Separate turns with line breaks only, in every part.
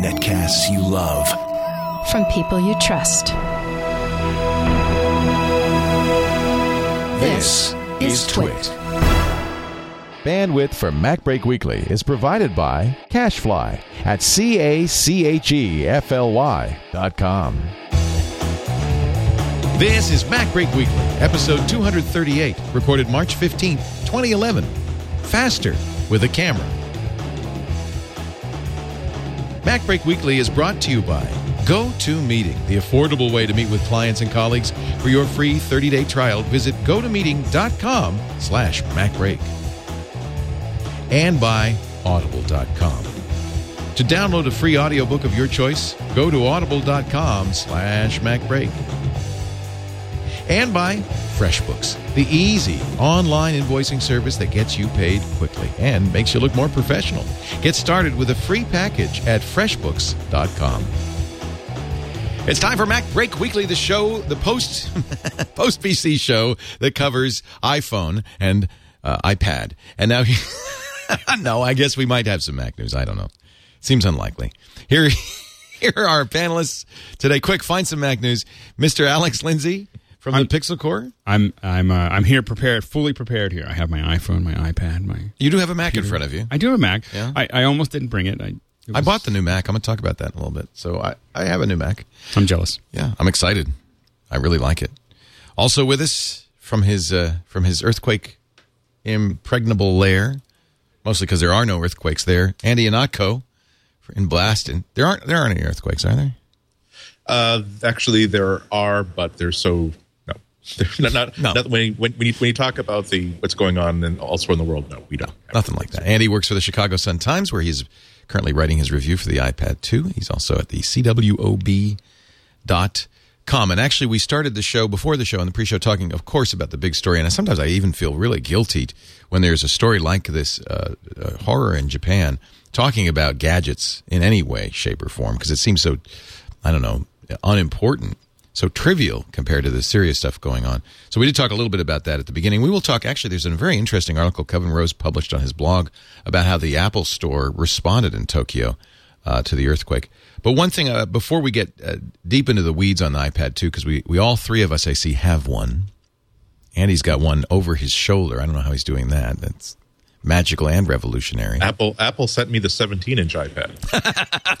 Netcasts you love.
From people you trust.
This is Twit.
Bandwidth for MacBreak Weekly is provided by CacheFly at C-A-C-H-E-F-L-Y dot com.
This is MacBreak Weekly, episode 238, recorded March 15th, 2011. Faster with a camera. MacBreak Weekly is brought to you by GoToMeeting, the affordable way to meet with clients and colleagues. For your free 30-day trial, visit gotomeeting.com slash MacBreak. And by Audible.com. To download a free audiobook of your choice, go to audible.com slash MacBreak and by FreshBooks, the easy online invoicing service that gets you paid quickly and makes you look more professional. Get started with a free package at freshbooks.com. It's time for Mac Break Weekly, the show, the post post PC show that covers iPhone and uh, iPad. And now, no, I guess we might have some Mac news. I don't know. Seems unlikely. Here, here are our panelists today. Quick, find some Mac news. Mr. Alex Lindsay from
I'm-
the Pixel Corps.
I'm I'm uh, I'm here prepared, fully prepared. Here, I have my iPhone, my iPad, my.
You do have a Mac in front of you.
I do have a Mac.
Yeah?
I, I almost didn't bring it. I it
I bought the new Mac. I'm going to talk about that in a little bit. So I, I have a new Mac.
I'm jealous.
Yeah, I'm excited. I really like it. Also with us from his uh, from his earthquake impregnable lair, mostly because there are no earthquakes there. Andy Ihnatko in Boston. There aren't there aren't any earthquakes, are there?
Uh, actually, there are, but they're so no, they're not. not,
No.
not- when, when, when, you, when you talk about the what's going on and elsewhere in the world, no, we don't. have
Nothing like that. Andy works for the Chicago Sun Times, where he's currently writing his review for the iPad 2. He's also at the CWOB dot com. And actually, we started the show before the show in the pre-show talking, of course, about the big story. And sometimes I even feel really guilty when there's a story like this uh, uh, horror in Japan talking about gadgets in any way, shape, or form because it seems so, I don't know, unimportant. So trivial compared to the serious stuff going on. So we did talk a little bit about that at the beginning. We will talk. Actually, there's a very interesting article Kevin Rose published on his blog about how the Apple Store responded in Tokyo uh, to the earthquake. But one thing uh, before we get uh, deep into the weeds on the iPad 2, because we, we all three of us, I see, have one. Andy's got one over his shoulder. I don't know how he's doing that. That's magical and revolutionary.
Apple Apple sent me the 17 inch iPad.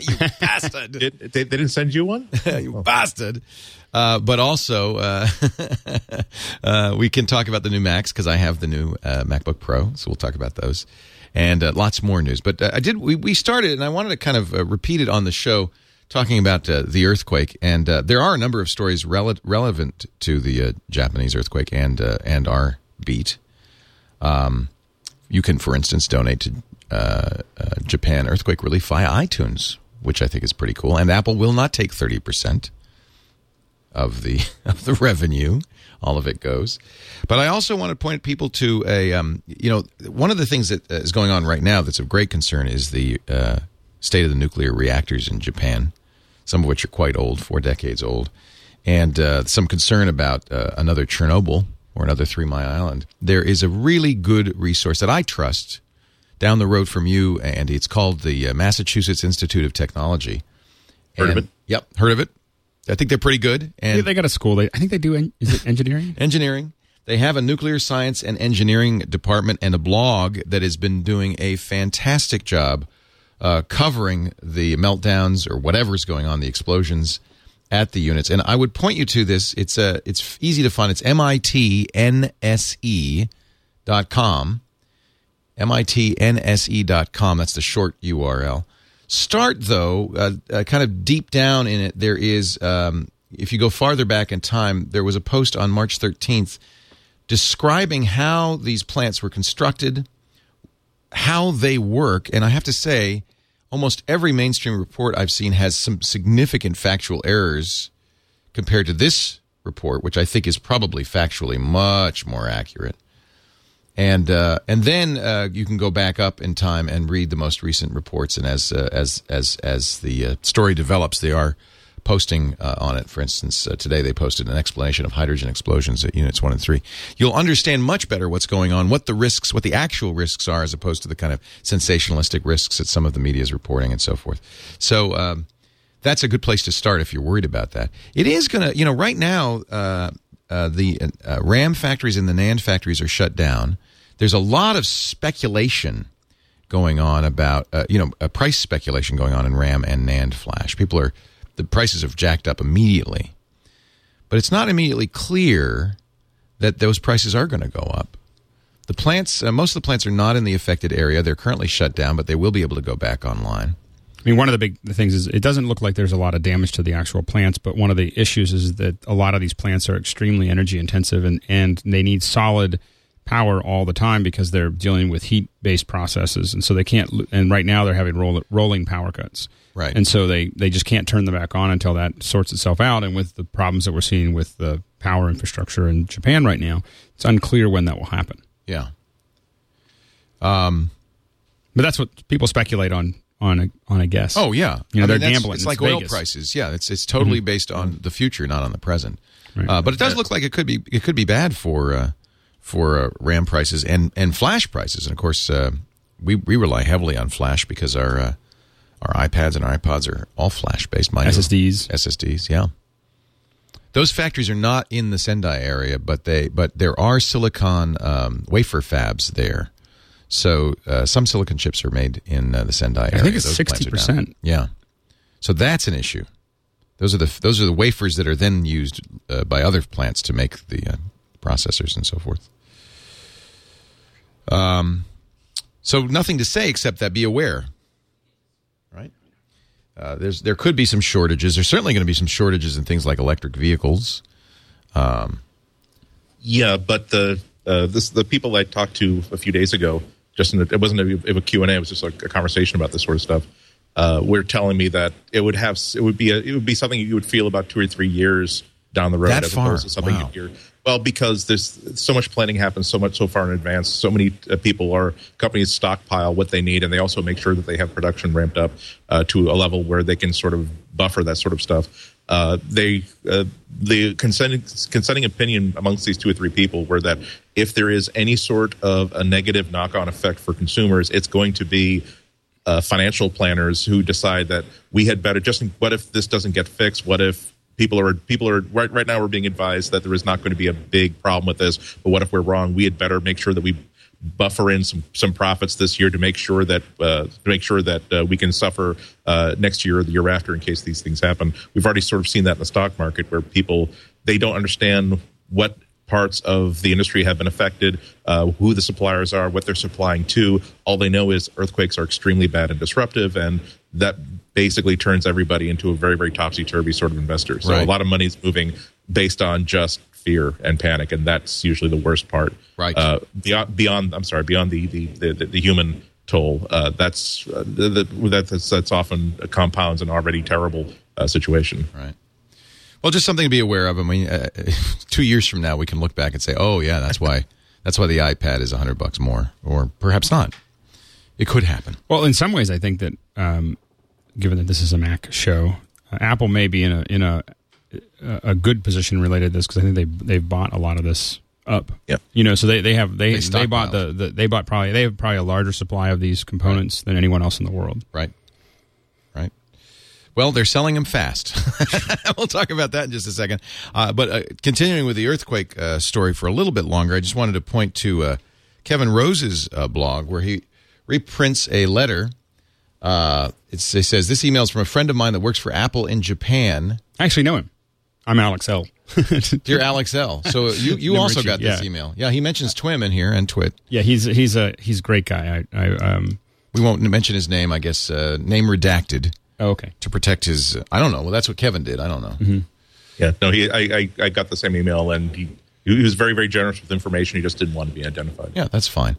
you bastard!
Did, they, they didn't send you one?
you bastard. Uh, but also, uh, uh, we can talk about the new Macs because I have the new uh, MacBook Pro, so we'll talk about those and uh, lots more news. But uh, I did we, we started, and I wanted to kind of repeat it on the show, talking about the earthquake, and there are a number of stories rele- relevant to the Japanese earthquake and and our beat. Um, you can, for instance, donate to uh, uh, Japan earthquake relief via iTunes, which I think is pretty cool. And Apple will not take thirty percent of the of the revenue. All of it goes. But I also want to point people to a um, you know one of the things that is going on right now that's of great concern is the uh, state of the nuclear reactors in Japan, some of which are quite old, four decades old, and uh, some concern about uh, another Chernobyl or another Three Mile Island. There is a really good resource that I trust down the road from you, Andy. It's called the uh, Massachusetts Institute of Technology.
Heard of it?
Yep, heard of it. I think they're pretty good.
Yeah,
And
they got a school. They, I think they do. en- Is it engineering?
engineering. They have a nuclear science and engineering department and a blog that has been doing a fantastic job uh, covering the meltdowns or whatever's going on, the explosions at the units. And I would point you to this. It's uh, it's easy to find. It's mitnse E dot com. That's the short URL. Start though, uh, uh, kind of deep down in it. There is, um, if you go farther back in time, there was a post on March 13th describing how these plants were constructed, how they work, and I have to say, almost every mainstream report I've seen has some significant factual errors compared to this report, which I think is probably factually much more accurate. And uh, and then uh, you can go back up in time and read the most recent reports. And as uh, as as as the uh, story develops, they are posting uh, on it. For instance, uh, today they posted an explanation of hydrogen explosions at units one and three. You'll understand much better what's going on, what the risks, what the actual risks are, as opposed to the kind of sensationalistic risks that some of the media is reporting and so forth. So. Um, that's a good place to start if you're worried about that. It is going to, you know, right now, the RAM factories and the NAND factories are shut down. There's a lot of speculation going on about, uh, you know, a price speculation going on in RAM and NAND flash. People are, the prices have jacked up immediately. But it's not immediately clear that those prices are going to go up. The plants, uh, most of the plants are not in the affected area. They're currently shut down, but they will be able to go back online.
I mean, one of the big things is it doesn't look like there's a lot of damage to the actual plants, but one of the issues is that a lot of these plants are extremely energy intensive and, and they need solid power all the time because they're dealing with heat based processes. And so they can't, and right now they're having roll, rolling power cuts.
Right.
And so they, they just can't turn them back on until that sorts itself out. And with the problems that we're seeing with the power infrastructure in Japan right now, it's unclear when that will happen.
Yeah.
Um but that's what people speculate on on a on a guess.
Oh yeah,
You know,
I
they're
mean,
gambling.
It's
It's
like oil prices. Yeah, it's it's totally based on the future, not on the present.
Right.
Uh, but it does look like it could be it could be bad for uh, for uh, RAM prices and and flash prices. And of course, uh, we we rely heavily on flash because our uh, our iPads and our iPods are all flash based.
SSDs.
SSDs. Yeah. Those factories are not in the Sendai area, but they but there are silicon um, wafer fabs there. So uh, some silicon chips are made in uh, the Sendai area.
I think it's
Those plants are down.
60%.
Yeah. So that's an issue. Those are the those are the wafers that are then used uh, by other plants to make the uh, processors and so forth. Um, so nothing to say except that be aware, right? Uh, there's there could be some shortages. There's certainly going to be some shortages in things like electric vehicles.
Yeah, but the uh, this the people I talked to a few days ago, just in a, it wasn't a, a Q and A, it was just like a conversation about this sort of stuff. Uh, were telling me that it would have it would be a, it would be something you would feel about two or three years down the road,
That
as
far?
opposed to something
Wow.
you'd hear. Well, because there's so much planning happens so much so far in advance. So many uh, people or companies stockpile what they need, and they also make sure that they have production ramped up uh, to a level where they can sort of buffer that sort of stuff. Uh, they uh, the consenting consenting opinion amongst these two or three people were that if there is any sort of a negative knock on effect for consumers, it's going to be uh, financial planners who decide that we had better just what if this doesn't get fixed what if people are people are right right now we're being advised that there is not going to be a big problem with this but what if we're wrong we had better make sure that we buffer in some some profits this year to make sure that uh, to make sure that uh, we can suffer uh, next year or the year after in case these things happen we've already sort of seen that in the stock market where people they don't understand what parts of the industry have been affected, uh, who the suppliers are, what they're supplying to. All they know is earthquakes are extremely bad and disruptive, and that basically turns everybody into a very, very topsy turvy sort of investor. So
Right.
a lot of money is moving based on just fear and panic, and that's usually the worst part.
Right.
Uh, beyond, beyond, I'm sorry, beyond the the the, the, the human toll. Uh, that's uh, the, the, that's that's often compounds an already terrible uh, situation.
Right. Well, just something to be aware of. I mean, uh, two years from now, we can look back and say, "Oh, yeah, that's why that's why the iPad is a hundred bucks more," or perhaps not. It could happen.
Well, in some ways, I think that um, given that this is a Mac show, uh, Apple may be in a in a a good position related to this because I think they they've bought a lot of this up.
Yep.
You know, so they, they have they
They
they, bought the, the they bought probably they have probably a larger supply of these components than anyone else in the world.
Right. Right. Well, they're selling them fast. we'll talk about that in just a second. Uh, but uh, continuing with the earthquake uh, story for a little bit longer, I just wanted to point to uh, Kevin Rose's uh, blog where he reprints a letter. It's, it says, This email is from a friend of mine that works for Apple in Japan.
I actually know him. I'm Alex L.
Dear Alex L. So you, you
Number
also
two,
got this
yeah.
email. Yeah, he mentions Twim in here and Twit.
yeah, he's he's a he's a great guy. I, I um
We won't mention his name, I guess, uh, name redacted
oh, okay.
to protect his. I don't know. Well, that's what Kevin did. I don't know.
Yeah, no, he. I, I, I got the same email, and he he was very, very generous with information. He just didn't want to be identified.
Yeah, that's fine.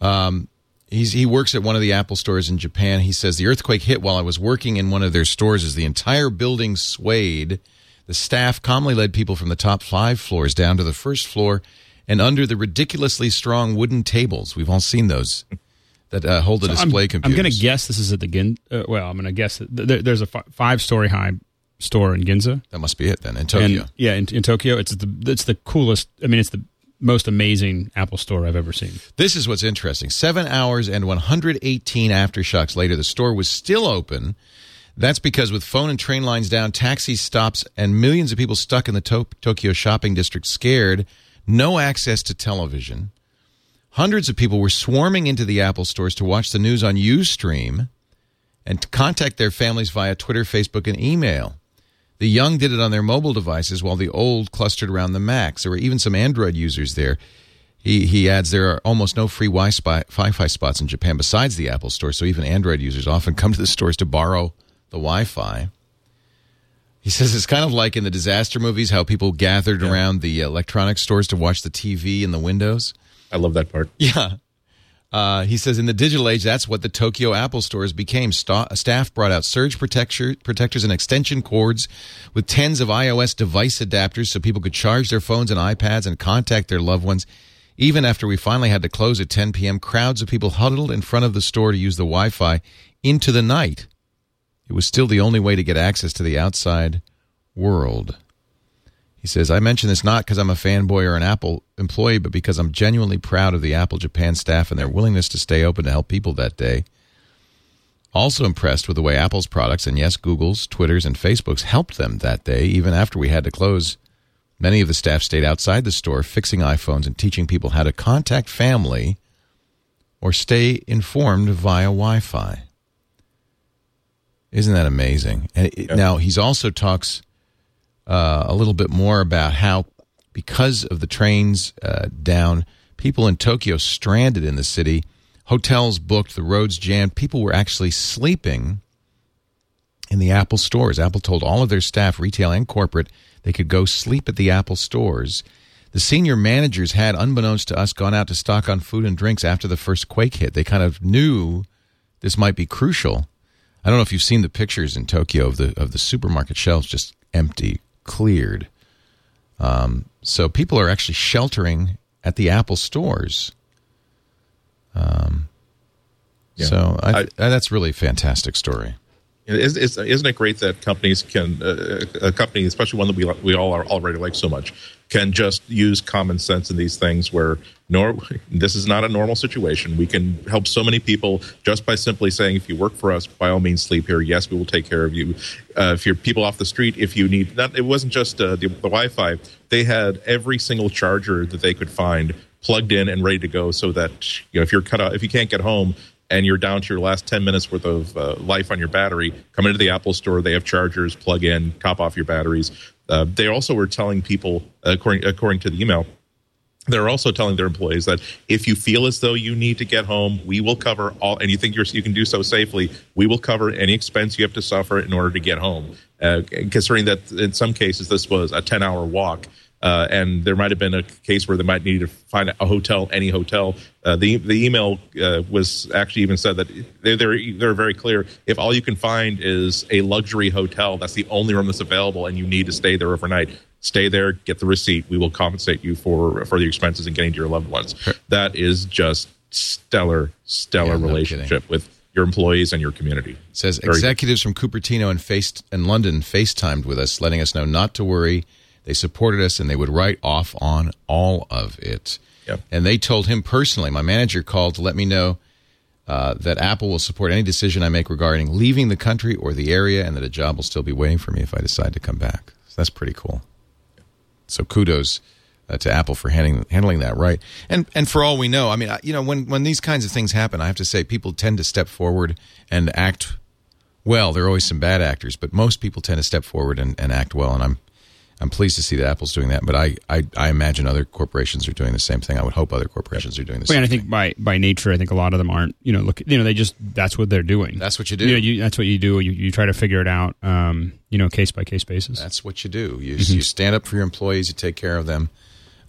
Um, he's, he works at one of the Apple stores in Japan. He says the earthquake hit while I was working in one of their stores as the entire building swayed. The staff calmly led people from the top five floors down to the first floor and under the ridiculously strong wooden tables. We've all seen those that uh, hold the display
I'm. I'm going to guess this is at the Gin. Uh, well, I'm going to guess that th- there, there's a fi- five story high store in Ginza.
That must be it then in Tokyo.
And, yeah, in, in Tokyo, it's the it's the coolest. I mean, it's the most amazing Apple store I've ever seen.
This is what's interesting. Seven hours and 118 aftershocks later, the store was still open. That's because with phone and train lines down, taxi stops, and millions of people stuck in the to- Tokyo shopping district scared, no access to television. Hundreds of people were swarming into the Apple stores to watch the news on Ustream and to contact their families via Twitter, Facebook, and email. The young did it on their mobile devices while the old clustered around the Macs. There were even some Android users there. He, he adds there are almost no free Wi Fi spots in Japan besides the Apple Store, so even Android users often come to the stores to borrow the Wi Fi. He says it's kind of like in the disaster movies how people gathered around the electronics stores to watch the TV in the windows.
I love that part.
Yeah. Uh, he says in the digital age, that's what the Tokyo Apple stores became. Sta- staff brought out surge protector- protectors and extension cords with tens of iOS device adapters so people could charge their phones and iPads and contact their loved ones. Even after we finally had to close at 10 p.m., crowds of people huddled in front of the store to use the Wi Fi into the night. It was still the only way to get access to the outside world. He says, I mention this not because I'm a fanboy or an Apple employee, but because I'm genuinely proud of the Apple Japan staff and their willingness to stay open to help people that day. Also impressed with the way Apple's products, and yes, Google's, Twitter's, and Facebook's helped them that day, even after we had to close. Many of the staff stayed outside the store fixing iPhones and teaching people how to contact family or stay informed via Wi Fi. Isn't that amazing? And it, now he's also talks uh, a little bit more about how, because of the trains uh, down, people in Tokyo stranded in the city, hotels booked, the roads jammed, people were actually sleeping in the Apple stores. Apple told all of their staff, retail and corporate, they could go sleep at the Apple stores. The senior managers had, unbeknownst to us, gone out to stock on food and drinks after the first quake hit. They kind of knew this might be crucial. I don't know if you've seen the pictures in Tokyo of the of the supermarket shelves just empty, cleared. Um, so people are actually sheltering at the Apple stores. Um,
Yeah.
So I,
I-
that's really a fantastic story.
Is, is, isn't it great that companies can, uh, a company, especially one that we we all are already like so much, can just use common sense in these things where nor this is not a normal situation. We can help so many people just by simply saying, if you work for us, by all means sleep here. Yes, we will take care of you. Uh, if you're people off the street, if you need, not, it wasn't just uh, the, the Wi-Fi. They had every single charger that they could find plugged in and ready to go, so that you know if you're cut off if you can't get home and you're down to your last 10 minutes worth of uh, life on your battery, come into the Apple store. They have chargers, plug in, top off your batteries. Uh, they also were telling people, according, according to the email, they're also telling their employees that if you feel as though you need to get home, we will cover all, and you think you can do so safely, we will cover any expense you have to suffer in order to get home. Uh, considering that in some cases this was a 10 hour walk, uh, and there might have been a case where they might need to find a hotel, any hotel. Uh, the the email uh, was actually even said that they're, they're they're very clear. If all you can find is a luxury hotel, that's the only room that's available, and you need to stay there overnight. Stay there, get the receipt. We will compensate you for for the expenses and getting to your loved ones. That is just stellar, stellar
Yeah, no
relationship with your employees and your community.
It says
Very good.
executives from Cupertino and face and London FaceTimed with us, letting us know not to worry. They supported us and they would write off on all of it.
Yep.
And they told him personally. My manager called to let me know uh, that Apple will support any decision I make regarding leaving the country or the area, and that a job will still be waiting for me if I decide to come back. So that's pretty cool. So kudos uh, to Apple for handling handling that right. And and for all we know, I mean, I- you know, when when these kinds of things happen, I have to say people tend to step forward and act well. There are always some bad actors, but most people tend to step forward and, and act well. And I'm I'm pleased to see that Apple's doing that. But I, I I imagine other corporations are doing the same thing. I would hope other corporations are doing the
Well,
same.
and I think
thing.
by by nature, I think a lot of them aren't. You know, look, you know, they just that's what they're doing.
That's what you do.
You know, you, that's what you do. You, you try to figure it out. Um, you know, case by case basis.
That's what you do. You
Mm-hmm.
you stand up for your employees. You take care of them.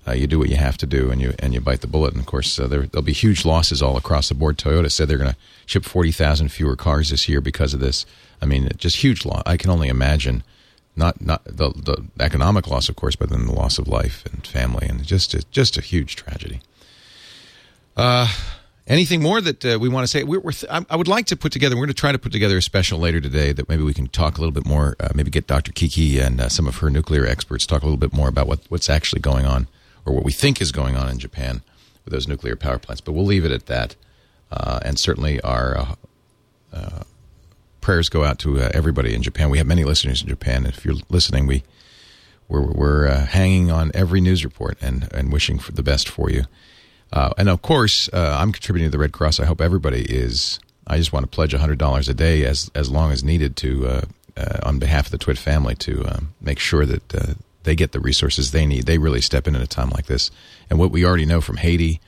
Uh, you do what you have to do, and you and you bite the bullet. And of course, uh, there there'll be huge losses all across the board. Toyota said they're going to ship forty thousand fewer cars this year because of this. I mean, just huge loss. I can only imagine. Not not the the economic loss, of course, but then the loss of life and family, and just a, just a huge tragedy. Uh, anything more that uh, we want to say? We're, we're th- I would like to put together. We're going to try to put together a special later today that maybe we can talk a little bit more. Uh, maybe get Dr. Kiki and uh, some of her nuclear experts talk a little bit more about what, what's actually going on, or what we think is going on in Japan with those nuclear power plants. But we'll leave it at that. Uh, and certainly our uh, prayers go out to uh, everybody in Japan. We have many listeners in Japan. If you're listening, we we're, we're uh, hanging on every news report and, and wishing for the best for you. Uh, and of course, uh, I'm contributing to the Red Cross. I hope everybody is. I just want to pledge $100 a day as, as long as needed to, uh, uh, on behalf of the Twit family, to make sure that they get the resources they need. They really step in at a time like this. And what we already know from Haiti,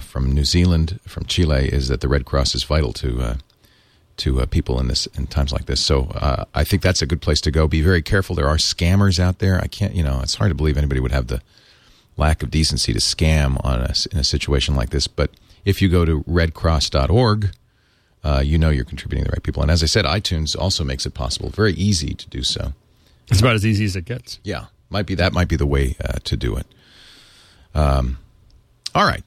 from New Zealand, from Chile, is that the Red Cross is vital to to uh, people in this in times like this. So uh, I think that's a good place to go. Be very careful. There are scammers out there. I can't, you know, it's hard to believe anybody would have the lack of decency to scam on us in a situation like this. But if you go to redcross.org, uh, you know you're contributing to the right people. And as I said, iTunes also makes it possible, very easy to do so.
It's about as easy as it gets.
Yeah, might be that might be the way uh, to do it. Um, all right,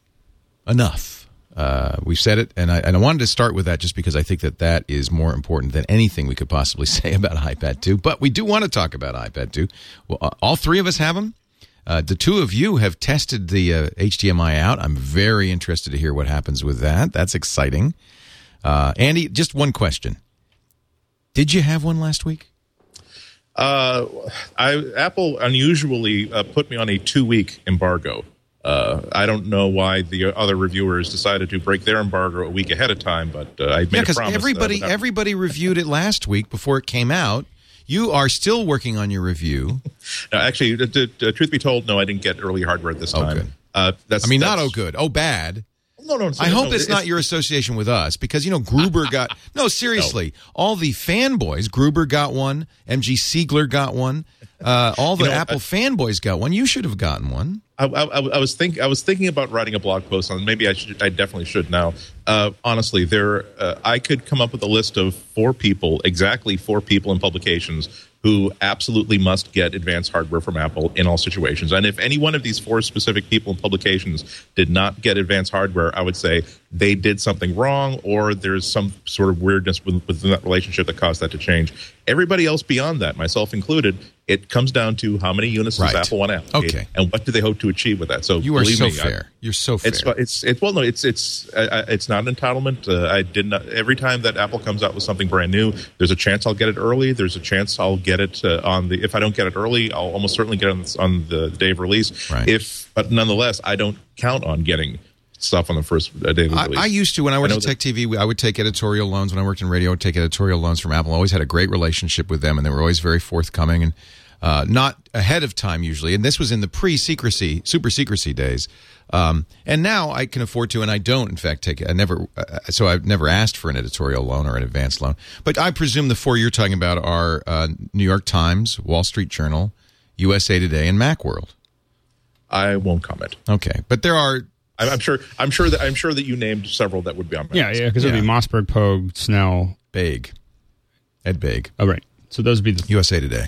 enough. Uh, we've said it, and I, and I wanted to start with that just because I think that that is more important than anything we could possibly say about iPad 2. But we do want to talk about iPad 2. Well, uh, all three of us have them. Uh, the two of you have tested the uh, HDMI out. I'm very interested to hear what happens with that. That's exciting. Uh, Andy, just one question. Did you have one last week?
Uh, I Apple unusually put me on a two week embargo. Uh, I don't know why the other reviewers decided to break their embargo a week ahead of time, but uh, I made
Yeah,
a
because
that I
everybody
not-
everybody reviewed it last week before it came out. You are still working on your review.
No, actually, t- t- t- truth be told, no, I didn't get early hardware this
Oh,
time. Uh, that's
I mean, not
that's-
oh good, oh bad.
No, no.
I
no,
hope
no,
it's not your association with us because you know Gruber got no seriously. All the fanboys, Gruber got one, MG Siegler got one, uh, all the
You know,
Apple
I-
fanboys got one. You should have gotten one.
I, I, I was think I was thinking about writing a blog post on. Maybe I should. I definitely should now. Uh, honestly, there uh, I could come up with a list of four people, exactly four people in publications who absolutely must get advanced hardware from Apple in all situations. And if any one of these four specific people in publications did not get advanced hardware, I would say they did something wrong, or there's some sort of weirdness within within that relationship that caused that to change. Everybody else beyond that, myself included, it comes down to how many units
Right.
does Apple want to allocate,
Okay.
and what do they hope to achieve with that. So
You are so
me, I-
fair. You're so fair.
it's it's it's well no it's it's I, I- it's not an entitlement. Uh, I did not every time that Apple comes out with something brand new, there's a chance I'll get it early. There's a chance I'll get it uh, on the if I don't get it early, I'll almost certainly get it on, the- on the day of release.
Right.
If but nonetheless, I don't count on getting stuff on the first day of the
I,
release.
I used to when I worked
know
at
that-
Tech TV. I would take editorial loans when I worked in radio. I would take editorial loans from Apple. I always had a great relationship with them, and they were always very forthcoming and uh, not ahead of time usually. And this was in the pre-secrecy, super secrecy days. Um, and now I can afford to, and I don't. In fact, take. I never. Uh, so I've never asked for an editorial loan or an advance loan. But I presume the four you're talking about are uh, New York Times, Wall Street Journal, USA Today, and MacWorld.
I won't comment.
Okay, but there are
I'm, I'm sure. I'm sure that I'm sure that you named several that would be on my
Yeah,
list.
yeah, because it would be Mossberg, Pogue, Snell.
big, Ed Big.
Oh, right. So those would be the.
USA Today.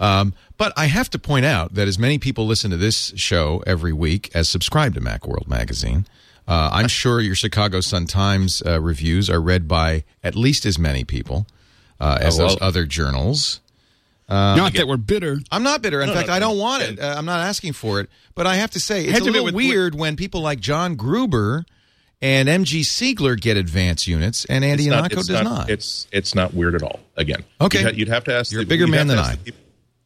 Um, but I have to point out that as many people listen to this show every week as subscribe to Macworld magazine, uh, I'm sure your Chicago Sun Times uh, reviews are read by at least as many people uh, as
Oh, well.
those other journals.
Not that we're bitter.
I'm not bitter. In
No,
fact,
no,
I don't want it. Uh, I'm not asking for it. But I have to say, it's a little
with-
weird when people like John Gruber and MG Siegler get advance units and Andy
It's
Ihnatko
it's
does not.
It's it's not weird at all. Again,
Okay.
You'd, ha- you'd have to ask.
You're a
the-
bigger man than I.
the peop-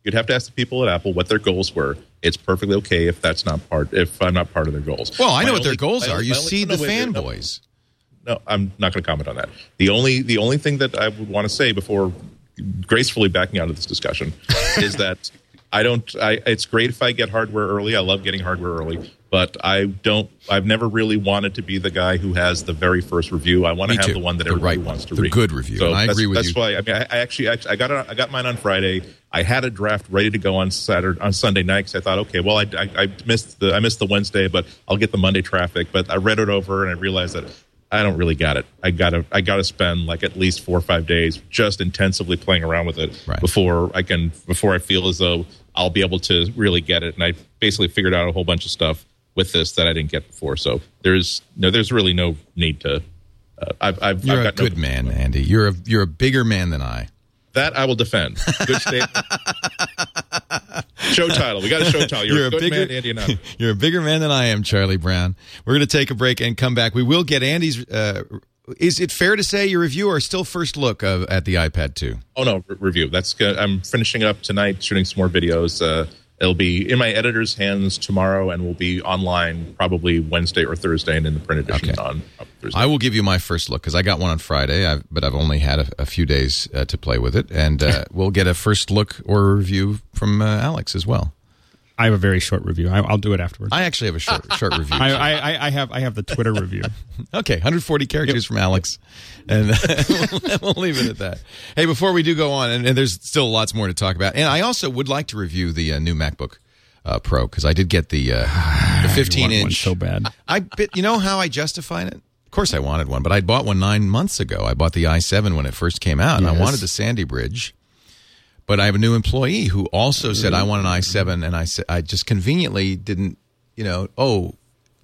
You'd have to ask the people at Apple what their goals were. It's perfectly okay if that's not part. If I'm not part of their goals.
well, I know
My
what their goals
my-
are. You
my
see the
wait, wait, no.
fanboys.
No, I'm not going to comment on that. The only the only thing that I would want to say before gracefully backing out of this discussion is that I don't. I, it's great if I get hardware early. I love getting hardware early, but I don't. I've never really wanted to be the guy who has the very first review. I want
Me
to have
too.
the one that
The
everybody
right
wants to
The
read.
good review.
So
And I agree with
that's
you.
That's why. I mean, I, I actually I, I got it, I got mine on Friday. I had a draft ready to go on Saturday on Sunday night because I thought, okay, well, I, I, I missed the I missed the Wednesday, but I'll get the Monday traffic. But I read it over and I realized that I don't really got it. I gotta I gotta spend like at least four or five days just intensively playing around with it
Right.
before I can before I feel as though I'll be able to really get it. And I basically figured out a whole bunch of stuff with this that I didn't get before. So there's no, there's really no need to. Uh, I've, I've,
You're
I've
a
got no-
good man, Andy. You're a you're a bigger man than I.
That I will defend. Good statement. Show title. We got a show title. You're, a, good
bigger
man, Andy.
You're a bigger man than I am, Charlie Brown. We're going to take a break and come back. We will get Andy's. Uh, is it fair to say your review or still first look of, at the iPad 2?
Oh no, re- review. That's good. I'm finishing it up tonight, shooting some more videos. Uh, it'll be in my editor's hands tomorrow, and will be online probably Wednesday or Thursday, and in the print edition
Okay.
on Thursday.
I will give you my first look because I got one on Friday, I've, but I've only had a, a few days uh, to play with it, and uh, we'll get a first look or review from uh, Alex as well.
I have a very short review. I, I'll do it afterwards.
I actually have a short short review.
I, I, I- have I have the Twitter review.
Okay, 140 characters from Alex, and we'll leave it at that. Hey, before we do go on, and, and there's still lots more to talk about, and I also would like to review the uh, new MacBook uh, Pro because I did get the uh, the 15
want one
inch.
so bad.
I bit, you know how I justified it. Of course, I wanted one, but I bought one nine months ago. I bought the i7 when it first came out, and I wanted the Sandy Bridge. But I have a new employee who also said I want an i7, and I said I just conveniently didn't, you know. Oh,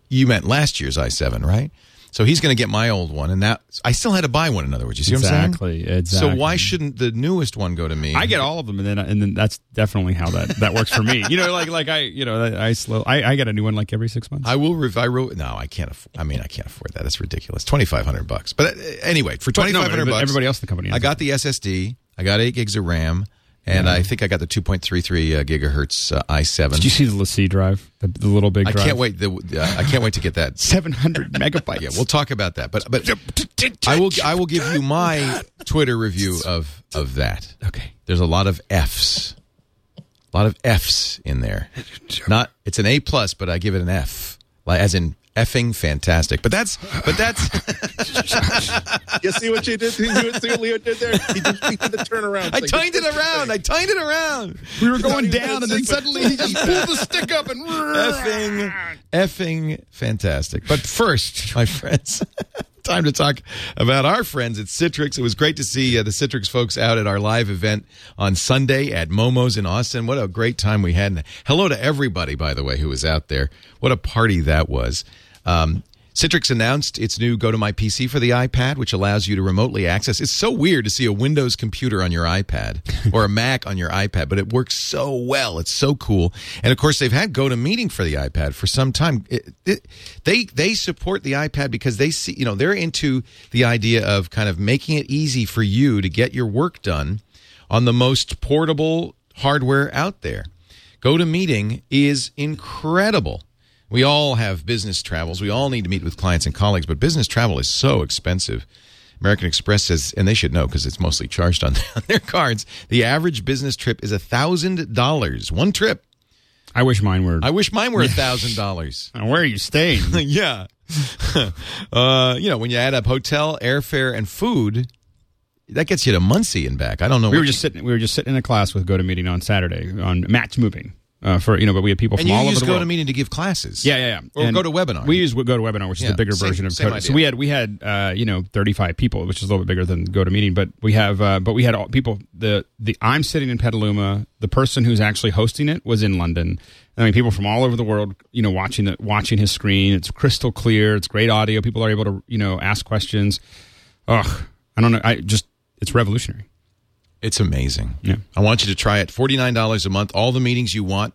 you meant last year's i7, right? So he's going to get my old one, and that I still had to buy one. In other words, you see
Exactly,
what I'm saying?
exactly.
So why shouldn't the newest one go to me?
I get all of them, and then and then that's definitely how that that works for me. You know, like like I you know I slow I, I get a new one like every six months.
I will. Rev- I wrote. No, I can't. Afford, I mean, I can't afford that. That's ridiculous. Twenty five hundred bucks. But uh, anyway, for twenty five hundred
no,
five hundred
but
bucks,
everybody else in the company.
I got the SSD. I got eight gigs of RAM, and I think I got the two point three three uh, gigahertz uh, i seven.
Did you see the LaCie drive, the, the little big
I can't wait. The, uh, I can't wait to get that.
Seven hundred megabytes.
Yeah, we'll talk about that. But but I will I will give you my Twitter review of of that.
okay.
There's a lot of Fs, a lot of Fs in there. Not it's an A plus, but I give it an F, like as in effing fantastic. But that's but that's
you see what you did? You see what Leo did there? He did, he did the turnaround.
I
It's like,
timed it around. I timed it around.
We were going down, and then suddenly he just pulled the stick up and
effing, effing fantastic. But first, my friends, time to talk about our friends at Citrix. It was great to see uh, the Citrix folks out at our live event on Sunday at Momo's in Austin. What a great time we had. And hello to everybody, by the way, who was out there. What a party that was. Um, Citrix announced its new GoToMyPC for the iPad, which allows you to remotely access. It's so weird to see a Windows computer on your iPad or a Mac on your iPad, but it works so well. It's so cool. And of course, they've had GoToMeeting for the iPad for some time. It, it, they they support the iPad because they see, you know, they're into the idea of kind of making it easy for you to get your work done on the most portable hardware out there. GoToMeeting is incredible. We all have business travels. We all need to meet with clients and colleagues, but business travel is so expensive. American Express says, and they should know because it's mostly charged on, their cards. The average business trip is a thousand dollars. One trip.
I wish mine were.
I wish mine were a thousand dollars.
Where are you staying?
Yeah. uh, you know, when you add up hotel, airfare, and food, that gets you to Muncie and back. I don't know.
we were just sitting. We were just sitting in a class with GoToMeeting on Saturday on match moving uh, for you know, but we have people
and
from all over the world.
GoToMeeting to give classes.
Yeah, yeah, yeah.
Or
And
webinar.
We use go to webinar, which is
Yeah,
the bigger
same-
version of
same
Go. So we had we had uh, you know 35 people, which is a little bit bigger than GoToMeeting, but we have uh, but we had all, people. The the I'm sitting in Petaluma. The person who's actually hosting it was in London. I mean, people from all over the world, you know, watching the watching his screen. It's crystal clear. It's great audio. People are able to you know ask questions. Ugh, I don't know. I just it's revolutionary.
It's amazing.
Yeah.
I want you to try it. Forty nine dollars a month. All the meetings you want.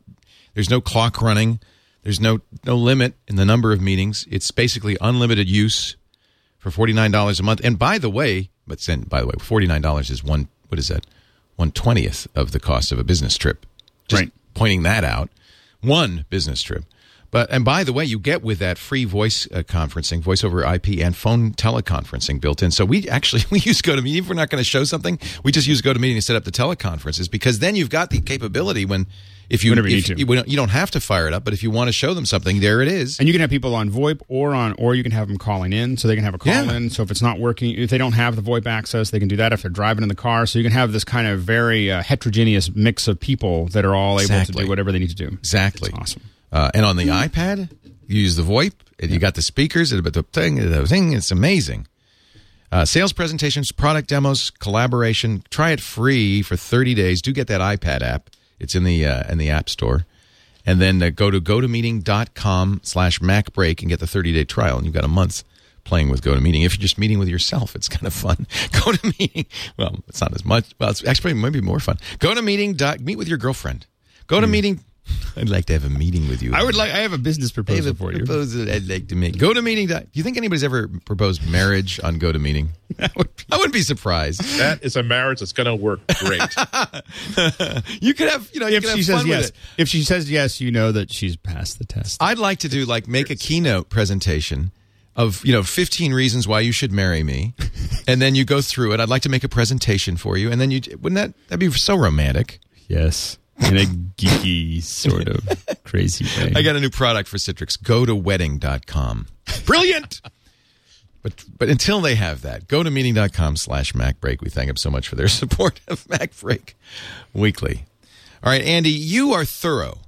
There's no clock running. There's no no limit in the number of meetings. It's basically unlimited use for forty nine dollars a month. And by the way, but then by the way, forty nine dollars is one. What is that? One twentieth of the cost of a business trip. Just
Right.
pointing that out. One business trip. But and by the way, you get with that free voice uh, conferencing, voice over IP, and phone teleconferencing built in. So we actually we use GoToMeeting. If we're not going to show something, we just use GoToMeeting to set up the teleconferences because then you've got the capability when if you
you
if
need to.
you, don't- you don't have to fire it up, but if you want to show them something, there it is.
And you can have people on VoIP or on, or you can have them calling in, so they can have a call
Yeah.
in. So if it's not working, if they don't have the VoIP access, they can do that. If they're driving in the car, so you can have this kind of very uh, heterogeneous mix of people that are all able to do whatever they need to do.
Exactly.
That's awesome.
Uh, and on the iPad, you use the VoIP, and you got the speakers, and the thing, the thing. It's amazing. Uh, sales presentations, product demos, collaboration. Try it free for 30 days. Do get that iPad app. It's in the uh, in the App Store. And then uh, go to gotomeeting.com slash macbreak and get the 30 day trial. And you've got a month playing with GoToMeeting. If you're just meeting with yourself, it's kind of fun. Go to meeting. Well, it's not as much. Well, it's actually maybe more fun. Go to meeting. Meet with your girlfriend. Go to meeting. I'd like to have a meeting with you.
I would like. I have a business
I have
proposal
a
for you.
proposal I'd like to make. Go to meeting. Dot, do you think anybody's ever proposed marriage on Go to meeting? I wouldn't be surprised.
That is a marriage that's going to work great.
You could have, you know, you
If she
have
says
fun
yes, if she says yes, you know that she's passed the test.
I'd like to do like make a keynote presentation of you know 15 reasons why you should marry me, and then you go through it. I'd like to make a presentation for you, and then you wouldn't that that'd be so romantic.
yes, in a geeky sort of crazy way.
I got a new product for Citrix. Go to wedding.com. Brilliant. But but until they have that, go to meeting.com slash MacBreak. We thank them so much for their support of MacBreak Weekly. All right, Andy, you are thorough.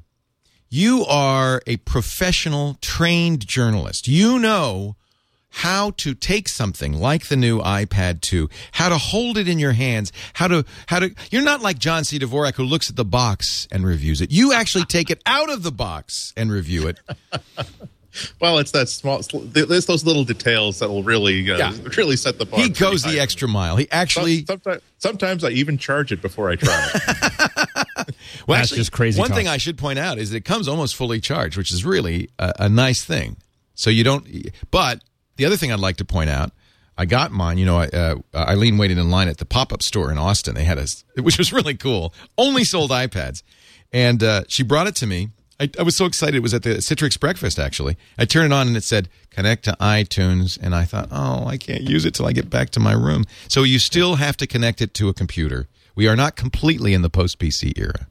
You are a professional, trained journalist. You know how to take something like the new iPad 2, how to hold it in your hands, how to how to you're not like John C. Dvorak who looks at the box and reviews it. You actually take it out of the box and review it.
well, it's that small. There's those little details that will really, uh,
Yeah.
really set the bar.
He goes the extra mile. He actually
sometimes, sometimes I even charge it before I try it.
Well,
That's just crazy
One
talk.
thing I should point out is that it comes almost fully charged, which is really a, a nice thing. So you don't. But the other thing I'd like to point out, I got mine. You know, I, uh, Eileen waited in line at the pop up store in Austin. They had a, which was really cool. Only sold iPads, and uh, she brought it to me. I, I was so excited. It was at the Citrix breakfast. Actually, I turned it on and it said connect to iTunes, and I thought, oh, I can't use it till I get back to my room. So you still have to connect it to a computer. We are not completely in the post PC era.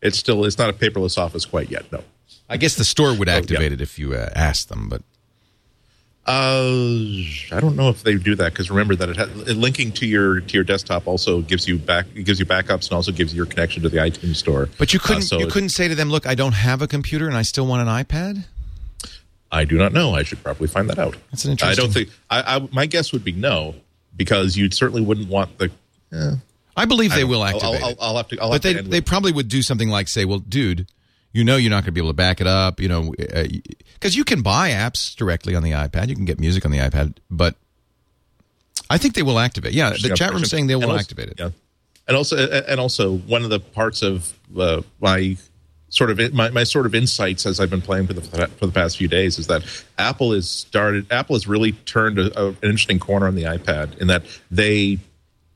it's still, it's not a paperless office quite yet. No.
I guess the store would activate
yeah.
it if you uh, asked them, but
Uh, I don't know if they do that because remember that it, ha- linking to your to your desktop also gives you back it gives you backups and also gives you your connection to the iTunes store.
but you
Uh,
couldn't
so
you couldn't say to them, "Look, I don't have a computer and I still want an iPad."
I do not know. I should probably find that out.
That's an interesting.
I don't think. I, I my guess would be no because you certainly wouldn't want the.
I believe they
don't
will.
I'll-
activate
I'll,
it,
I'll, have to. I'll
but
have
they
to
they probably would do something like say, "Well, dude, you know you're not going to be able to back it up, you know, because you can buy apps directly on the iPad, you can get music on the iPad, but I think they will activate. Yeah, the chat room
person-
saying they will
also-
activate it.
Yeah, and also and also one of the parts of uh, my sort of my, my sort of insights as I've been playing for the for the past few days is that Apple has started. Apple has really turned a, a, an interesting corner on the iPad in that they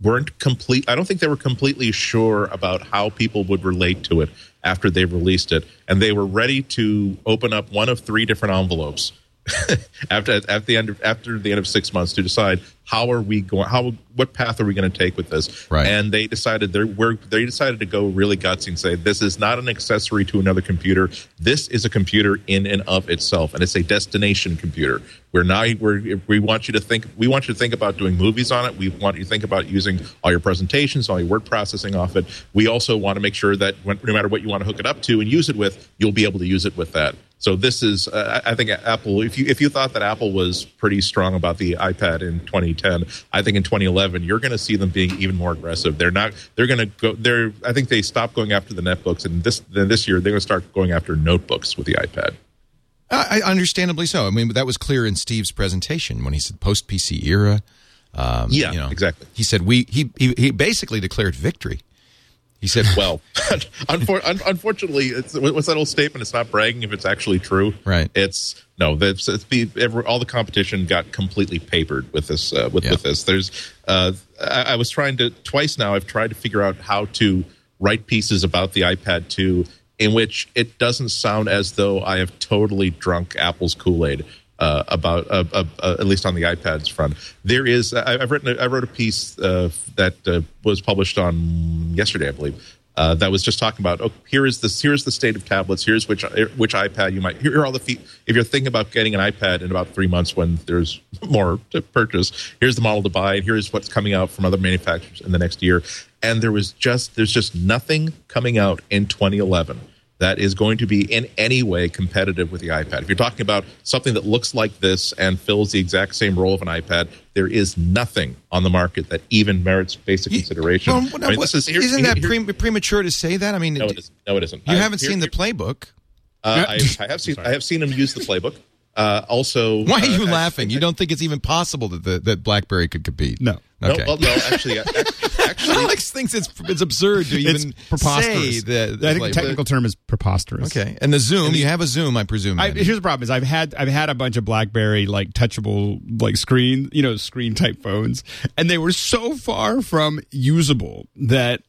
weren't complete. I don't think they were completely sure about how people would relate to it after they released it, and they were ready to open up one of three different envelopes after at the end of, after the end of six months to decide how are we going how what path are we going to take with this?
Right.
and they decided they were they decided to go really gutsy and say this is not an accessory to another computer. This is a computer in and of itself and it's a destination computer. We're now we're, we want you to think we want you to think about doing movies on it. We want you to think about using all your presentations all your word processing off it. We also want to make sure that when, no matter what you want to hook it up to and use it with you'll be able to use it with that so this is, uh, I think Apple. If you if you thought that Apple was pretty strong about the iPad in 2010, I think in 2011 you're going to see them being even more aggressive. They're not. They're going to go. They're. I think they stopped going after the netbooks, and this then this year they're going to start going after notebooks with the iPad.
I, I understandably so. I mean, that was clear in Steve's presentation when he said post PC era. Um,
Yeah,
you know,
exactly.
He said we he, he he basically declared victory. He said,
Well, unfor- un- unfortunately, it's, what's that old statement? It's not bragging if it's actually true.
Right.
It's no. That's it's be, every, all the competition got completely papered with this. Uh, with
Yeah.
with this, there's. Uh, I, I was trying to twice now. I've tried to figure out how to write pieces about the iPad 2 in which it doesn't sound as though I have totally drunk Apple's Kool Aid. Uh, about uh, uh, uh, at least on the iPads front, there is. I, I've written. A, I wrote a piece uh, that uh, was published on yesterday, I believe, that was just talking about oh here is this here's the state of tablets here's which which ipad you might here are all the fe- if you're thinking about getting an ipad in about three months when there's more to purchase here's the model to buy and here's what's coming out from other manufacturers in the next year and there was just there's just nothing coming out in 2011 that is going to be in any way competitive with the iPad. If you're talking about something that looks like this and fills the exact same role of an iPad, there is nothing on the market that even merits basic consideration.
Well,
I mean, this is- here-
isn't that
here-
pre- premature to say that? I mean,
no, it isn't. No, it isn't.
you
I-
haven't
here-
seen the playbook.
Uh, I, I have seen I have seen him use the playbook. Uh, also,
Why are you
uh, I-
laughing? You don't think it's even possible that the, that BlackBerry could compete?
No.
No, well, no, actually, uh, actually,
Alex thinks it's it's absurd to
It's
even
preposterous.
say that.
I think the technical term is preposterous.
Okay, and the Xoom. You have a Xoom, I presume.
I, here's the problem: is I've had I've had a bunch of BlackBerry like touchable like screen you know screen type phones, and they were so far from usable that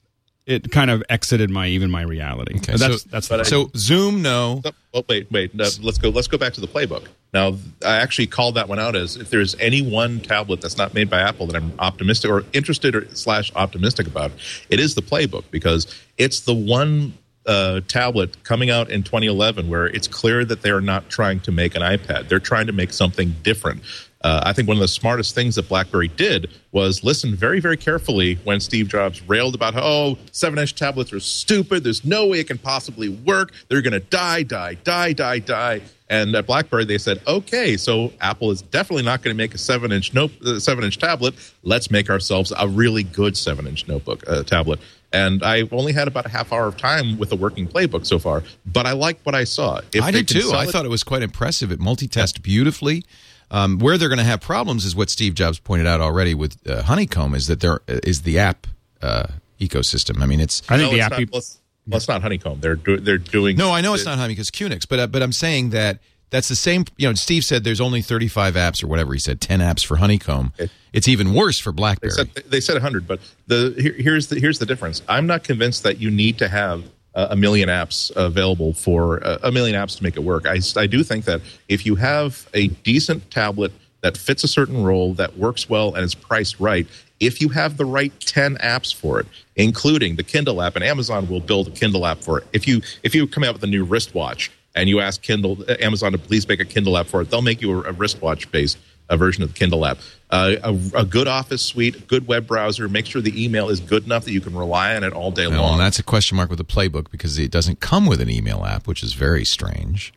it kind of exited my even my reality.
Okay,
that's
so,
that's
but I-
so Xoom. No,
Oh, well, wait, wait. No, let's go. Let's go back to the playbook. Now, I actually called that one out as if there's any one tablet that's not made by Apple that I'm optimistic or interested or slash optimistic about, it is the playbook because it's the one uh, tablet coming out in 2011 where it's clear that they are not trying to make an iPad. They're trying to make something different. Uh, I think one of the smartest things that BlackBerry did was listen very, very carefully when Steve Jobs railed about how, oh, seven inch tablets are stupid. There's no way it can possibly work. They're going to die, die, die, die, die. And at BlackBerry, they said, okay, so Apple is definitely not going to make a seven inch note, uh, seven inch tablet. Let's make ourselves a really good seven inch notebook uh, tablet. And I've only had about a half hour of time with a working playbook so far, but I like what I saw. If
I did too. I
it-
thought it was quite impressive. It multitasks beautifully. Um, where they're going to have problems is what Steve Jobs pointed out already with uh, Honeycomb is that there is the app uh, ecosystem. I mean, it's
I think
No,
the
it's
app.
not, well, it's, well, it's not honeycomb. They're do, they're doing.
no, I know it's not Honey because QNX, but uh, but I'm saying that that's the same. You know, Steve said there's only 35 apps or whatever he said, 10 apps for Honeycomb. It's even worse for
They
BlackBerry.
said they said 100, but the here, here's the here's the difference. I'm not convinced that you need to have uh, a million apps available for a million apps to make it work. I I do think that if you have a decent tablet that fits a certain role that works well and is priced right, if you have the right 10 apps for it, including the Kindle app, and Amazon will build a Kindle app for it. If you if you come out with a new wristwatch and you ask Kindle uh, Amazon to please make a Kindle app for it, they'll make you a, a wristwatch based a version of the Kindle app. Uh, a, a good Office suite, good web browser. Make sure the email is good enough that you can rely on it all day
Well,
long.
and that's a question mark with the playbook because it doesn't come with an email app, which is very strange.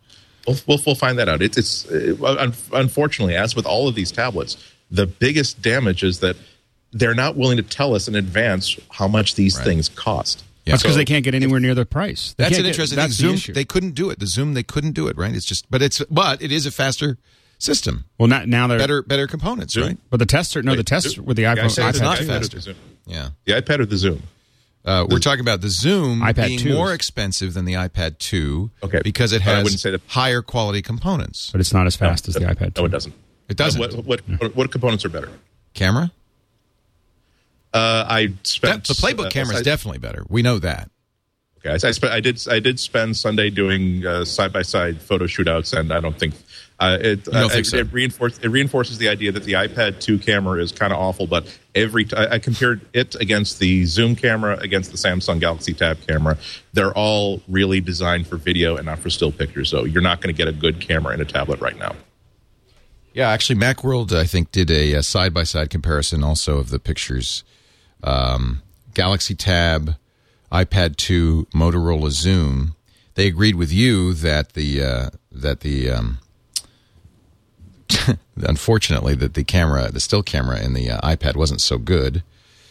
We'll, we'll, we'll find that out. It's, it's uh, un- unfortunately, as with all of these tablets, the biggest damage is that they're not willing to tell us in advance how much these things cost.
Yeah.
That's because
So-
they can't get anywhere near the price. They
That's
can't
an
get-
interesting thing.
the
Xoom,
issue.
they couldn't do it. The Xoom, they couldn't do it. Right? It's just, but it's, but it is a faster system.
well, not now they're
Better, better components,
Xoom?
right?
But the tests are no, the
Wait,
tests
Xoom?
with the iPhone,
said it's
iPad
not
too.
iPad or
faster.
the Xoom.
Yeah.
The iPad or the Xoom?
Uh, we're talking about the Xoom
iPad
being
2
more expensive than the iPad 2
Okay.
because it
But I
has
wouldn't say that-
higher quality components.
but it's not as fast as the iPad.
No, it doesn't.
It doesn't.
Uh, what, what, what components are better?
Camera?
Uh, I
That,
spent
the playbook
uh,
camera is definitely better. We know that.
Okay, I, I, spent, I did. I did spend Sunday doing side by side photo shootouts, and I don't think uh, it. uh, it,
so?
it, reinforce, it reinforces the idea that the iPad 2 camera is kind of awful. But every t- I, I compared it against the Xoom camera, against the Samsung Galaxy Tab camera. They're all really designed for video and not for still pictures. So you're not going to get a good camera in a tablet right now.
Yeah, actually, Macworld, I think, did a side by side comparison also of the pictures. Um, Galaxy Tab, iPad 2, Motorola Xoom. They agreed with you that the uh, that the um, unfortunately that the camera, the still camera in the uh, iPad wasn't so good.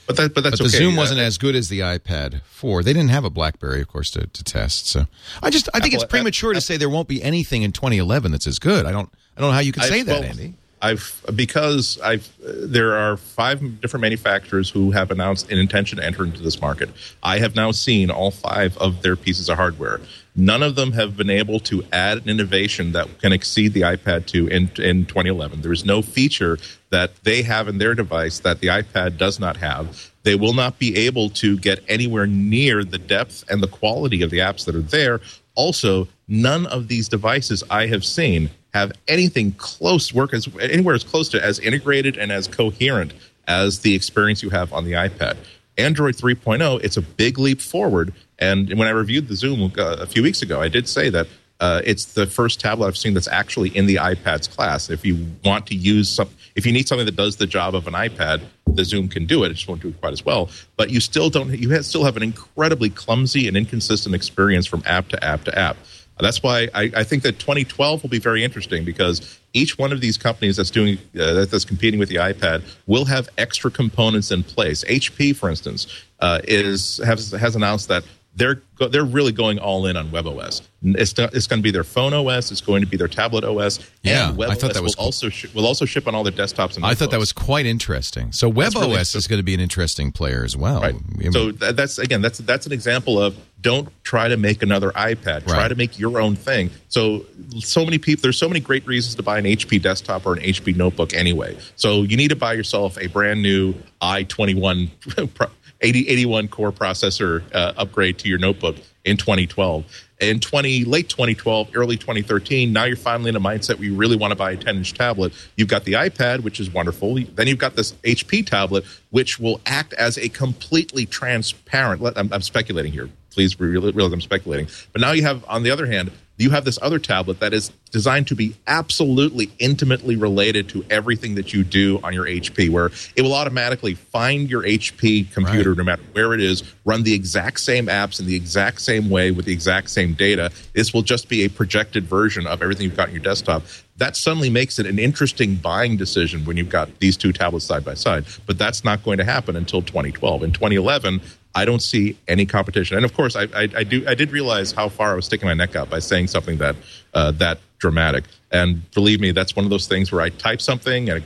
But that, but that's
But the
okay. Xoom
wasn't as good as the iPad 4. They didn't have a BlackBerry, of course, to, to test. So I just I think
Apple-
it's premature to say there won't be anything in 2011 that's as good. I don't I don't know how you can say that,
well,
Andy.
I've because I've uh, there are five different manufacturers who have announced an intention to enter into this market. I have now seen all five of their pieces of hardware. None of them have been able to add an innovation that can exceed the iPad 2 in in 2011. There is no feature that they have in their device that the iPad does not have. They will not be able to get anywhere near the depth and the quality of the apps that are there. Also, none of these devices I have seen have anything close work as anywhere as close to as integrated and as coherent as the experience you have on the iPad. Android 3.0, it's a big leap forward. And when I reviewed the Xoom uh, a few weeks ago, I did say that uh, it's the first tablet I've seen that's actually in the iPad's class. If you want to use some, if you need something that does the job of an iPad, the Xoom can do it. It just won't do it quite as well. But you still don't. You have, still have an incredibly clumsy and inconsistent experience from app to app to app. That's why I, I think that 2012 will be very interesting because each one of these companies that's doing uh, that's competing with the iPad will have extra components in place. HP, for instance, uh, is has has announced that they're go- they're really going all in on WebOS. It's it's going to be their phone OS. It's going to be their tablet OS.
Yeah,
and
I thought
WebOS
that was
will
cool.
also sh- will also ship on all their desktops. And
I thought that was quite interesting. So
That's really
WebOS is going to be an interesting player as well.
Right.
I mean,
So that's again that's that's an example of don't try to make another iPad. Try
Right.
to make your own thing. So so many people there's so many great reasons to buy an HP desktop or an HP notebook anyway. So you need to buy yourself a brand new i21 pro- 80, 81 core processor uh, upgrade to your notebook in 2012. In 20 late 2012, early 2013, now you're finally in a mindset where you really want to buy a 10 inch tablet. You've got the iPad, which is wonderful. Then you've got this HP tablet, which will act as a completely transparent. I'm, I'm speculating here. Please realize I'm speculating. But now you have, on the other hand, you have this other tablet that is designed to be absolutely intimately related to everything that you do on your HP, where it will automatically find your HP computer no matter where it is, run the exact same apps in the exact same way with the exact same data. This will just be a projected version of everything you've got on your desktop. That suddenly makes it an interesting buying decision when you've got these two tablets side by side. But that's not going to happen until 2012. In 2011, I don't see any competition. And of course, I, I, I do. I did realize how far I was sticking my neck out by saying something that uh, that dramatic. And believe me, that's one of those things where I type something and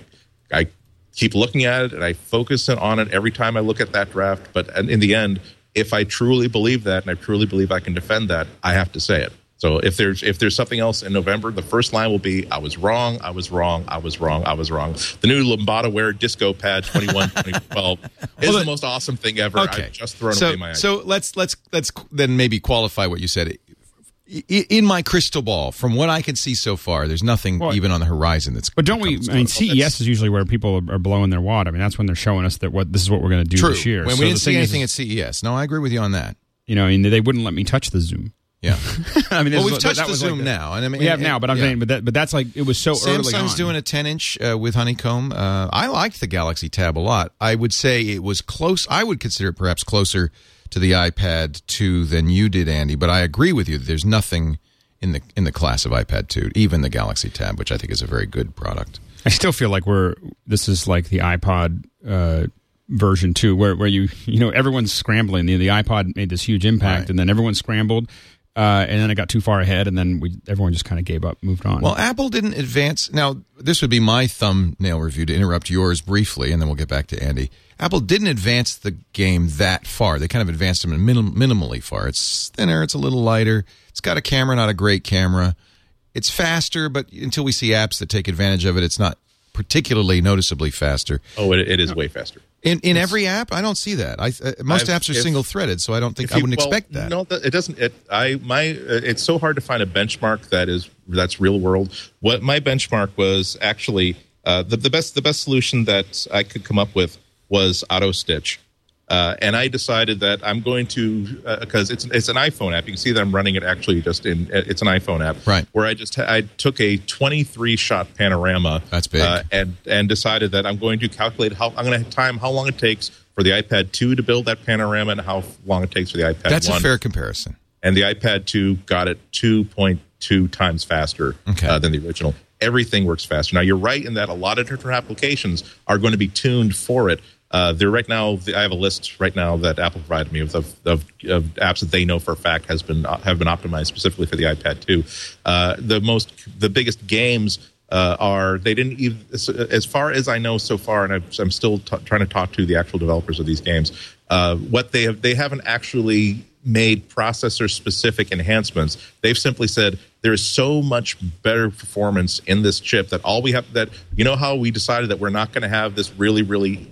I, I keep looking at it and I focus on it every time I look at that draft. But in the end, if I truly believe that and I truly believe I can defend that, I have to say it. So if there's if there's something else in November, the first line will be I was wrong, I was wrong, I was wrong, I was wrong. The new Lambada Wear Disco Pad 21 2012 is the most awesome thing ever.
okay.
I've just thrown
so,
away my eyes.
So let's let's let's then maybe qualify what you said. In my crystal ball, from what I can see so far, there's nothing
Well,
even on the horizon that's.
But don't we? I mean, CES is usually where people are, are blowing their wad. I mean, that's when they're showing us that what this is what we're going to do
True.
this year.
When
So
we didn't see
thing is-
anything at CES. No, I agree with you on that.
you know, I mean, they wouldn't let me touch the Xoom.
Yeah.
I mean,
Well, we've touched
that
the
like
Xoom
the-
now, and I mean,
we have
and-
now, but I'm
yeah.
saying, but that, but that's like it was so early on.
Samsung's doing a 10 inch uh, with Honeycomb. Uh, I liked the Galaxy Tab a lot. I would say it was close. I would consider it perhaps closer to the iPad 2 than you did, Andy. But I agree with you. that There's nothing in the in the class of iPad 2, even the Galaxy Tab, which I think is a very good product.
I still feel like we're this is like the iPod uh, version two, where where you you know everyone's scrambling. The, the iPod made this huge impact,
Right.
and then everyone scrambled, uh, and then it got too far ahead, and then we everyone just kind of gave up, moved on.
Well, Apple didn't advance. Now, this would be my thumbnail review to interrupt yours briefly, and then we'll get back to Andy. Apple didn't advance the game that far. They kind of advanced them minim- minimally far. It's thinner, it's a little lighter, it's got a camera, not a great camera. It's faster, but until we see apps that take advantage of it, it's not particularly noticeably faster.
Oh, it, it is way faster.
In in every app, I don't see that. I uh, most
I've-
apps are
if-
single threaded, so I don't think
If
I wouldn't
well,
expect that.
No, it doesn't. It, I my uh, it's so hard to find a benchmark that is that's real world. What my benchmark was actually uh, the the best the best solution that I could come up with was Auto Stitch. Uh, and I decided that I'm going to because it's it's an iPhone app. You can see that I'm running it actually just in it's an iPhone app,
Right.
Where I just I took a 23 shot panorama.
That's big.
Uh, and and decided that I'm going to calculate how I'm going to time how long it takes for the iPad 2 to build that panorama and how long it takes for the iPad
That's
1
a fair comparison.
and the iPad 2 got it 2.2 times faster
Okay.
uh, than the original. Everything works faster. Now, you're right in that a lot of different applications are going to be tuned for it. Uh, there right now, I have a list right now that Apple provided me of, of, of, apps that they know for a fact has been have been optimized specifically for the iPad 2. Uh, the most, the biggest games uh, are they didn't even as, far as I know so far, and I'm, I'm still t- trying to talk to the actual developers of these games. Uh, what they have they haven't actually made processor specific enhancements. They've simply said there is so much better performance in this chip that all we have that you know how we decided that we're not going to have this really really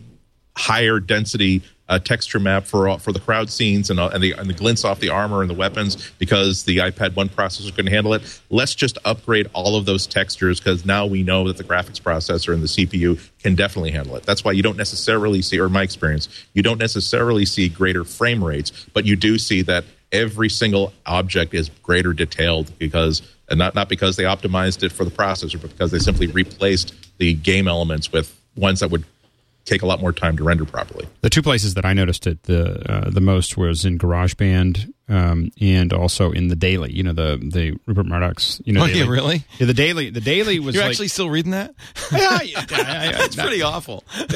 higher density uh, texture map for all, for the crowd scenes and, uh, and the and the glints off the armor and the weapons because the iPad 1 processor couldn't handle it. Let's just upgrade all of those textures because now we know that the graphics processor and the CPU can definitely handle it. That's why you don't necessarily see, or my experience, you don't necessarily see greater frame rates, but you do see that every single object is greater detailed because and not not because they optimized it for the processor, but because they simply replaced the game elements with ones that would take a lot more time to render properly.
The two places that I noticed it the uh, the most was in GarageBand um, and also in the Daily. You know the the Rupert Murdoch's. You know,
Oh, yeah, really?
Yeah, the Daily. The Daily was
You're
like,
actually still reading that?
Yeah, yeah, yeah,
That's pretty awful.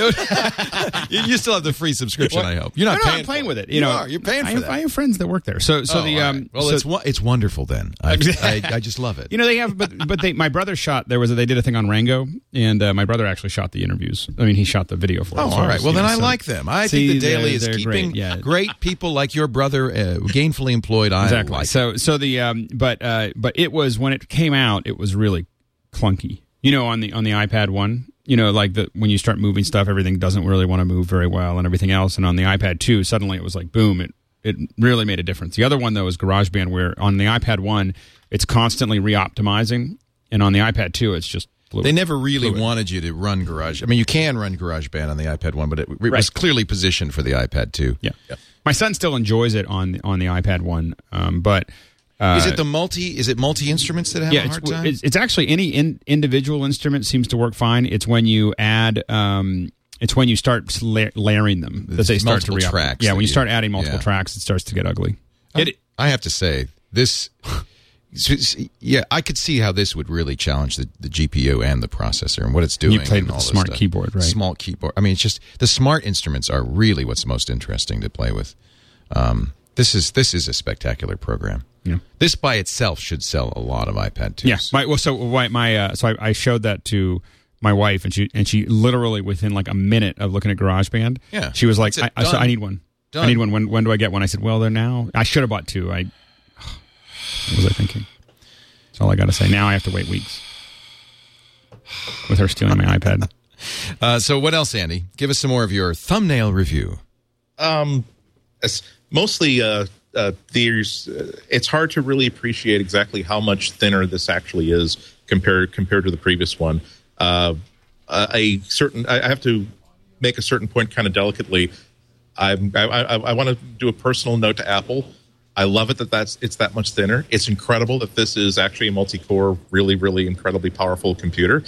you, you still have the free subscription, I hope. You're not
no, no, I'm playing with it. You, know,
are. You're paying
I
for
have,
that.
I have friends that work there. So, so
Oh,
the um,
right. well,
so-
it's it's wonderful. Then I, I, I just love it.
You know they have, but but they my brother shot. There was a, they did a thing on Rango, and uh, my brother actually shot the interviews. I mean, he shot the video for. it.
Oh,
So
all right. Well, then I like them. I think the Daily is keeping
great,
people like your brother uh, gainfully employed. I
exactly.
like.
so so the um, but uh, but it was when it came out, it was really clunky. You know, on the on the iPad one. You know, like the when you start moving stuff, everything doesn't really want to move very well, and everything else. And on the iPad two, suddenly it was like boom! It it really made a difference. The other one though is GarageBand, where on the iPad one, it's constantly re-optimizing, and on the iPad two, it's just fluid.
They never really
Fluid.
wanted you to run Garage. I mean, you can run GarageBand on the iPad one, but it, it was clearly positioned for the iPad two.
Yeah. My son still enjoys it on on the iPad one, um, but uh,
Is it the multi? Is it multi instruments that have
yeah,
a
it's,
hard time?
it's it's actually any in, individual instrument seems to work fine. It's when you add. Um, it's when you start la- layering them that they start to
multiple
re
tracks
Yeah, when you
you-
start adding multiple
yeah.
tracks, it starts to get ugly. It,
I have to say this. Yeah, I could see how this would really challenge the, the GPU and the processor and what it's doing.
You played with
all
the smart
stuff.
keyboard, right?
Smart keyboard. I mean, it's just the smart instruments are really what's most interesting to play with. Um, this is this is a spectacular program.
Yeah.
This by itself should sell a lot of iPad 2s.
yeah, my, well, so my, my uh, so I, I showed that to my wife, and she and she literally within like a minute of looking at GarageBand,
Yeah.
she was like, I. I,
Done.
I need one.
Done.
I need one. When when do I get one? I said, well, they're now. I should have bought two. I what was I thinking? That's all I got to say. Now I have to wait weeks with her stealing my iPad.
Uh, so what else, Andy? Give us some more of your thumbnail review.
Um, it's mostly uh, uh, there's. Uh, it's hard to really appreciate exactly how much thinner this actually is compared compared to the previous one. Uh, a a certain. I I have to make a certain point kind of delicately. I'm, I, I, I want to do a personal note to Apple. I love it that that's it's that much thinner. It's incredible that this is actually a multi-core, really, really incredibly powerful computer.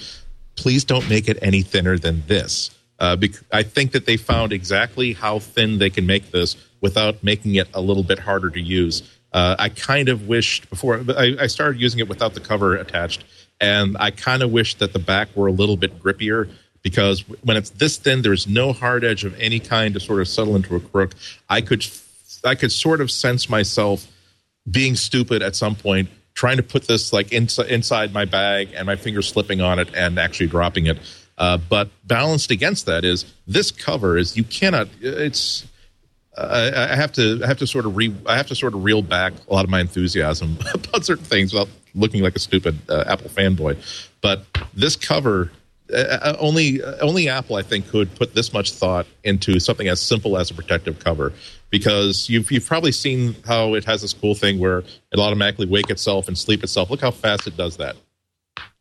Please don't make it any thinner than this. Uh, bec- I think that they found exactly how thin they can make this without making it a little bit harder to use. Uh, I kind of wished before I, I started using it without the cover attached, and I kind of wished that the back were a little bit grippier because when it's this thin, there's no hard edge of any kind to sort of settle into a crook. I could, I could sort of sense myself being stupid at some point, trying to put this like ins- inside my bag and my finger slipping on it and actually dropping it. Uh, but balanced against that is this cover is you cannot. It's I, I have to I have to sort of re I have to sort of reel back a lot of my enthusiasm about certain things without looking like a stupid uh, Apple fanboy. But this cover, uh, uh, only only Apple I think could put this much thought into something as simple as a protective cover. Because you've you've probably seen how it has this cool thing where it'll automatically wake itself and sleep itself. Look how fast it does that.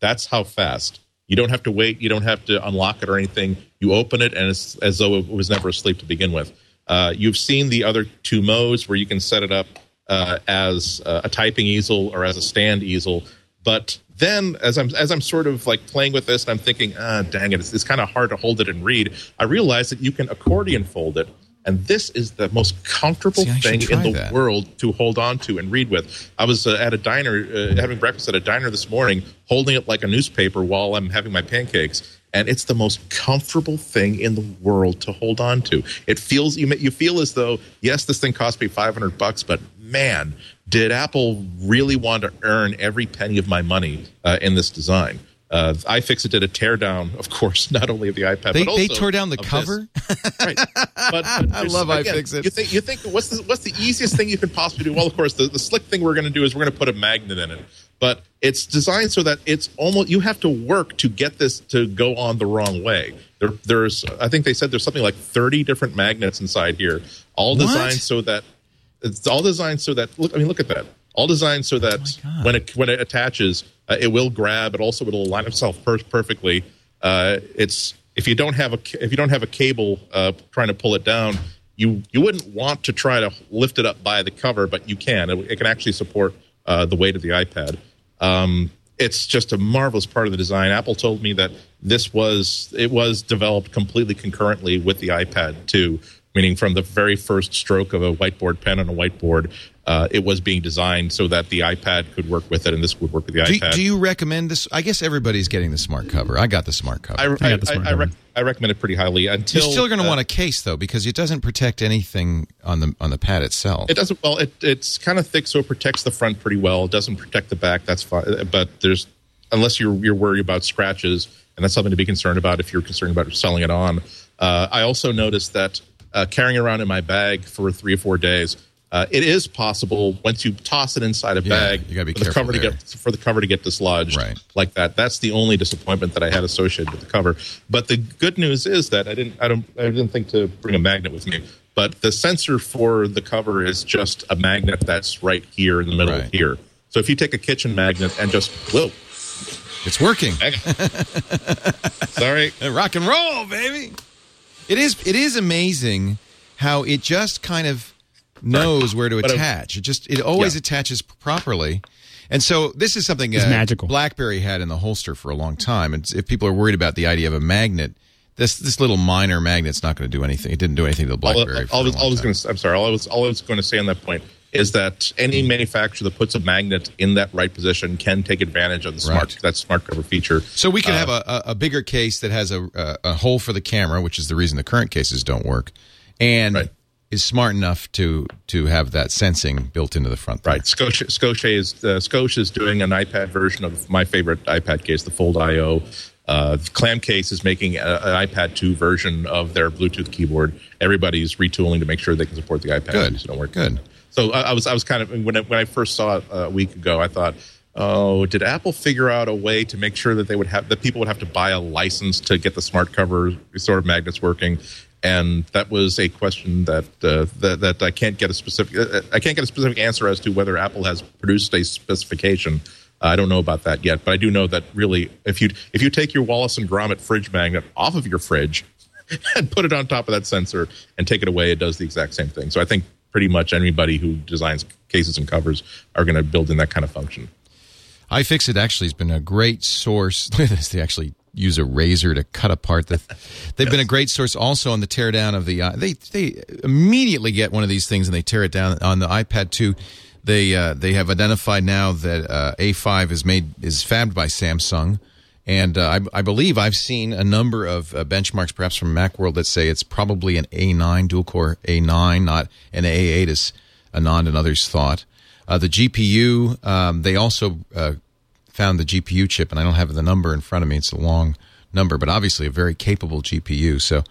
That's how fast. You don't have to wait. You don't have to unlock it or anything. You open it, and it's as though it was never asleep to begin with. Uh, you've seen the other two modes where you can set it up uh, as a typing easel or as a stand easel. But then, as I'm as I'm sort of like playing with this, and I'm thinking, ah, dang it, it's, it's kind of hard to hold it and read. I realize that you can accordion fold it, and this is the most comfortable
See,
thing in the
that.
world to hold on to and read with. I was uh, at a diner, uh, having breakfast at a diner this morning, holding it like a newspaper while I'm having my pancakes. And it's the most comfortable thing in the world to hold on to. It feels you you feel as though yes, this thing cost me 500 bucks, but man, did Apple really want to earn every penny of my money uh, in this design? Uh, iFixit did a teardown, of course, not only of the iPad,
They,
but
they tore down the cover.
right. But,
I love
again,
iFixit.
You think you think what's the what's the easiest thing you could possibly do? Well, of course, the, the slick thing we're going to do is we're going to put a magnet in it. But it's designed so that it's almost you have to work to get this to go on the wrong way. There, there's I think they said there's something like 30 different magnets inside here, all
What?
designed so that it's all designed so that look. I mean, look at that. All designed so that
God.
when it when it attaches, uh, it will grab. It also it'll align itself per- perfectly. Uh, it's if you don't have a if you don't have a cable uh, trying to pull it down, you you wouldn't want to try to lift it up by the cover, but you can. It, it can actually support uh, the weight of the iPad. Um, it's just a marvelous part of the design. Apple told me that this was it was developed completely concurrently with the iPad too. Meaning from the very first stroke of a whiteboard pen on a whiteboard, uh, it was being designed so that the iPad could work with it, and this would work with the
Do,
iPad.
do you recommend this? I guess everybody's getting the smart cover. I got the smart cover.
I,
I
I,
smart
I,
cover.
rec- I recommend it pretty highly. Until
You're still going to
uh,
want a case though, because it doesn't protect anything on the on the pad itself.
It doesn't. Well, it, it's kind of thick, so it protects the front pretty well. It doesn't protect the back. That's fine. But there's unless you're you're worried about scratches, and that's something to be concerned about if you're concerned about selling it on. Uh, I also noticed that uh, carrying around in my bag for three or four days. Uh, it is possible once you toss it inside a
Yeah,
bag
you gotta be
for the cover to get for the cover to get dislodged
Right.
like that. That's the only disappointment that I had associated with the cover. But the good news is that I didn't I don't I didn't think to bring a magnet with me. But the sensor for the cover is just a magnet that's right here in the middle
Right.
of here. So if you take a kitchen magnet and just whoa,
it's working.
sorry,
Rock and roll, baby. It is. It is amazing how it just kind of knows where to
But, uh,
attach. It just. It always
Yeah.
attaches properly. And so this is something
It's
uh,
magical.
BlackBerry had in the holster for a long time. And if people are worried about the idea of a magnet, this this little minor magnet's not going to do anything. It didn't do anything to the
all,
BlackBerry. for
all,
a
I
long
all I was
time.
going to I'm sorry. All I was all I was going to say on that point is that any manufacturer that puts a magnet in that right position can take advantage of the smart
Right.
that smart cover feature.
So we
Uh,
have a, a, bigger case that has a, a, a hole for the camera, which is the reason the current cases don't work, and
Right.
is smart enough to to have that sensing built into the front. there.
Right. Scosche, Scosche is uh, Scosche is doing an iPad version of my favorite iPad case, the Fold IO. Uh, Clam Case is making a- an iPad 2 version of their Bluetooth keyboard. Everybody's retooling to make sure they can support the iPad.
Good.
So don't worry.
Good.
So I, I was I was kind of when I, when I first saw it uh, a week ago, I thought, oh, did Apple figure out a way to make sure that they would have that people would have to buy a license to get the smart cover sort of magnets working? And that was a question that uh, that, that I can't get a specific uh, I can't get a specific answer as to whether Apple has produced a specification. I don't know about that yet, but I do know that really, if you if you take your Wallace and Gromit fridge magnet off of your fridge and put it on top of that sensor and take it away, it does the exact same thing. So I think pretty much anybody who designs cases and covers are going to build in that kind of function.
iFixit actually has been a great source. Look at this. They actually use a razor to cut apart the. They've been a great source also on the teardown of the. Uh, they they immediately get one of these things and they tear it down on the iPad 2. They uh, they have identified now that uh, A5 is made is fabbed by Samsung, and uh, I, I believe I've seen a number of uh, benchmarks, perhaps from MacWorld, that say it's probably an A9 dual core A9, not an A8 as Anand and others thought. Uh, the GPU, um, they also uh, found the GPU chip, and I don't have the number in front of me. It's a long number, but obviously a very capable GPU. So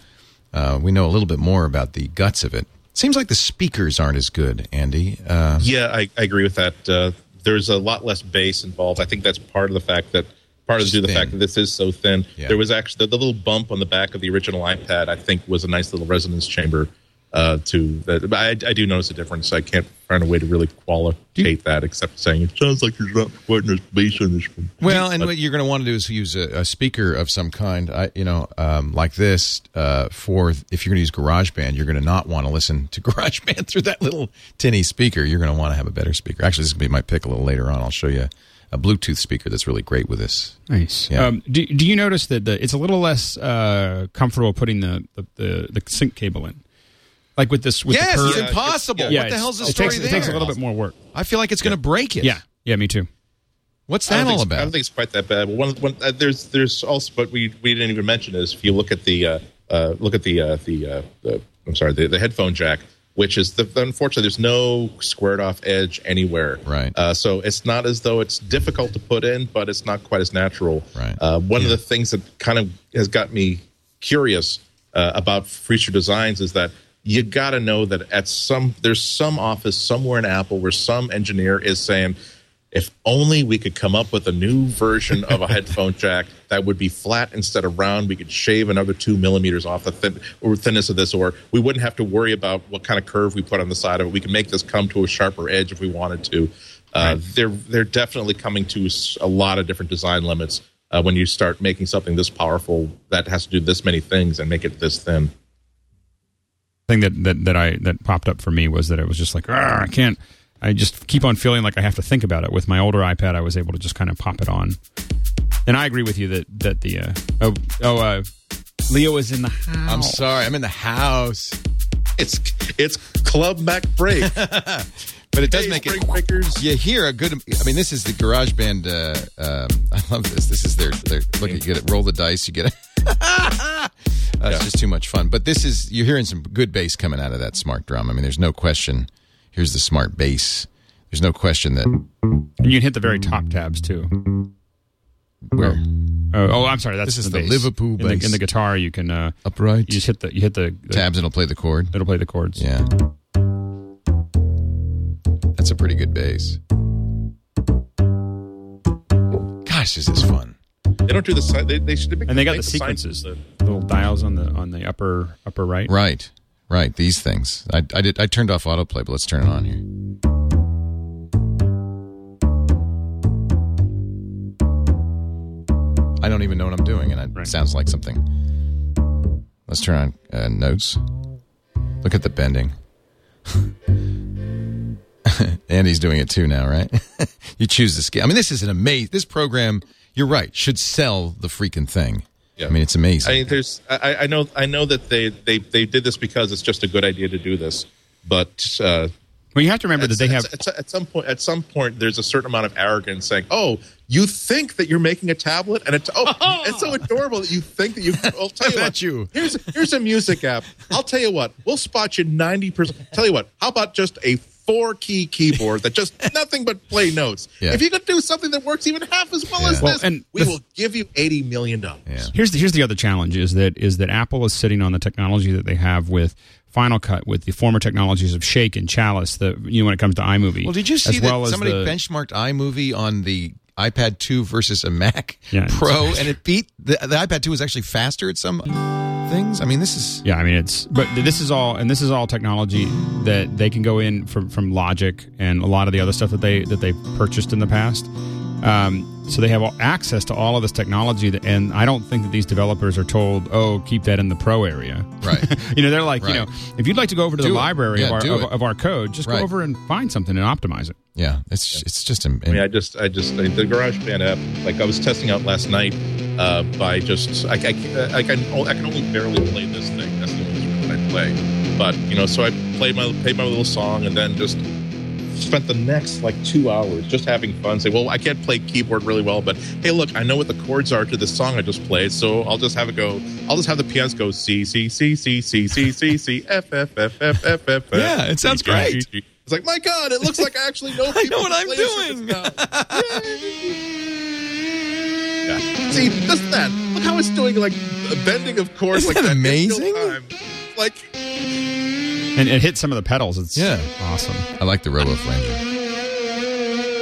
uh, we know a little bit more about the guts of it. Seems like the speakers aren't as good, Andy. Uh,
Yeah, I, I agree with that. There's a lot less bass involved. I think that's part of the fact that part of due to the fact that this is so thin.
Yeah.
There was actually the, the little bump on the back of the original iPad. I think was a nice little resonance chamber. Uh, to that, I, I do notice a difference. I can't find a way to really qualitate that except saying it sounds like there's not quite enough bass in this one.
Well, and what you're going to want to do is use a, a speaker of some kind, I, you know, um, like this. Uh, for if you're going to use GarageBand, you're going to not want to listen to GarageBand through that little tinny speaker. You're going to want to have a better speaker. Actually, this is going to be my pick a little later on. I'll show you a Bluetooth speaker that's really great with this.
Nice.
Yeah.
Um, do, do you notice that the, it's a little less uh, comfortable putting the, the, the, the sync cable in? Like with this, with
yes,
the
it's
curve.
Yeah,
impossible.
Yeah,
what the
it's-
hell's the
it
story
takes,
there?
It takes a little bit more work.
I feel like it's going to break it.
Yeah, yeah, me too.
What's that all
about? I don't think it's quite that bad. But one, one uh, there's there's also, but we we didn't even mention is if you look at the uh, uh, look at the uh, the, uh, the I'm sorry the, the headphone jack, which is the unfortunately there's no squared off edge anywhere.
Right.
Uh, so it's not as though it's difficult to put in, but it's not quite as natural.
Right.
Uh, one of the things that kind of has got me curious uh, about future designs is that you got to know that at some there's some office somewhere in Apple where some engineer is saying, if only we could come up with a new version of a headphone jack that would be flat instead of round, we could shave another two millimeters off the thin, or thinness of this, or we wouldn't have to worry about what kind of curve we put on the side of it. We can make this come to a sharper edge if we wanted to. Uh, They're they're definitely coming to a lot of different design limits uh, when you start making something this powerful that has to do this many things and make it this thin.
thing that, that, that I that popped up for me was that it was just like I can't. I just keep on feeling like I have to think about it. With my older iPad, I was able to just kind of pop it on. And I agree with you that that the uh, oh oh uh, Leo is in the house.
I'm sorry. I'm in the house.
it's it's Club Mac break.
But it does
Hey,
make it.
breakers.
You hear a good. I mean, this is the Garage Band. Uh, um, I love this. This is their. their look, you get it. Roll the dice. You get it. uh, It's just too much fun. But this is. You're hearing some good bass coming out of that smart drum. I mean, there's no question. Here's the smart bass. There's no question that
And you can hit the very top tabs too.
where
Oh, oh I'm sorry. That's
This is
the,
the
bass.
Liverpool
in the,
bass.
in the guitar. You can uh,
upright
you just hit the you hit the, the
tabs and it'll play the chord.
It'll play the chords.
Yeah. That's a pretty good bass. Gosh, is this fun?
They don't do the si- they they should make
And they got
make
the
sign-
sequences, the little dials on the on the upper upper right.
Right, right. These things. I, I did. I turned off autoplay, but let's turn it on here. I don't even know what I'm doing, and it
Right.
sounds like something. Let's turn on uh, notes. Look at the bending. Andy's doing it too now, right? you choose the scale. I mean, this is an amazing. This program, you're right, should sell the freaking thing.
Yeah.
I mean, it's amazing.
I there's I, I know I know that they, they they did this because it's just a good idea to do this, but uh,
Well, you have to remember that they have.
at, at, at some point at some point there's a certain amount of arrogance saying, "Oh, you think that you're making a tablet and it's oh, it's so adorable that you think that you." I'll tell you
bet
what,
you.
Here's here's a music app. I'll tell you what, we'll spot you ninety percent. Tell you what, how about just a four key keyboard that just nothing but play notes?
Yeah.
If you could do something that works even half as well
Yeah.
as
Well,
this,
and
we
the-
will give you eighty million dollars.
Yeah.
Here's the, here's the other challenge is that is that Apple is sitting on the technology that they have with Final Cut, with the former technologies of Shake and Chalice. The you know when it comes to iMovie.
Well, did you see
as
that
well
somebody
the-
benchmarked iMovie on the iPad 2 versus a Mac
Yeah,
Pro, and it beat the, the iPad 2 was actually faster at some things. I mean, this is
Yeah, I mean it's but this is all and this is all technology that they can go in from from Logic and a lot of the other stuff that they that they purchased in the past. Um, so they have access to all of this technology, that, and I don't think that these developers are told, "Oh, keep that in the pro area."
Right.
you know, they're like, you know, if you'd like to go over to
Do
the
it.
library
Yeah,
of, our, of, of our code, just
Right.
go over and find something and optimize it.
yeah. It's it's just. am-
I mean, I just, I just, I, the GarageBand app, like I was testing out last night uh, by just, I, I, I, can, I can only barely play this thing. That's the only instrument I play. But you know, so I played my, played my little song, and then just spent the next like two hours just having fun. Say, well, I can't play keyboard really well, but hey, look, I know what the chords are to this song I just played, so I'll just have it go. I'll just have the pianos go C C C C C C C C F F F F F F.
Yeah, it sounds great.
It's like, my God, it looks like I actually know people.
know what I'm doing.
Yeah. See, just that. Look how it's doing, like bending of course,
Isn't
like
that amazing?
Like,
And it hits some of the pedals. It's
Yeah.
awesome.
I like the Robo Flanger.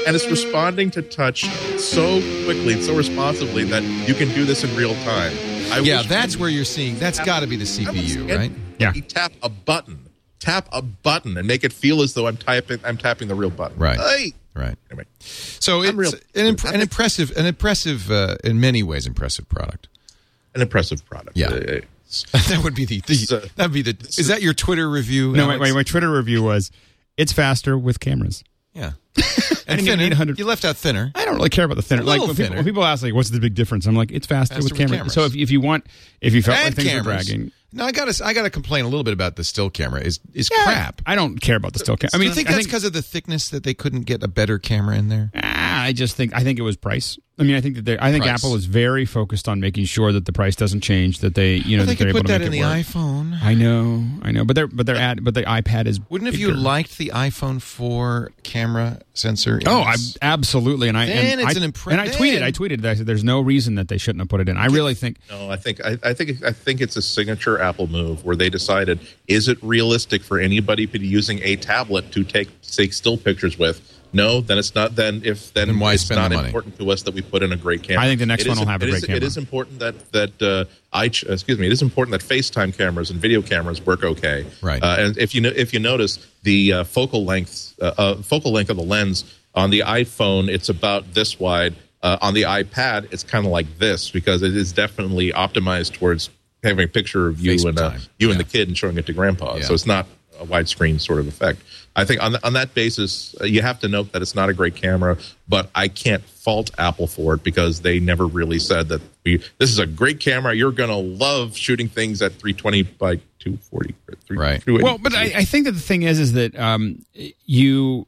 and it's responding to touch so quickly, and so responsively that you can do this in real time. I
Yeah, that's where you're seeing. That's got to be the CPU,
it-
right?
Yeah.
you tap a button, tap a button, and make it feel as though I'm typing. I'm tapping the real button.
Right.
Hey.
Right.
Anyway,
So it's
I'm real-
an, imp- an impressive, an impressive, uh, in many ways, impressive product.
an impressive product.
Yeah.
Uh, it's-
that would be the, the that would be the. Is that your Twitter review?
No, wait,
Alex?
wait, my Twitter review was, "It's faster with cameras."
Yeah. And thinner. You left out thinner.
I don't really care about the thinner. Like
little
when people, when people ask, like, "What's the big difference?" I'm like, "It's faster,
Faster
with,
with
cameras.
cameras.
So if, if you want, if you felt like things
cameras.
were dragging,
No, I got to. I got to complain a little bit about the still camera. Is is
Yeah,
crap.
I don't care about the still camera. I
I
mean,
mean, think
I
that's because of the thickness that they couldn't get a better camera in there.
Ah, I just think I think it was price. I mean, I think that they, I think
Price.
Apple is very focused on making sure that the price doesn't change. That they, you know,
Well, they
that they're
could
able
put
to
that
make
in the
work.
iPhone.
I know, I know, but they're but they're at but the iPad is.
Wouldn't have you liked the iPhone 4 camera sensor?
Oh, I, absolutely, and I
Then
and
it's
I,
an impre-
and I tweeted, I tweeted that I said there's no reason that they shouldn't have put it in. I really think
No, I think I, I think I think it's a signature Apple move where they decided: is it realistic for anybody to be using a tablet to take take still pictures with? No, then it's not. Then if then,
Then why
it's
spend
not
the money?
important to us that we put in a great camera.
I think the next
It
one
is-
will have a great
is-
camera.
It is important that that uh, I excuse me. It is important that FaceTime cameras and video cameras work okay.
Right.
Uh, and if you know, if you notice the uh, focal length uh, uh, focal length of the lens on the iPhone, it's about this wide. Uh, on the iPad, it's kind of like this because it is definitely optimized towards having a picture of you and uh,
FaceTime.
you and the kid and showing it to grandpa.
Yeah.
So it's not a widescreen sort of effect. I think on, the, on that basis, uh, you have to note that it's not a great camera, but I can't fault Apple for it because they never really said that we, this is a great camera. You're going to love shooting things at 320 by 240. or 3-
Right.
Well, but I, I think that the thing is, is that um, you.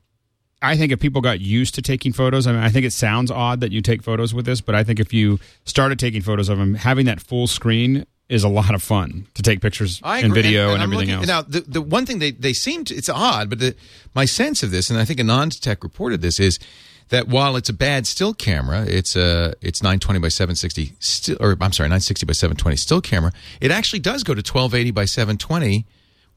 I think if people got used to taking photos, I mean, I think it sounds odd that you take photos with this, but I think if you started taking photos of them, having that full screen is a lot of fun to take pictures and video and,
I'm
everything
looking-
else.
Now, the, the one thing they, they seem to, it's odd, but the, my sense of this, and I think Anand Tech reported this, is that while it's a bad still camera, it's a it's 920 by 760 still, or I'm sorry, 960 by 720 still camera. It actually does go to 1280 by 720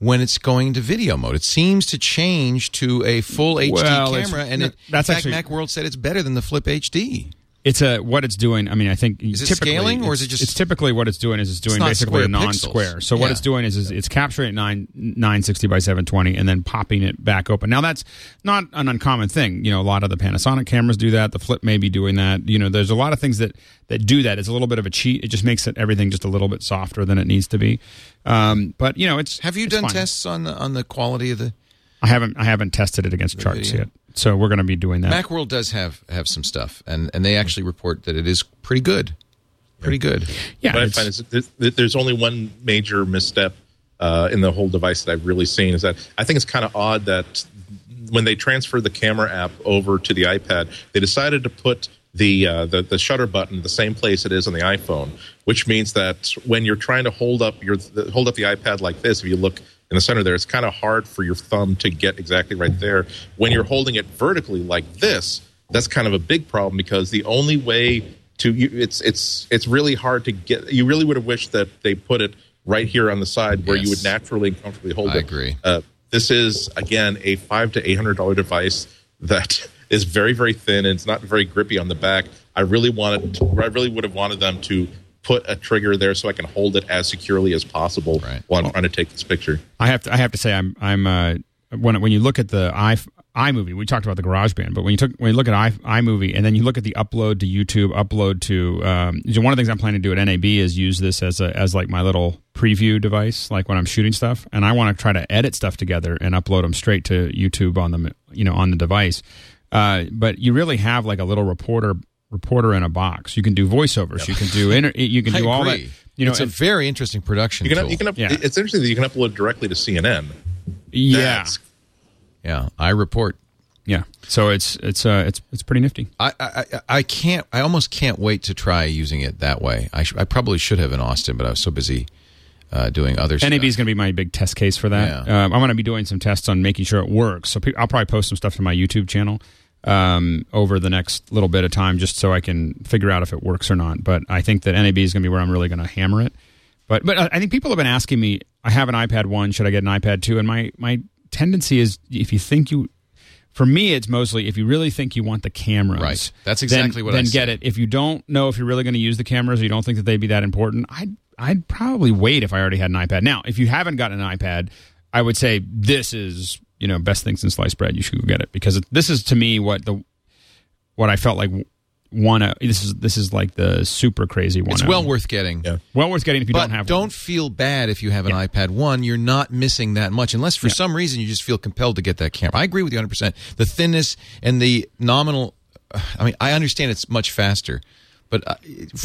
when it's going to video mode. It seems to change to a full HD
Well,
camera, and it,
that's
in fact,
actually-
MacWorld said it's better than the Flip HD.
It's a what it's doing. I mean, I think
Is it scaling, or is
it's-
it just-
It's typically what it's doing is it's doing
not
basically a non-square.
pixels.
So what
Yeah.
it's doing is, is it's capturing at nine nine sixty by seven twenty and then popping it back open. Now that's not an uncommon thing. You know, a lot of the Panasonic cameras do that. The Flip may be doing that. You know, there's a lot of things that that do that. It's a little bit of a cheat. It just makes it everything just a little bit softer than it needs to be. Um, but you know, it's
Have you
it's
done
fine.
tests on the on the quality of the
I haven't I haven't tested it against charts
video.
yet. So we're going to be doing that.
MacWorld does have have some stuff, and and they actually report that it is pretty good, pretty good.
yeah,
what I find is that there's- there's only one major misstep uh, in the whole device that I've really seen is that I think it's kind of odd that when they transfer the camera app over to the iPad, they decided to put the, uh, the the shutter button the same place it is on the iPhone, which means that when you're trying to hold up your hold up the iPad like this, if you look in the center there, it's kind of hard for your thumb to get exactly right there. When you're holding it vertically like this, that's kind of a big problem because the only way to you, it's it's it's really hard to get. You really would have wished that they put it right here on the side where you would naturally and comfortably hold
I
it.
I agree.
Uh, this is again a five to eight hundred dollar device that is very very thin and it's not very grippy on the back. I really wanted, to, I really would have wanted them to put a trigger there so I can hold it as securely as possible
Right.
while I'm trying to take this picture.
I have to. I have to say, I'm. I'm. Uh, when when you look at the i iMovie, we talked about the GarageBand, but when you took when you look at i iMovie and then you look at the upload to YouTube, upload to um, one of the things I'm planning to do at NAB is use this as a as like my little preview device, like when I'm shooting stuff, and I want to try to edit stuff together and upload them straight to YouTube on the you know on the device. Uh, but you really have like a little reporter reporter in a box. You can do voiceovers. You can do inter- you can
I
do all that. You know,
it's a very interesting production
You can,
tool.
you can up,
Yeah.
It's interesting that you can upload directly to CNN.
yeah.
That's-
yeah, iReport.
Yeah. So it's it's uh it's it's pretty nifty.
I, I I- I can't. I almost can't wait to try using it that way. I, sh- I probably should have in Austin, but I was so busy uh, doing other stuff.
NAB is going to be my big test case for that.
Yeah.
Um, I'm going to be doing some tests on making sure it works. So pe- I'll probably post some stuff to my YouTube channel um, over the next little bit of time, just so I can figure out if it works or not. But I think that NAB is going to be where I'm really going to hammer it. But but uh, I think people have been asking me. I have an iPad one. Should I get an iPad two? And my my tendency is if you think you. For me, it's mostly if you really think you want the cameras.
Right. That's
then-
exactly what I
Then
said.
get it. If you don't know if you're really going to use the cameras, or you don't think that they'd be that important, I'd I'd probably wait if I already had an iPad. Now, if you haven't gotten an iPad, I would say this is you know best thing since sliced bread. You should go get it because it, this is to me what the what I felt like one. uh, This is this is like the super crazy one.
It's well worth getting.
Yeah.
well worth getting if you
but
don't have.
don't
one.
feel bad if you have an iPad one. You're not missing that much, unless for some reason you just feel compelled to get that camera. I agree with you 100. percent The thinness and the nominal. I mean, I understand it's much faster, but uh,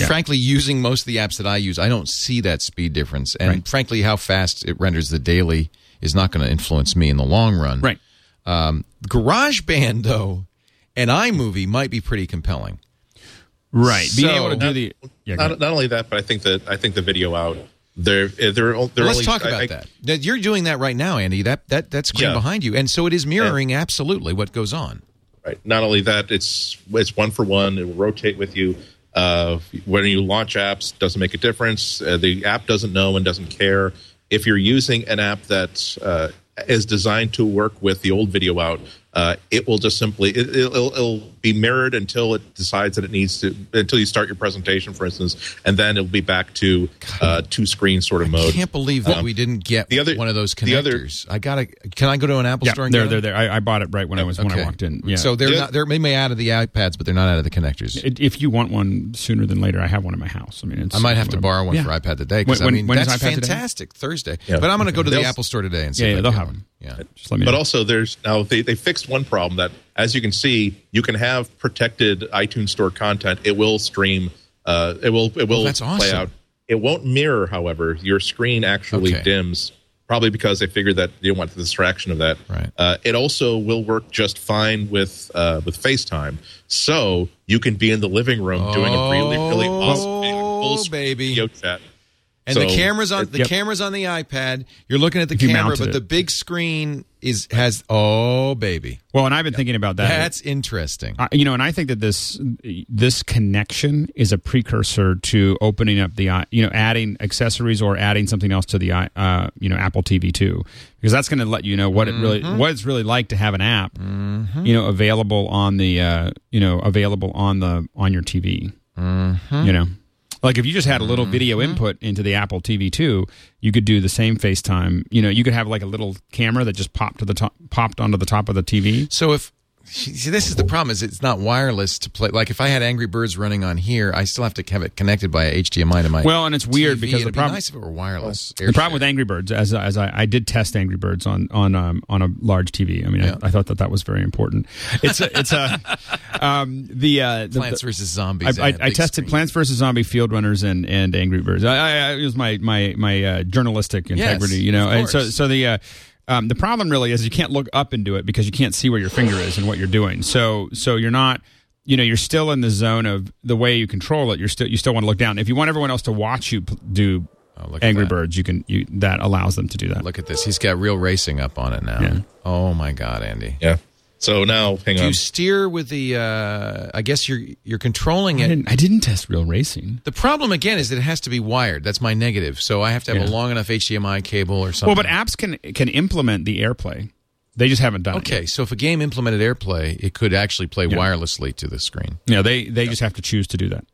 frankly, using most of the apps that I use, I don't see that speed difference. And
Right.
frankly, how fast it renders the daily is not going to influence me in the long run.
Right.
Um, GarageBand though, and iMovie might be pretty compelling.
Right. Being able to do the yeah.
not, not only that, but I think that I think the video out they're they're, they're
Well, let's talk about
I-
that. That You're doing that right now, Andy. That that that screen
Yeah.
behind you, and so it is mirroring absolutely what goes on.
Right. Not only that, it's it's one for one. It will rotate with you. Uh, when you launch apps, doesn't make a difference. Uh, the app doesn't know and doesn't care. If you're using an app that uh, is designed to work with the old video out, uh, it will just simply it, it'll, it'll be mirrored until it decides that it needs to until you start your presentation, for instance, and then it'll be back to uh, two screen sort of mode.
I can't believe that
Um,
we didn't get
the other-
one of those
the other-
connectors. I gotta. Can I go to an Apple
yeah,
store? And
they're,
get
they're there. I, I bought it right when I was when I walked in. Yeah.
So they're
Yeah.
not. They're maybe out of the iPads, but they're not out of the connectors.
It- if you want one sooner than later, I have one in my house. I mean, it's,
I might have to borrow one
Yeah.
for iPad today because I mean
when is
that's
iPad today?
fantastic Thursday.
Yeah.
But I'm going to go to the
They'll-
Apple store today and see.
Yeah,
if
yeah they'll have one.
Yeah.
Just let me
But
know.
also, there's now they, they fixed one problem that, as you can see, you can have protected iTunes Store content. It will stream. Uh, it will it will play
awesome.
out. It won't mirror, however. Your screen actually
Okay.
dims, probably because they figured that you don't want the distraction of that.
Right.
Uh, it also will work just fine with uh, with FaceTime. So you can be in the living room doing a really really awesome full
Oh, baby.
video chat.
And
So-
the cameras on the
Yep.
cameras on the iPad. You're looking at the
If
camera, but
it.
the big screen is has. Oh, baby,
Well, and I've been thinking about that.
that's interesting.
I- you know, and I think that this this connection is a precursor to opening up the you know adding accessories or adding something else to the uh, you know Apple TV too, because that's going to let you know what it really
Mm-hmm.
what it's really like to have an app you know available on the uh, you know available on the on your TV.
Mm-hmm.
You know. Like if you just had a little mm-hmm. video mm-hmm. input into the Apple TV 2, you could do the same FaceTime. You know, you could have like a little camera that just popped to the top, popped onto the top of the TV.
So if see, this is the problem is it's not wireless to play. Like if I had Angry Birds running on here, I still have to have it connected by HDMI to my.
Well, and it's weird
TV.
because the
It'd be
problem-
nice if it were wireless.
The problem with Angry Birds, as as I, I did test Angry Birds on on um, on a large TV. I mean,
Yeah.
I, I thought that that was very important. It's a, it's a um, the uh, the,
Plants
the-
vs Zombies.
I, I, I tested
screen.
Plants vs Zombie, Fieldrunners, and, and Angry Birds. I, I, it was my my my uh, journalistic integrity,
Yes,
you know. And so so the uh, um, the problem really is you can't look up and do it because you can't see where your finger is and what you're doing. So so you're not. You know, you're still in the zone of the way you control it. You're still you still want to look down. If you want everyone else to watch you do
Oh, look
Angry. Birds, you can you that allows them to do that.
Look at this. He's got real racing up on it now.
Yeah.
Oh my God, Andy.
Yeah. So now, hang
Do
on.
you steer with the? Uh, I guess you're you're controlling
I
it.
didn't, I didn't test real racing.
The problem again is that it has to be wired. That's my negative. So I have to have a long enough HDMI cable or something.
Well, but apps can can implement the AirPlay. They just haven't done it.
Okay,
yet.
so if a game implemented AirPlay, it could actually play wirelessly to the screen.
Yeah, they they just have to choose to do that.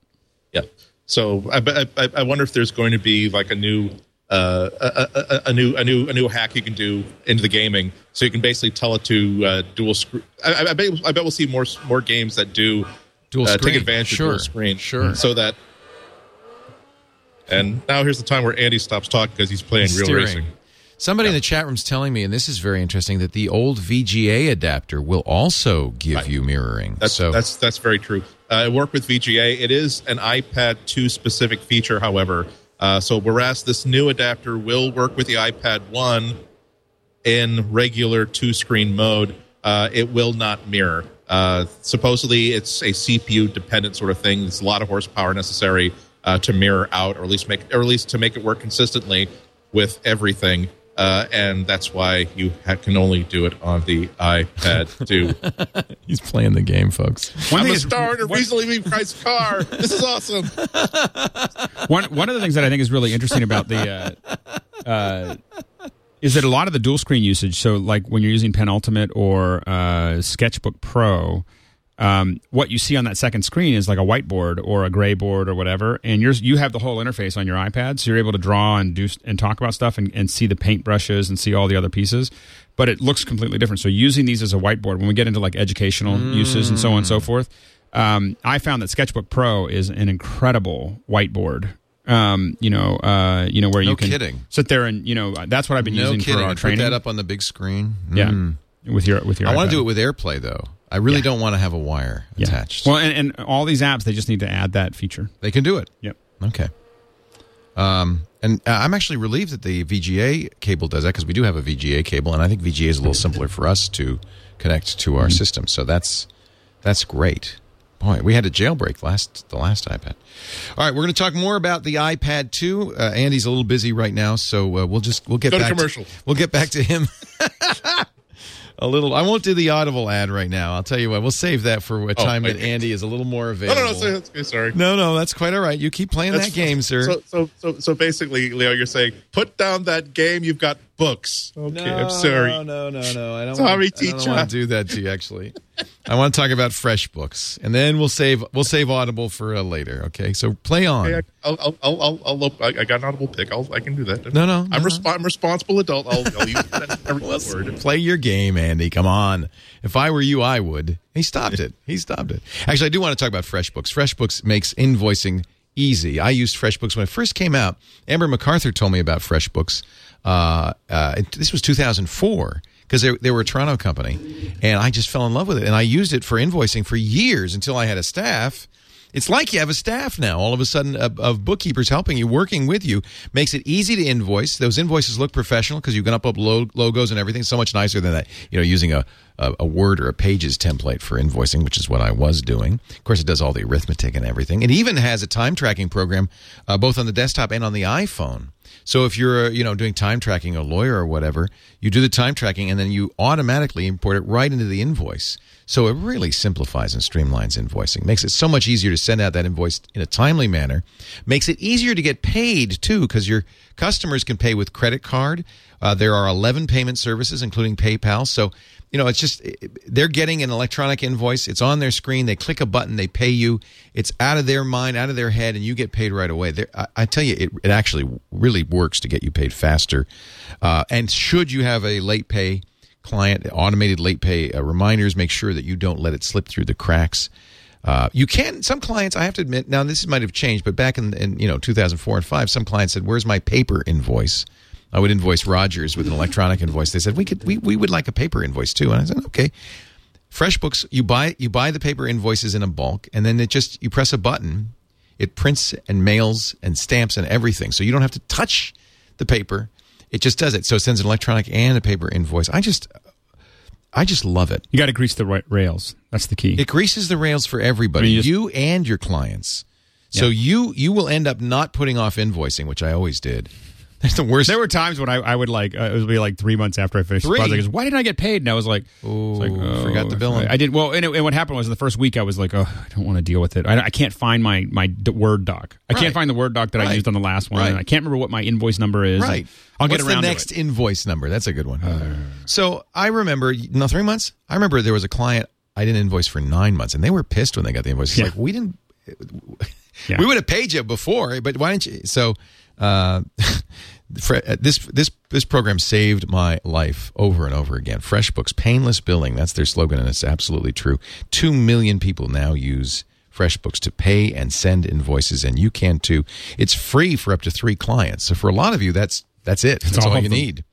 Yeah. So I, I, I- I wonder if there's going to be like a new uh, a, a, a- new a new a new hack you can do into the gaming, so you can basically tell it to uh, dual screen. I, I, bet I bet we'll see more more games that do
Dual
uh,
screen.
take advantage
Sure.
of dual screen,
Sure.
So that. And now here's the time where Andy stops talking because he's playing real
Steering.
racing.
Somebody in the chat room's telling me, and this is very interesting, that the old VGA adapter will also give you mirroring.
That's
so
that's that's very true. Uh, I work with VGA. It is an iPad 2 specific feature, however. Uh, so whereas this new adapter will work with the iPad 1 in regular two screen mode, uh, it will not mirror. Uh, supposedly, it's a CPU dependent sort of thing. There's a lot of horsepower necessary uh, to mirror out, or at least make, or at least to make it work consistently with everything. Uh, and that's why you ha- can only do it on the iPad 2.
he's playing the game, folks.
One
I'm
thing
a
is-
star in a
one-
reasonably priced car. This is awesome.
one one of the things that I think is really interesting about the uh, uh, is that a lot of the dual screen usage. So, like when you're using Penultimate or uh, Sketchbook Pro, um, what you see on that second screen is like a whiteboard or a gray board or whatever, and you're you have the whole interface on your iPad, so you're able to draw and do and talk about stuff and, and see the paint brushes and see all the other pieces. But it looks completely different. So, using these as a whiteboard when we get into like educational uses and so on and so forth. Um, I found that Sketchbook Pro is an incredible whiteboard. Um, you know, uh, you know where
No
you can
kidding.
sit there and you know that's what I've been
No
using
kidding.
for our training.
Put that up on the big screen.
yeah,
Mm.
with your with your.
I want to do it with AirPlay though. I really
Yeah.
don't want to have a wire
yeah.
attached.
Well, and, and all these apps they just need to add that feature.
they can do it.
Yep.
Okay. Um, and uh, I'm actually relieved that the VGA cable does that because we do have a VGA cable, and I think VGA is a little simpler for us to connect to our system. So that's that's great. Boy, we had a jailbreak last the last iPad. All right, we're going to talk more about the iPad 2. Uh, Andy's a little busy right now, so uh, we'll just we'll get
Go to
back
commercial.
we'll get back to him. a little. I won't do the Audible ad right now. I'll tell you what. We'll save that for a oh, time
wait.
that Andy is a little more
No,
available.
no, no. Sorry, okay, sorry.
No, no, that's quite all right. You keep playing
That's-
that game, sir.
So, so, so, so basically, Leo, you're saying put down that game. You've got books. Okay, I'm sorry.
No, no, no, no. I don't.
Sorry,
want, I don't want to do that to you. Actually, I want to talk about FreshBooks, and then we'll save we'll save Audible for uh, later. Okay, so play on.
Okay, I- I'll, I'll, I'll, I'll, I'll, I I got an audible pick. I'll, I can do that.
No, no,
I'm,
no,
resp- I'm responsible adult. I'll, I'll use that every word.
Play your game, Andy. Come on. If I were you, I would. He stopped it. He stopped it. Actually, I do want to talk about FreshBooks. FreshBooks makes invoicing easy. I used FreshBooks when it first came out. Amber MacArthur told me about FreshBooks. Uh, uh, this was 2004 because they, they were a Toronto company, and I just fell in love with it, and I used it for invoicing for years until I had a staff. It's like you have a staff now. All of a sudden, of, of bookkeepers helping you, working with you, makes it easy to invoice. Those invoices look professional because you can upload logos and everything. So much nicer than that. You know, using a, a, a Word or a Pages template for invoicing, which is what I was doing. Of course, it does all the arithmetic and everything. It even has a time tracking program, uh, both on the desktop and on the iPhone. So if you're, uh, you know, doing time tracking, a lawyer or whatever, you do the time tracking and then you automatically import it right into the invoice. So it really simplifies and streamlines invoicing. Makes it so much easier to send out that invoice in a timely manner. Makes it easier to get paid too, because your customers can pay with credit card. Uh, there are 11 payment services, including PayPal. So you know, it's just they're getting an electronic invoice. It's on their screen. They click a button, they pay you. It's out of their mind, out of their head, and you get paid right away. I, I, tell you, it, it actually really works to get you paid faster. Uh, and should you have a late pay client, automated late pay uh, reminders, make sure that you don't let it slip through the cracks. Uh, you can. Some clients, I have to admit, now this might have changed, but back in, in you know 2004 and five, some clients said, "Where's my paper invoice?" I would invoice Rogers with an electronic invoice. They said we could we, we would like a paper invoice too, and I said okay. FreshBooks, you buy you buy the paper invoices in a bulk, and then it just you press a button, it prints and mails and stamps and everything, so you don't have to touch the paper. It just does it. So it sends an electronic and a paper invoice. I just I just love it.
You got to grease the right rails. That's the key.
It greases the rails for everybody, I mean, you, just, you, and your clients. So yeah. you you will end up not putting off invoicing, which I always did. That's the worst.
There were times when I, I would like uh, it would be like three months after I finished three. the project. Goes, Why didn't I get paid? And I was like,
Ooh, like oh, forgot the bill.
I, I did well. And, it, and, what happened was the first week I was like, oh, I don't want to deal with it. I, I can't find my my Word doc. I right. can't find the Word doc that right. I used on the last one. Right. I can't remember what my invoice number is.
Right.
I'll
What's
get around
the next
to
invoice number. That's a good one. Uh, so I remember, no, three months. I remember there was a client I didn't invoice for nine months, and they were pissed when they got the invoice. It's yeah. like we didn't. Yeah. We would have paid you before, but why didn't you? So. Uh, this this this program saved my life over and over again. FreshBooks, painless billing. That's their slogan, and it's absolutely true. Two million people now use FreshBooks to pay and send invoices, and you can too. It's free for up to three clients. So for a lot of you, that's that's it. That's, that's all, all you need.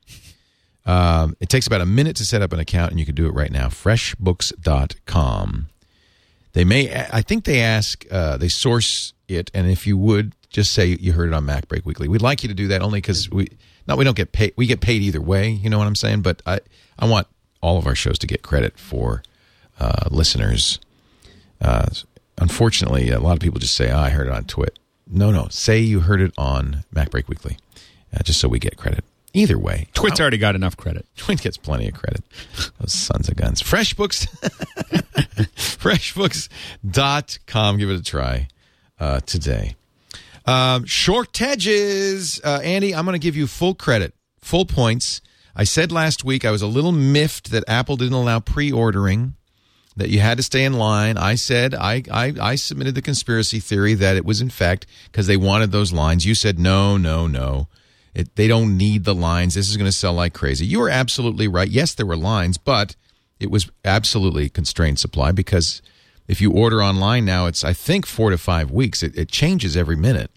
Um, it takes about a minute to set up an account, and you can do it right now. FreshBooks.com. They may, I think they ask, uh, they source it, and if you would just say you heard it on MacBreak Weekly. We'd like you to do that only because we not we don't get paid. We get paid either way. You know what I'm saying? But I I want all of our shows to get credit for uh, listeners. Uh, unfortunately, a lot of people just say, oh, "I heard it on Twit." No, no. Say you heard it on MacBreak Weekly, uh, just so we get credit. Either way,
Twit's already got enough credit.
Twit gets plenty of credit. Those sons of guns. FreshBooks, FreshBooks.com. Give it a try uh, today. Um, shortages. Uh, Andy, I'm going to give you full credit, full points. I said last week I was a little miffed that Apple didn't allow pre ordering, that you had to stay in line. I said, I, I, I submitted the conspiracy theory that it was, in fact, because they wanted those lines. You said, no, no, no. It, they don't need the lines. This is going to sell like crazy. You were absolutely right. Yes, there were lines, but it was absolutely constrained supply because if you order online now, it's I think four to five weeks. It, it changes every minute.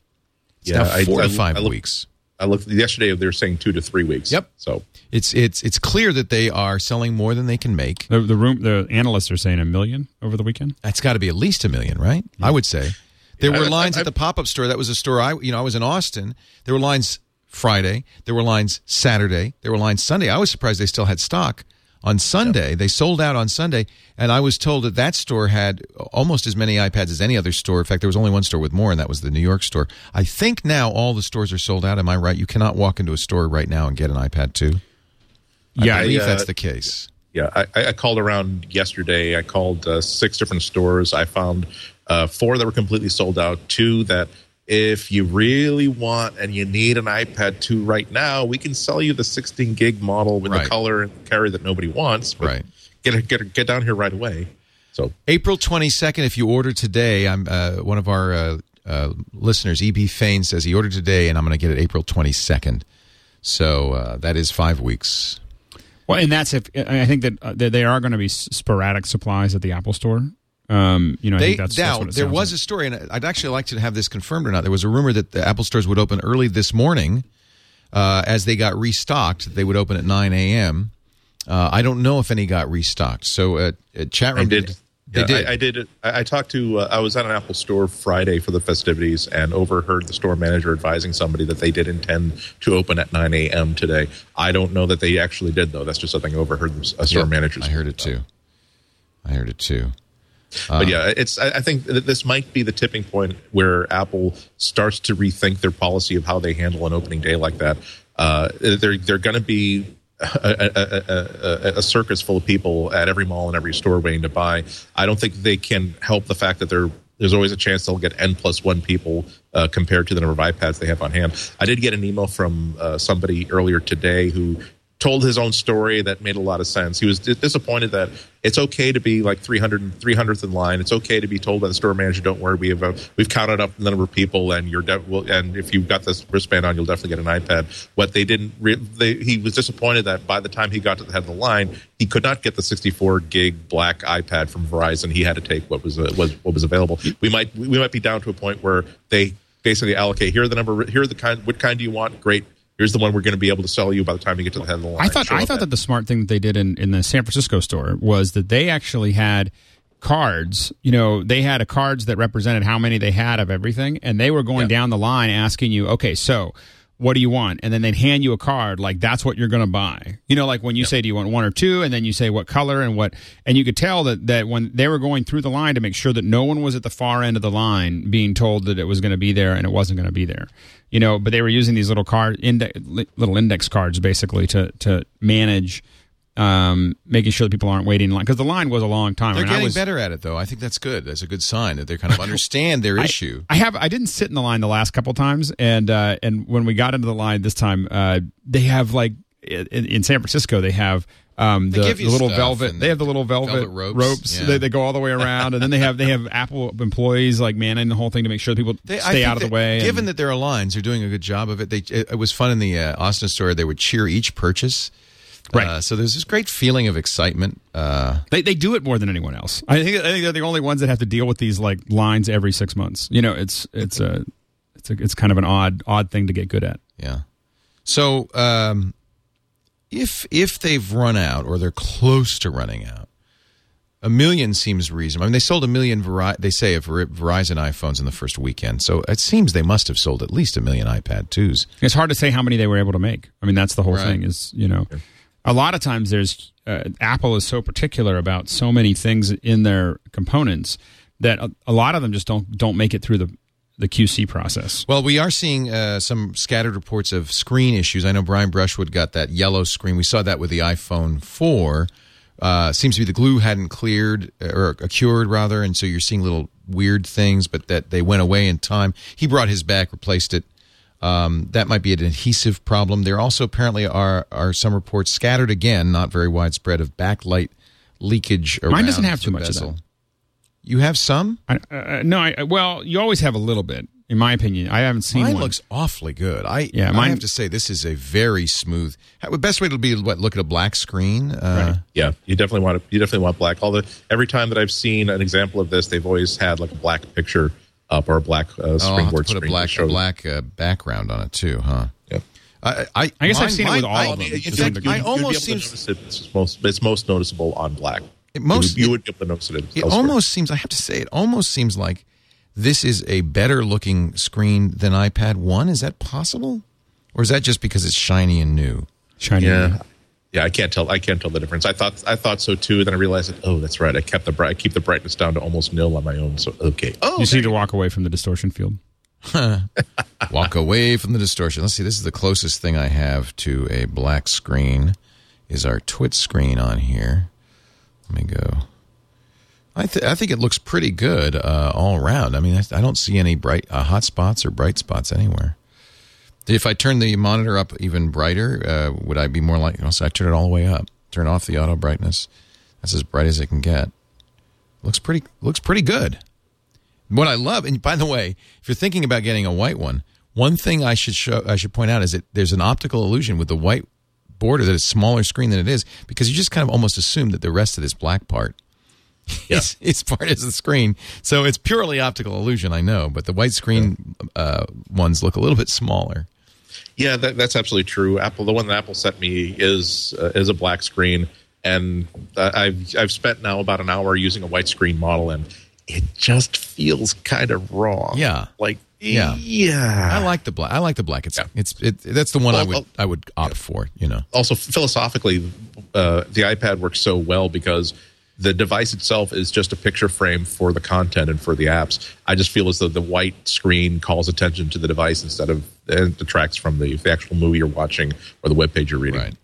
It's yeah, now four I, to five I, I weeks.
I looked yesterday. They were saying two to three weeks.
Yep.
So
it's it's it's clear that they are selling more than they can make.
The, the room the analysts are saying a million over the weekend.
That's got to be at least a million, right? Yeah. I would say. There yeah, were lines at the pop up store. That was a store I you know I was in Austin. There were lines Friday. There were lines Saturday. There were lines Sunday. I was surprised they still had stock on Sunday. Yep. They sold out on Sunday, and I was told that that store had almost as many iPads as any other store. In fact, there was only one store with more, and that was the New York store. I think now all the stores are sold out. Am I right? You cannot walk into a store right now and get an iPad 2.
Yeah,
I believe
uh,
that's the case.
Yeah, I, I, called around yesterday. I called uh, six different stores. I found uh, four that were completely sold out, two that – if you really want and you need an iPad 2 right now, we can sell you the 16 gig model with right. the color and carry that nobody wants.
right.
Get get get down here right away. So
April 22nd, if you order today, I'm uh, one of our uh, uh, listeners, EB Fain, says he ordered today, and I'm going to get it April 22nd. So uh, that is five weeks.
Well, and that's if I think that uh, they are going to be sporadic supplies at the Apple Store. Um, you know,
they,
that's,
now,
that's
there was
like.
a story, and I'd actually like to have this confirmed or not. There was a rumor that the Apple stores would open early this morning uh, as they got restocked. They would open at 9 a.m. Uh, I don't know if any got restocked. So uh, uh, chat room
I did.
They
Yeah,
did.
I, I did. I, I talked to. Uh, I was at an Apple store Friday for the festivities, and overheard the store manager advising somebody that they did intend to open at 9 a.m. today. I don't know that they actually did, though. That's just something I overheard a store
Yep,
manager.
I heard it too. I heard it too.
But yeah, it's. I I think that this might be the tipping point where Apple starts to rethink their policy of how they handle an opening day like that. Uh, they're they're going to be a, a, a, a, a circus full of people at every mall and every store waiting to buy. I don't think they can help the fact that they're. There's always a chance they'll get n plus one people uh, compared to the number of iPads they have on hand. I did get an email from uh, somebody earlier today who told his own story that made a lot of sense. He was dis- disappointed that it's okay to be like 300 and 300th in line. It's okay to be told by the store manager, "Don't worry, we have a, we've counted up the number of people, and you're de- will, and if you've got this wristband on, you'll definitely get an iPad." What they didn't, re- they, he was disappointed that by the time he got to the head of the line, he could not get the 64 gig black iPad from Verizon. He had to take what was uh, was what was available. We might we might be down to a point where they basically allocate here are the number here are the kind what kind do you want great here's the one we're going to be able to sell you by the time you get to the head of the line.
I thought
Show
I thought
at-
that the smart thing that they did in, in the San Francisco store was that they actually had cards. You know, they had a cards that represented how many they had of everything, and they were going down the line asking you, okay, so what do you want? And then they'd hand you a card like that's what you're going to buy. You know, like when you say, do you want one or two? And then you say what color and what, and you could tell that that when they were going through the line to make sure that no one was at the far end of the line being told that it was going to be there and it wasn't going to be there. You know, but they were using these little card, inde- li- little index cards basically to to manage. Um, making sure that people aren't waiting in line because the line was a long time.
They're
I mean, I
getting
was-
better at it, though. I think that's good. That's a good sign that they kind of understand their issue.
I have I didn't sit in the line the last couple times, and uh, and when we got into the line this time, uh, they have like in, in San Francisco they have. Um, the, the little velvet. They have the little velvet,
velvet ropes,
ropes.
yeah.
They, they go all the way around, and then they have they have Apple employees like manning the whole thing to make sure that people
They-
stay out of the way.
Given
and-
that there are lines, they're doing a good job of it. They, it, it was fun in the uh, Austin store. They would cheer each purchase.
Right.
Uh, so there's this great feeling of excitement. Uh,
They they do it more than anyone else. I think I think they're the only ones that have to deal with these like lines every six months. You know, it's it's a it's a, it's kind of an odd odd thing to get good at.
yeah. So um, if if they've run out or they're close to running out, a million seems reasonable. I mean, they sold a million. Veri- they say of Verizon iPhones in the first weekend, so it seems they must have sold at least a million iPad twos.
It's hard to say how many they were able to make. I mean, that's the whole
Right.
thing. Is you know, a lot of times there's uh, Apple is so particular about so many things in their components that a, a lot of them just don't don't make it through the the QC process.
Well, we are seeing uh, some scattered reports of screen issues. I know Brian Brushwood got that yellow screen. We saw that with the iPhone 4. Uh, seems to be the glue hadn't cleared uh, or cured rather, and so you're seeing little weird things, but that they went away in time. He brought his back, replaced it. Um, that might be an adhesive problem. There also apparently are are some reports scattered again, not very widespread, of backlight leakage.
Around Mine doesn't
around
have too
the
much of that.
You have some.
I, uh, no, I, well, you always have a little bit, in my opinion. I haven't seen one.
Mine
one.
looks awfully good. I
Yeah, mine,
I
mine-
have to say this is a very smooth. The best way to be what look at a black screen. Uh,
yeah you definitely want to you definitely want black all the every time that i've seen an example of this they've always had like a black picture up or a black uh,
Oh, I'll have to
springboard
put a black a black uh, background on it too, huh?
yeah.
I I,
I guess I've
mine-
seen it with all
I-
of them,
In
to some
fact,
degree.
I
You'd be
almost
able to
seems
notice it. It's most it's most noticeable on black
It most-
you, you would be able to notice it,
it
elsewhere.
almost seems. I have to say, it almost seems like this is a better looking screen than iPad One. Is that possible, or is that just because it's shiny and new?
shiny.
yeah yeah i can't tell i can't tell the difference i thought i thought so too then i realized that oh that's right i kept the bright I keep the brightness down to almost nil on my own so okay oh
You just need to walk away from the distortion field.
Walk away from the distortion. Let's see. This is the closest thing I have to a black screen. Is our twit screen on here? Let me go. I, th- I think it looks pretty good uh, all around. I mean, I, I don't see any bright uh, hot spots or bright spots anywhere. If I turn the monitor up even brighter, uh, would I be more like? Oh, so I turn it all the way up. Turn off the auto brightness. That's as bright as it can get. Looks pretty. Looks pretty good. What I love, and by the way, if you're thinking about getting a white one, one thing I should show, I should point out is that there's an optical illusion with the white border that is smaller screen than it is because you just kind of almost assume that the rest of this black part is, is part of the screen. So it's purely optical illusion, I know, but the white screen uh, ones look a little bit smaller.
Yeah, that, that's absolutely true. Apple, the one that Apple sent me is uh, is a black screen, and uh, I've I've spent now about an hour using a white screen model, and it just feels kind of wrong.
Yeah.
like
Yeah.
yeah.
I like the black. I like the black. It's
Yeah.
it's it, that's the one I
Well,
would
well,
I would opt for. You know.
also philosophically, uh, the iPad works so well because the device itself is just a picture frame for the content and for the apps. I just feel as though the white screen calls attention to the device instead of and detracts from the, the actual movie you're watching or the web page you're reading.
Right.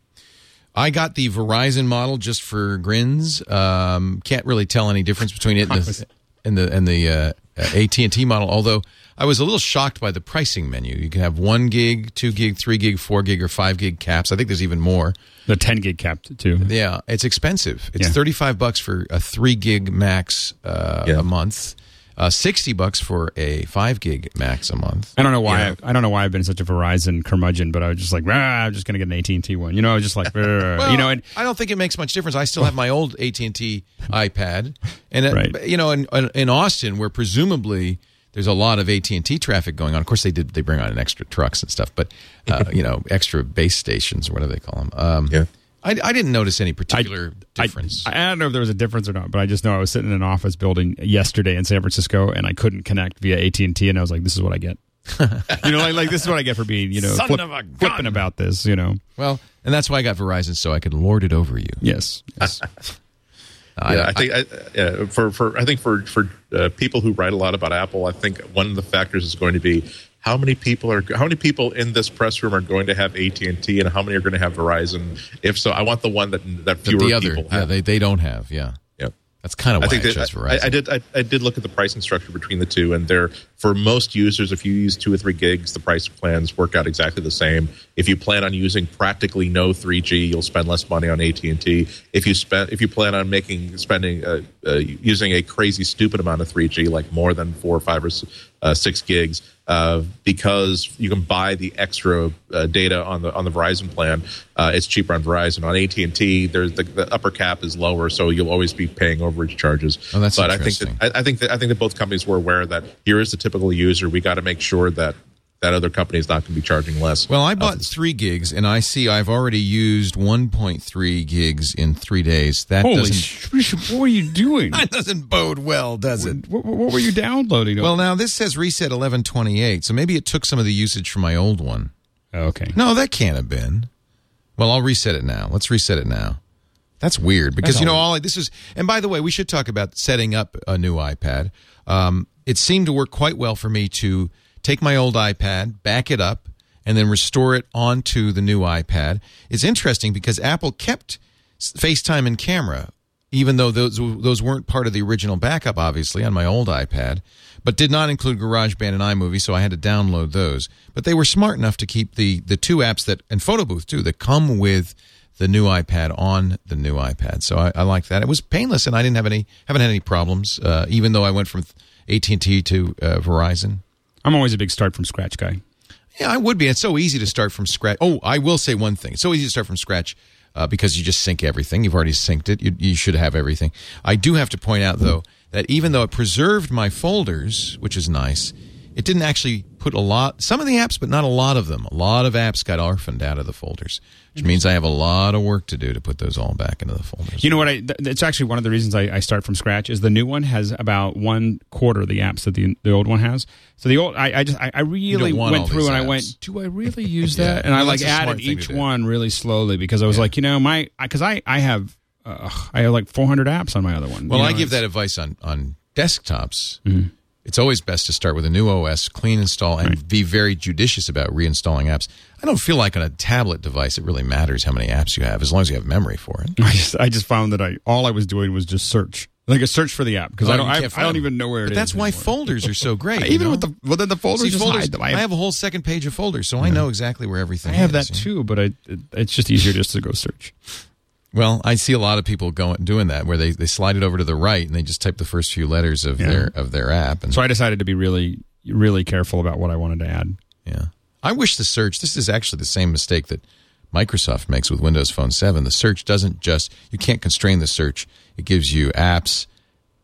I got the Verizon model just for grins. Um, can't really tell any difference between it and the and the, and the uh, AT and T model. Although I was a little shocked by the pricing menu. You can have one gig, two gig, three gig, four gig, or five gig caps. I think there's even more.
The 10 gig cap too.
Yeah, it's expensive. It's
Yeah.
35 bucks for a 3 gig max uh,
Yeah.
a month. Uh, 60 bucks for a 5 gig max a month.
I don't know why. I, I don't know why I've been such a Verizon curmudgeon, but I was just like, ah, I'm just gonna get an AT and T one. You know, I was just like, "Rah." you know, and
I don't think it makes much difference. I still have my old AT and T iPad, and uh,
Right.
you know, in, in Austin, where presumably there's a lot of AT and T traffic going on. Of course, they did they bring on an extra trucks and stuff, but uh, you know, extra base stations, what do they call them? Um,
Yeah.
I, I didn't notice any
I,
particular difference.
I, I don't know if there was a difference or not, but I just know I was sitting in an office building yesterday in San Francisco, and I couldn't connect via AT and T, and I was like, "This is what I get." you know, like, like this is what I get for being, you know, flip-
of a gun.
flipping about this. You know,
well, and that's why I got Verizon, so I could lord it over you.
yes, yes.
yeah, I think I, yeah, for for I think for for uh, people who write a lot about Apple, I think one of the factors is going to be how many people are how many people in this press room are going to have AT and T, and how many are going to have Verizon. If so, I want the one that that
The,
fewer
the other,
people
yeah,
have.
they they don't have. Yeah,
yeah.
that's kind of why
I think that, I,
Verizon.
I did. I, I did look at the pricing structure between the two, and they're for most users. If you use two or three gigs, the price plans work out exactly the same. If you plan on using practically no 3G, you'll spend less money on AT and T. If you spend, if you plan on making spending uh, uh, using a crazy stupid amount of 3G, like more than four, or five, or uh, six gigs, uh, because you can buy the extra uh, data on the on the Verizon plan, uh, it's cheaper on Verizon. On AT and T, there's the, the upper cap is lower, so you'll always be paying overage charges.
Oh, that's
but I think that I, I think that I think that both companies were aware that here is the typical user. We got to make sure that that other company is not going to be charging less.
Well, I bought three gigs, and I see I've already used 1.3 gigs in three days. That
Holy
doesn't
sh! What were you doing?
that doesn't bode well, does it?
what, what were you downloading?
Well, now this says reset 1128, so maybe it took some of the usage from my old one.
Okay.
No, that can't have been. Well, I'll reset it now. Let's reset it now. That's weird because
That's
you know
all-
all this is. And by the way, we should talk about setting up a new iPad. Um, it seemed to work quite well for me to take my old iPad, back it up, and then restore it onto the new iPad. It's interesting because Apple kept FaceTime and camera, even though those those weren't part of the original backup, obviously on my old iPad, but did not include GarageBand and iMovie, so I had to download those. But they were smart enough to keep the the two apps that and Photo Booth too that come with the new iPad on the new iPad. So I, I like that. It was painless, and I didn't have any haven't had any problems, uh, even though I went from AT and T to uh, Verizon.
I'm always a big start from scratch guy.
Yeah, I would be. It's so easy to start from scratch. Oh, I will say one thing. It's so easy to start from scratch uh, because you just sync everything. You've already synced it. You, you should have everything. I do have to point out, though, that even though it preserved my folders, which is nice, it didn't actually put a lot, some of the apps, but not a lot of them. A lot of apps got orphaned out of the folders, which means I have a lot of work to do to put those all back into the folders.
You know what? I th- it's actually one of the reasons I, I start from scratch. Is the new one has about one quarter of the apps that the the old one has. So the old, I, I just, I, I really went through and I went, do I really use
Yeah.
that? And I like
that's a smart
added each one really slowly because I was like, you know, my, because I, I have, uh, I have like 400 apps on my other one.
Well,
You
I give that advice on on desktops. It's always best to start with a new OS, clean install, and be very judicious about reinstalling apps. I don't feel like on a tablet device it really matters how many apps you have, as long as you have memory for it.
I just, I just found that I, all I was doing was just search, like a search for the app because
Oh,
I don't, I, I don't even know where
but that's why
anymore.
folders are so great.
Even
know?
with the, well, then the folders
See,
just
folders,
hide them.
I
I have,
have a whole second page of folders, so I know exactly where everything
I have
is.
that too, but I, it, it's just easier just to go search.
Well, I see a lot of people going doing that, where they, they slide it over to the right and they just type the first few letters of
Yeah.
their of their app, and
So I decided to be really, really careful about what I wanted to add.
Yeah. I wish the search, this is actually the same mistake that Microsoft makes with Windows Phone 7. The search doesn't just, you can't constrain the search. It gives you apps,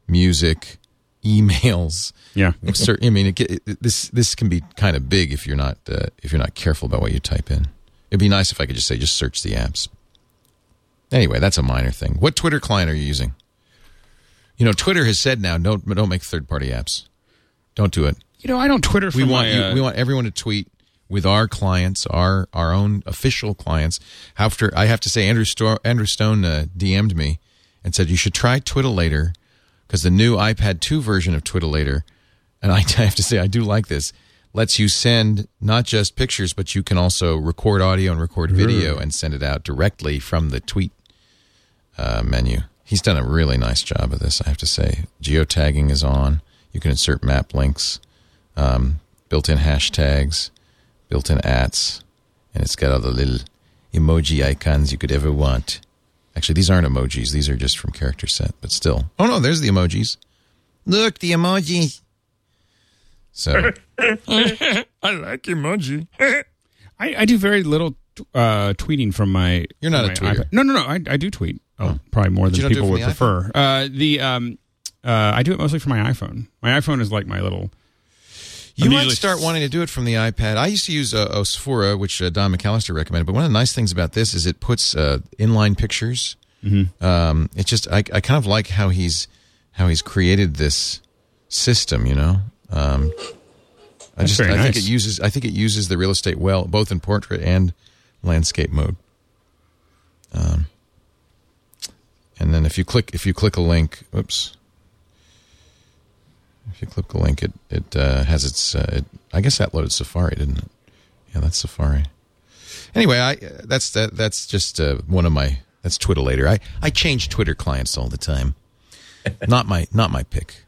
music, emails.
Yeah.
I mean, it, it, this this can be kind of big if you're not uh, if you're not careful about what you type in. It'd be nice if I could just say just search the apps. Anyway, that's a minor thing. What Twitter client are you using? You know, Twitter has said now don't don't make third party apps. Don't do it.
You know, I don't Twitter for
We want
my,
you,
uh,
we want everyone to tweet with our clients, our our own official clients. After I have to say, Andrew Sto- Andrew Stone uh, DM'd me and said you should try Twittelator because the new iPad 2 version of Twittelator, and I, I have to say I do like this. Lets you send not just pictures, but you can also record audio and record video and send it out directly from the tweet uh, menu. He's done a really nice job of this, I have to say. Geotagging is on. You can insert map links, um, built-in hashtags, built-in ats, and it's got all the little emoji icons you could ever want. Actually, these aren't emojis; these are just from character set. But still, oh no, there's the emojis. Look, the emojis. So
I like emoji. I, I do very little uh, tweeting from my.
You're not a tweeter.
iPad. No, no, no. I, I do tweet. Oh, probably more than people would
the
prefer. Uh, the um, uh, I do it mostly for my iPhone. My iPhone is like my little.
You might start wanting to do it from the iPad. I used to use uh, Osfoora, which uh, Don McAllister recommended. But one of the nice things about this is it puts uh, inline pictures.
Mm-hmm.
Um, it's just I, I kind of like how he's how he's created this system. You know, um, I
That's
just I think it uses I think it uses the real estate well, both in portrait and landscape mode. Um, and then if you click if you click a link, oops. If you click a link, it it uh, has its. Uh, it, I guess that loaded Safari, didn't it? Yeah, that's Safari. Anyway, I that's that that's just uh, one of my that's Twittelator. I I change Twitter clients all the time. not my not my pick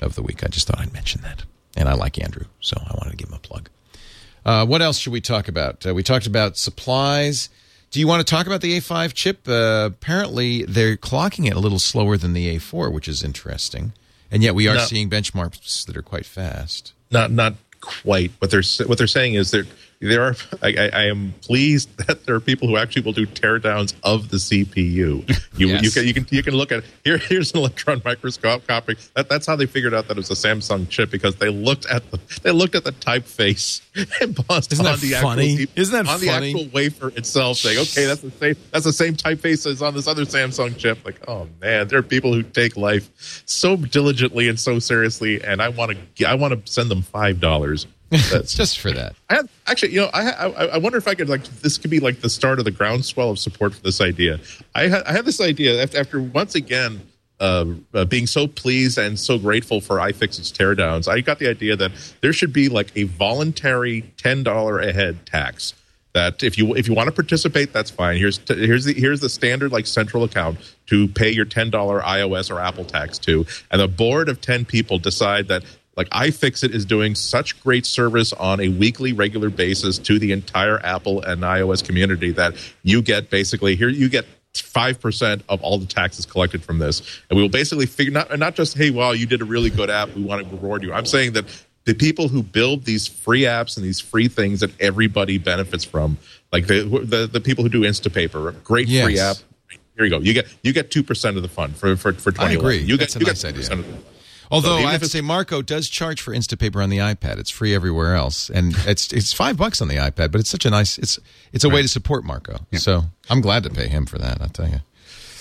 of the week. I just thought I'd mention that, and I like Andrew, so I wanted to give him a plug. Uh, what else should we talk about? Uh, we talked about supplies. Do you want to talk about the A5 chip? Uh, apparently, they're clocking it a little slower than the A4, which is interesting. And yet, we are
No.
seeing benchmarks that are quite fast.
not not quite. What they're what they're saying is that there are. I, I, am pleased that there are people who actually will do teardowns of the CPU. You you can you can you can look at here. Here's an electron microscope copy. That, that's how they figured out that it was a Samsung chip because they looked at the they looked at the typeface and paused
Isn't
on the
funny?
actual
Isn't that
on
funny?
the actual wafer itself, saying, "Okay, that's the same that's the same typeface as on this other Samsung chip." Like, oh man, there are people who take life so diligently and so seriously, and I want to I want to send them five dollars. That's
Just for that.
I have, actually, you know, I, I I wonder if I could like this could be like the start of the groundswell of support for this idea. I had I had this idea after, after once again uh, uh, being so pleased and so grateful for iFixit's teardowns. I got the idea that there should be like a voluntary ten dollar a head tax. That if you if you want to participate, that's fine. Here's t- here's the here's the standard like central account to pay your ten dollar iOS or Apple tax to, and the board of ten people decide that like iFixit is doing such great service on a weekly regular basis to the entire Apple and iOS community that you get basically here you get five percent of all the taxes collected from this, and we will basically figure not not just hey, well, you did a really good app, we want to reward you. I'm saying that the people who build these free apps and these free things that everybody benefits from, like the the, the people who do Instapaper, great free app. Here you go. You get you get two percent of the fund for for for
I
20.
agree.
You
That's
get
a
you
nice
get
idea.
2% of the fund.
Although
even
I have to say, Marco does charge for Instapaper on the iPad. It's free everywhere else, and it's it's five bucks on the iPad. But it's such a nice it's it's a way to support Marco. So I'm glad to pay him for that. I'll tell you.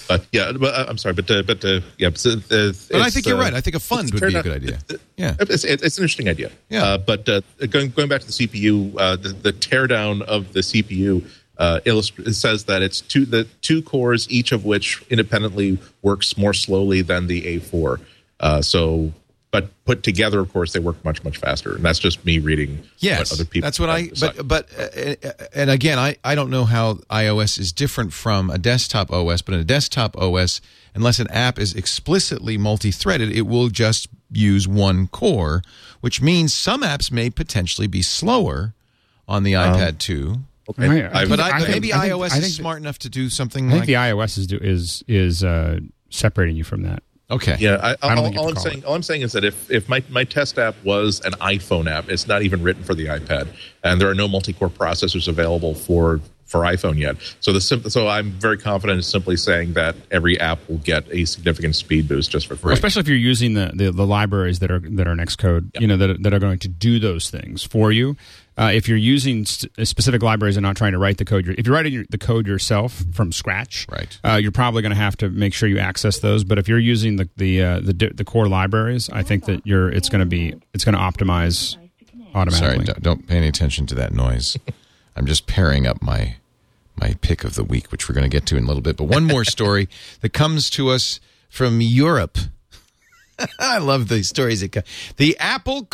But yeah, but uh, I'm sorry, but uh, but uh, yeah. So, uh,
But I think you're
uh,
right. I think a fund would be a good idea. Yeah.
it's, it's, an interesting idea.
Yeah.
Uh, but uh, going going back to the CPU, uh, the, the teardown of the CPU uh, it says that it's two the two cores, each of which independently works more slowly than the A4. Uh, so, but put together, of course, they work much much faster. And that's just me reading.
Yes,
what other people
that's what I.
decided.
But but uh, and again, I I don't know how iOS is different from a desktop OS. But in a desktop OS, unless an app is explicitly multi-threaded, it will just use one core, which means some apps may potentially be slower on the iPad 2.
Okay.
I- I
But I,
I
maybe
I think-
iOS
I
is
think-
smart enough to do something
I think
like
the iOS is do, is is uh, separating you from that.
Okay.
Yeah, I,
I
all, all I'm saying, all I'm saying is that if, if my, my test app was an iPhone app, it's not even written for the iPad, and there are no multi-core processors available for for iPhone yet. So the so I'm very confident in simply saying that every app will get a significant speed boost just for free.
especially if you're using the, the, the libraries that are that are Xcode, you know that that are going to do those things for you. Uh, if you're using st- specific libraries and not trying to write the code, if you're writing your, the code yourself from scratch,
Right.
uh, you're probably going to have to make sure you access those. But if you're using the the uh, the, di- the core libraries, I think that you're it's going to be it's going to optimize
Sorry,
automatically.
don't, don't pay any attention to that noise. I'm just pairing up my my pick of the week, which we're going to get to in a little bit. But one more story that comes to us from Europe. I love these stories that come. The Apple,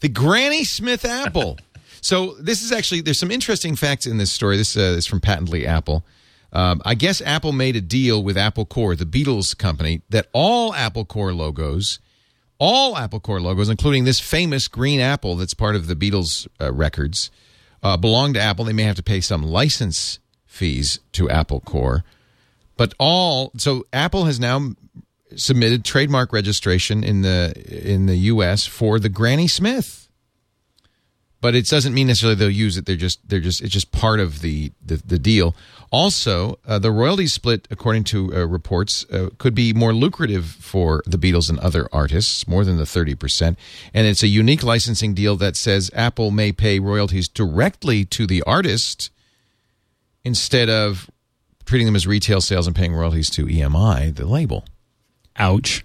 the Granny Smith Apple. So this is actually there's some interesting facts in this story. This uh, is from Patently Apple. Um, I guess Apple made a deal with Apple Corps, the Beatles company, that all Apple Corps logos all Apple Corps logos, including this famous green apple that's part of the Beatles uh, records, uh, belong to Apple. They may have to pay some license fees to Apple Corps, but all so Apple has now submitted trademark registration in the in the U.S. for the Granny Smith. But it doesn't mean necessarily they'll use it. They're just they're just it's just part of the the, the deal. Also, uh, the royalty split, according to uh, reports, uh, could be more lucrative for the Beatles and other artists, more than the thirty percent. And it's a unique licensing deal that says Apple may pay royalties directly to the artist instead of treating them as retail sales and paying royalties to EMI, the label.
Ouch!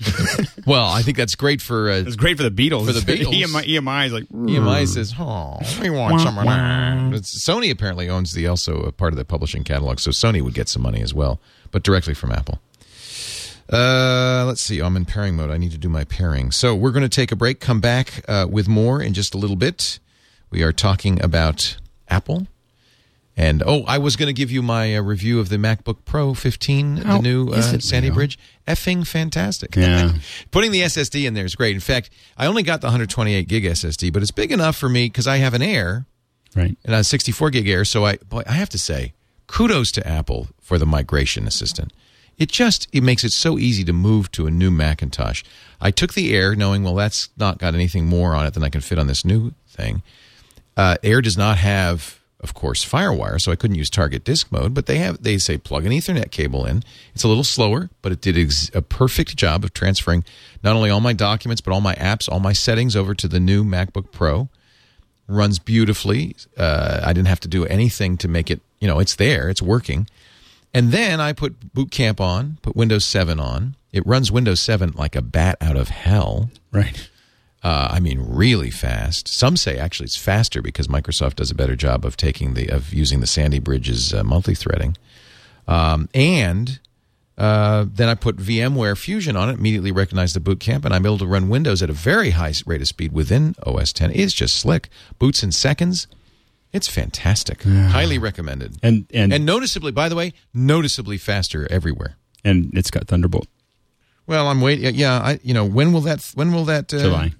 Well, I think that's great for uh,
It's great for the Beatles.
For the Beatles.
EMI, EMI is like
EMI says, "Oh, we want some. Sony apparently owns the also a part of the publishing catalog, so Sony would get some money as well, but directly from Apple. Uh, let's see. I'm in pairing mode. I need to do my pairing. So we're going to take a break. Come back uh, with more in just a little bit. We are talking about Apple. And oh, I was going to give you my uh, review of the MacBook Pro 15, the new uh,
it
Sandy? Bridge. Effing fantastic.
Yeah.
Putting the SSD in there is great. In fact, I only got the 128 gig SSD, but it's big enough for me because I have an Air
right.
and a 64 gig Air. So I, boy, I have to say, kudos to Apple for the migration assistant. It just it makes it so easy to move to a new Macintosh. I took the Air, knowing well that's not got anything more on it than I can fit on this new thing. Uh, Air does not have, of course, FireWire, so I couldn't use Target Disk Mode. But they have they say plug an Ethernet cable in. It's a little slower, but it did ex- a perfect job of transferring not only all my documents but all my apps, all my settings over to the new MacBook Pro runs beautifully. Uh, I didn't have to do anything to make it, you know, it's there, it's working. And then I put Boot Camp on, put Windows 7 on. It runs Windows 7 like a bat out of hell.
Right.
Uh, I mean, really fast. Some say actually it's faster because Microsoft does a better job of taking the of using the Sandy Bridges uh, multi-threading. Um, and uh, then I put VMware Fusion on it, immediately recognized the boot camp, and I'm able to run Windows at a very high rate of speed within OS 10. It's just slick. Boots in seconds. It's fantastic. Highly recommended.
And and
And noticeably, by the way, noticeably faster everywhere.
and it's got Thunderbolt
Well, I'm waiting. Yeah, I. You know, when will that? When will that? Uh,
July.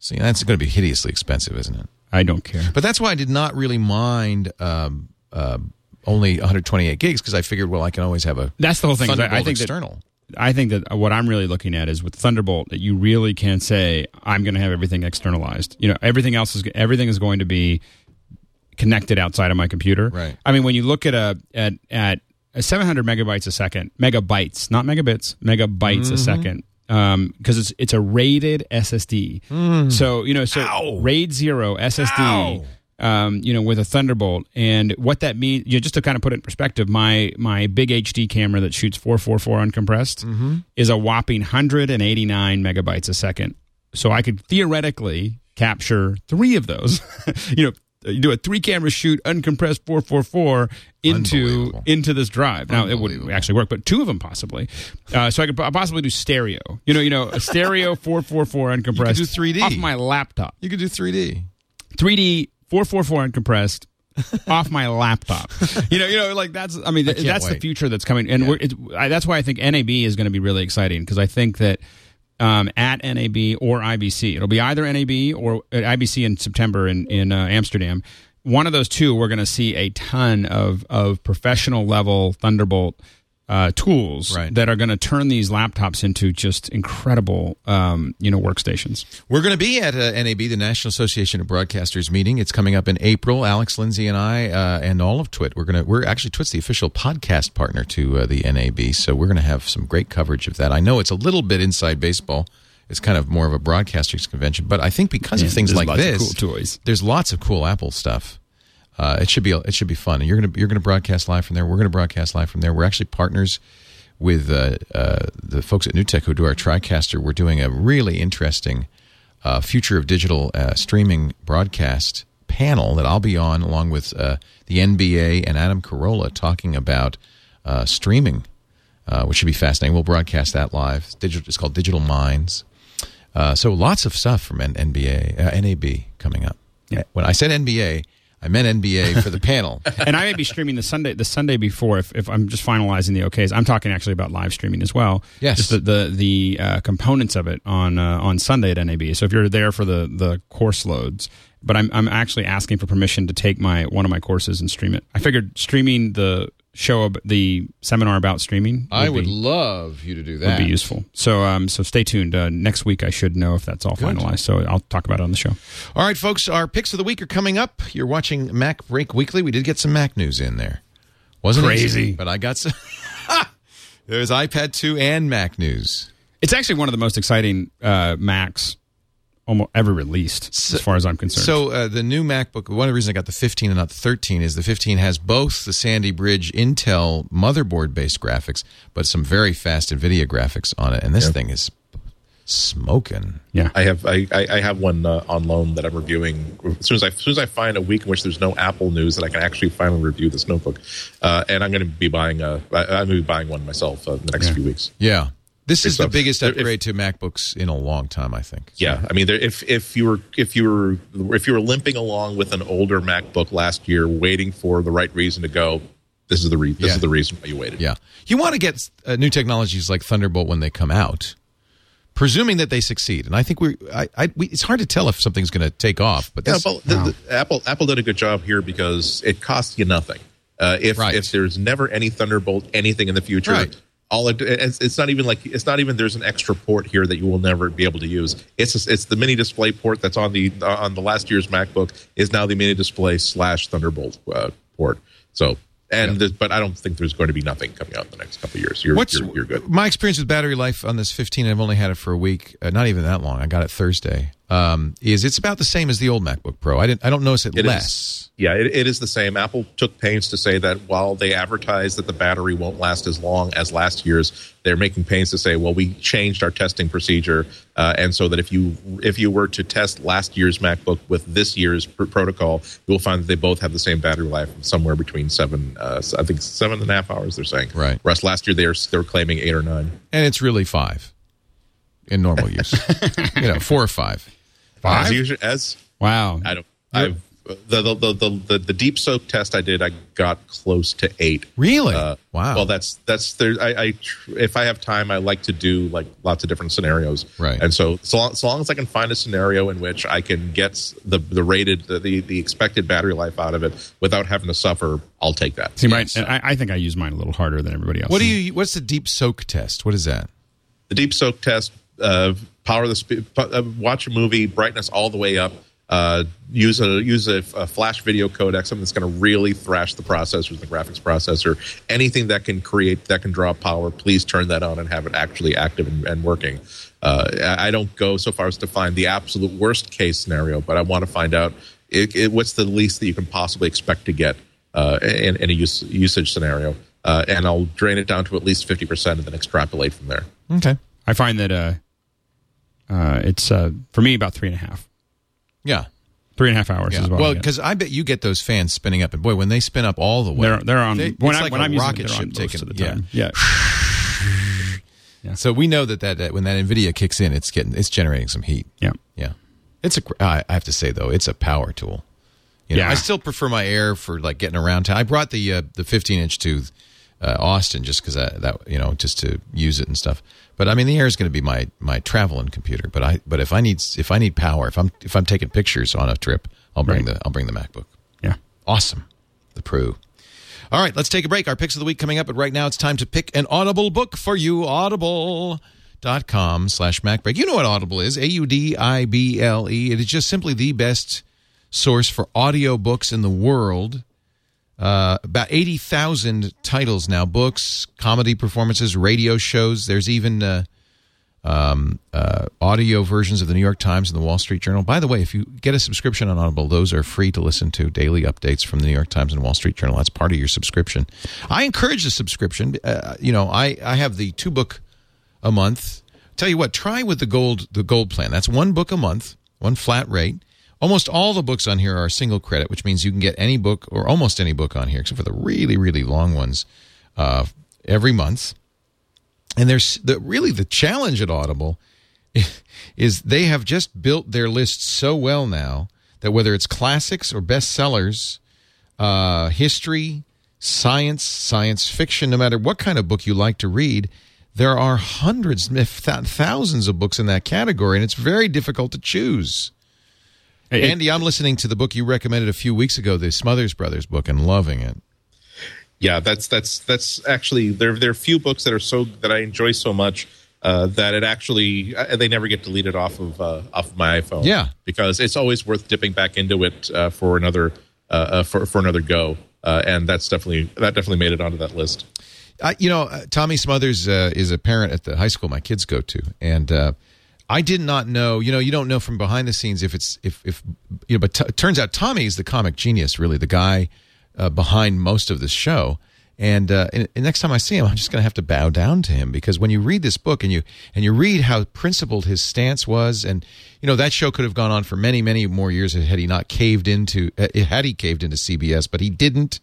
See, that's going to be hideously expensive, isn't it?
I don't care.
But that's why I did not really mind um, uh, only 128 gigs because I figured, well, I can always have a
That's the whole thing. I- I think that
external.
I think that what I'm really looking at is with Thunderbolt that you really can say I'm going to have everything externalized. You know, everything else is everything is going to be connected outside of my computer.
Right.
I mean, when you look at a at at 700 megabytes a second, megabytes, not megabits, megabytes
Mm-hmm.
a second. Um, because it's it's a RAIDed SSD, hmm. so you know, so RAID zero SSD, um, you know, with a Thunderbolt, and what that means, you know, just to kind of put it in perspective, my my big HD camera that shoots 444 uncompressed mm-hmm. is a whopping 189 megabytes a second. So I could theoretically capture three of those. you know, you do a three camera shoot uncompressed 444 into into this drive. Now it wouldn't actually work, but two of them possibly. Uh, so I could possibly do stereo. You know, you know, a stereo 444 uncompressed.
do 3D.
off my laptop.
You could do 3D.
3D 444 uncompressed off my laptop. You know, you know, like that's. I mean,
can't
that's the future that's coming, and we're, it's, I, that's why I think NAB is going to be really exciting because I think that. Um, at NAB or IBC, it'll be either NAB or at IBC in September in in uh, Amsterdam. One of those two, we're going to see a ton of of professional level Thunderbolt uh, tools
Right.
that are going to turn these laptops into just incredible, um, you know, workstations.
We're going to be at uh, NAB, the National Association of Broadcasters meeting. It's coming up in April. Alex Lindsay and I, uh, and all of Twit, we're going to. We're actually Twit's the official podcast partner to uh, the NAB, so we're going to have some great coverage of that. I know it's a little bit inside baseball. It's kind of more of a broadcasters convention, but I think because of things like this,
cool toys.
there's lots of cool Apple stuff. Uh, it should be it should be fun. And you're gonna you're gonna broadcast live from there. We're gonna broadcast live from there. We're actually partners with uh, uh, the folks at NewTek who do our TriCaster. We're doing a really interesting uh, future of digital uh, streaming broadcast panel that I'll be on along with uh, the NBA and Adam Carolla talking about uh, streaming, uh, which should be fascinating. We'll broadcast that live. It's, digital, it's called Digital Minds. Uh, so lots of stuff from N- NBA, uh, NAB coming up.
Yeah.
When I said NBA, I meant NBA for the panel.
and I may be streaming the Sunday the Sunday before if, if I'm just finalizing the OKs. I'm talking actually about live streaming as well.
Yes.
just the the, the uh, components of it on uh, on Sunday at NAB. So if you're there for the the course loads, but I'm I'm actually asking for permission to take my one of my courses and stream it. I figured streaming the show ab- the seminar about streaming.
I would
be,
love you to do that.
would be useful. So um so stay tuned. Uh, next week I should know if that's all
Good.
finalized. So I'll talk about it on the show.
All right, folks, our picks of the week are coming up. You're watching MacBreak Weekly. We did get some Mac news in there. Wasn't
Crazy.
easy, but I got some. There's iPad 2 and Mac news.
It's actually one of the most exciting uh, Macs almost ever released,
So-
as far as I'm concerned.
So uh, the new MacBook, one of the reasons I got the 15 and not the 13 is the 15 has both the Sandy Bridge Intel motherboard-based graphics, but some very fast NVIDIA graphics on it, and this thing is smoking.
yeah,
I have I, I I have one uh, on loan that I'm reviewing as soon as I as soon as I find a week in which there's no Apple news that I can actually finally review this notebook, uh, and I'm going to be buying uh, I, I'm going to be buying one myself uh, in the next
Yeah.
few weeks.
Yeah. This is the biggest
If-
upgrade to MacBooks in a long time, I think.
Yeah, I mean, there, if if you were if you were if you were limping along with an older MacBook last year, waiting for the right reason to go, this is the re- this
Yeah.
is the reason why you waited.
Yeah. You want to get uh, new technologies like Thunderbolt when they come out, presuming that they succeed. And I think we, I, I, we it's hard to tell if something's going to take off. But
Yeah, but the, the, Apple Apple did a good job here because it costs you nothing. Uh, if
Right.
if there's never any Thunderbolt anything in the future,
Right.
All it, it's, it's not even like it's not even there's an extra port here that you will never be able to use. It's just, it's the mini display port that's on the uh, on the last year's MacBook is now the mini display slash Thunderbolt uh, port. So and there's- but I don't think there's going to be nothing coming out in the next couple of years. You're,
What's
you're, you're good.
my experience with battery life on this 15? I've only had it for a week, uh, not even that long. I got it Thursday. Um, is it's about the same as the old MacBook Pro? I didn't. I don't notice it,
It is-
less.
Yeah, it, it is the same. Apple took pains to say that while they advertise that the battery won't last as long as last year's, they're making pains to say, well, we changed our testing procedure, uh, and so that if you if you were to test last year's MacBook with this year's pr- protocol, you will find that they both have the same battery life, somewhere between seven, uh, I think seven and a half hours. They're saying,
Right.
Whereas last year they were they were claiming eight or nine.
and it's really five in normal use. you know, four or five.
As, usual, as
wow.
I don't, I've the the, the the the the deep soak test I did, I got close to eight.
Really?
Uh,
wow.
Well, that's that's there. I, I if I have time, I like to do like lots of different scenarios.
Right.
And so, so long, so long as I can find a scenario in which I can get the the rated the, the the expected battery life out of it without having to suffer, I'll take that.
See, my,
Yes.
and I, I think I use mine a little harder than everybody else.
what do you? What's the deep soak test? What is that?
The deep soak test, uh, power the uh, watch a movie, brightness all the way up. Uh, use a use a, a flash video codec, something that's going to really thrash the processors, the graphics processor. Anything that can create that can draw power, please turn that on and have it actually active and, and working. Uh, I don't go so far as to find the absolute worst case scenario, but I want to find out it, it, what's the least that you can possibly expect to get uh, in, in a use, usage scenario, uh, and I'll drain it down to at least fifty percent and then extrapolate from there.
Okay.
I find that uh, uh, it's uh, for me about three and a half.
Yeah.
Three and a half hours
Yeah.
is what
Well, because I bet you get those fans spinning up, and boy, when they spin up all the way,
they're they're on
they-
when,
it's
I,
like
when
a
I'm
rocket
it,
ship taking
the time. Yeah.
So we know that, that that when that Nvidia kicks in, it's getting it's generating some heat.
Yeah.
Yeah, it's a. I I have to say though, it's a power tool. You know,
Yeah.
I still prefer my Air for like getting around town. I brought the uh, the 15 inch to uh, Austin just because that you know just to use it and stuff. But I mean, the Air is going to be my my traveling computer. But I but if I need if I need power, if I'm if I'm taking pictures on a trip, I'll bring
Right.
the I'll bring the MacBook.
Yeah.
Awesome, the Pro. All right, let's take a break. Our picks of the week coming up, but right now it's time to pick an Audible book for you. Audible.com slash MacBreak. You know what Audible is. A-U-D-I-B-L-E. It is just simply the best source for audio books in the world. Uh, about 80,000 titles now books, comedy performances, radio shows. There's even uh, um, uh, audio versions of the New York Times and the Wall Street Journal. By the way, if you get a subscription on Audible, those are free to listen to daily updates from the New York Times and Wall Street Journal. That's part of your subscription. I encourage the subscription. Uh, you know, I, I have the two book a month. Tell you what, try with the gold the gold plan. That's one book a month, one flat rate. Almost all the books on here are single credit, which means you can get any book or almost any book on here, except for the really, really long ones, uh, every month. And there's the really the challenge at Audible is they have just built their list so well now that whether it's classics or bestsellers, uh, history, science, science fiction, no matter what kind of book you like to read, there are hundreds, if th- thousands of books in that category, and it's very difficult to choose.
Hey,
Andy, I'm listening to the book you recommended a few weeks ago, the Smothers Brothers book, and loving it.
yeah that's that's that's actually there there are few books that are so that i enjoy so much uh, that it actually uh, they never get deleted off of uh, off of my iphone
Yeah.
because it's always worth dipping back into it uh, for another uh, for for another go uh, and that's definitely that definitely made it onto that list
you know, uh, Tommy Smothers uh, is a parent at the high school my kids go to, and uh, I did not know. You know, you don't know from behind the scenes if it's if if you know. But t- it turns out Tommy is the comic genius, really, the guy uh, behind most of this show. And, uh, and, and next time I see him, I'm just going to have to bow down to him because when you read this book and you and you read how principled his stance was, and you know that show could have gone on for many many more years had he not caved into uh, had he caved into CBS, but he didn't.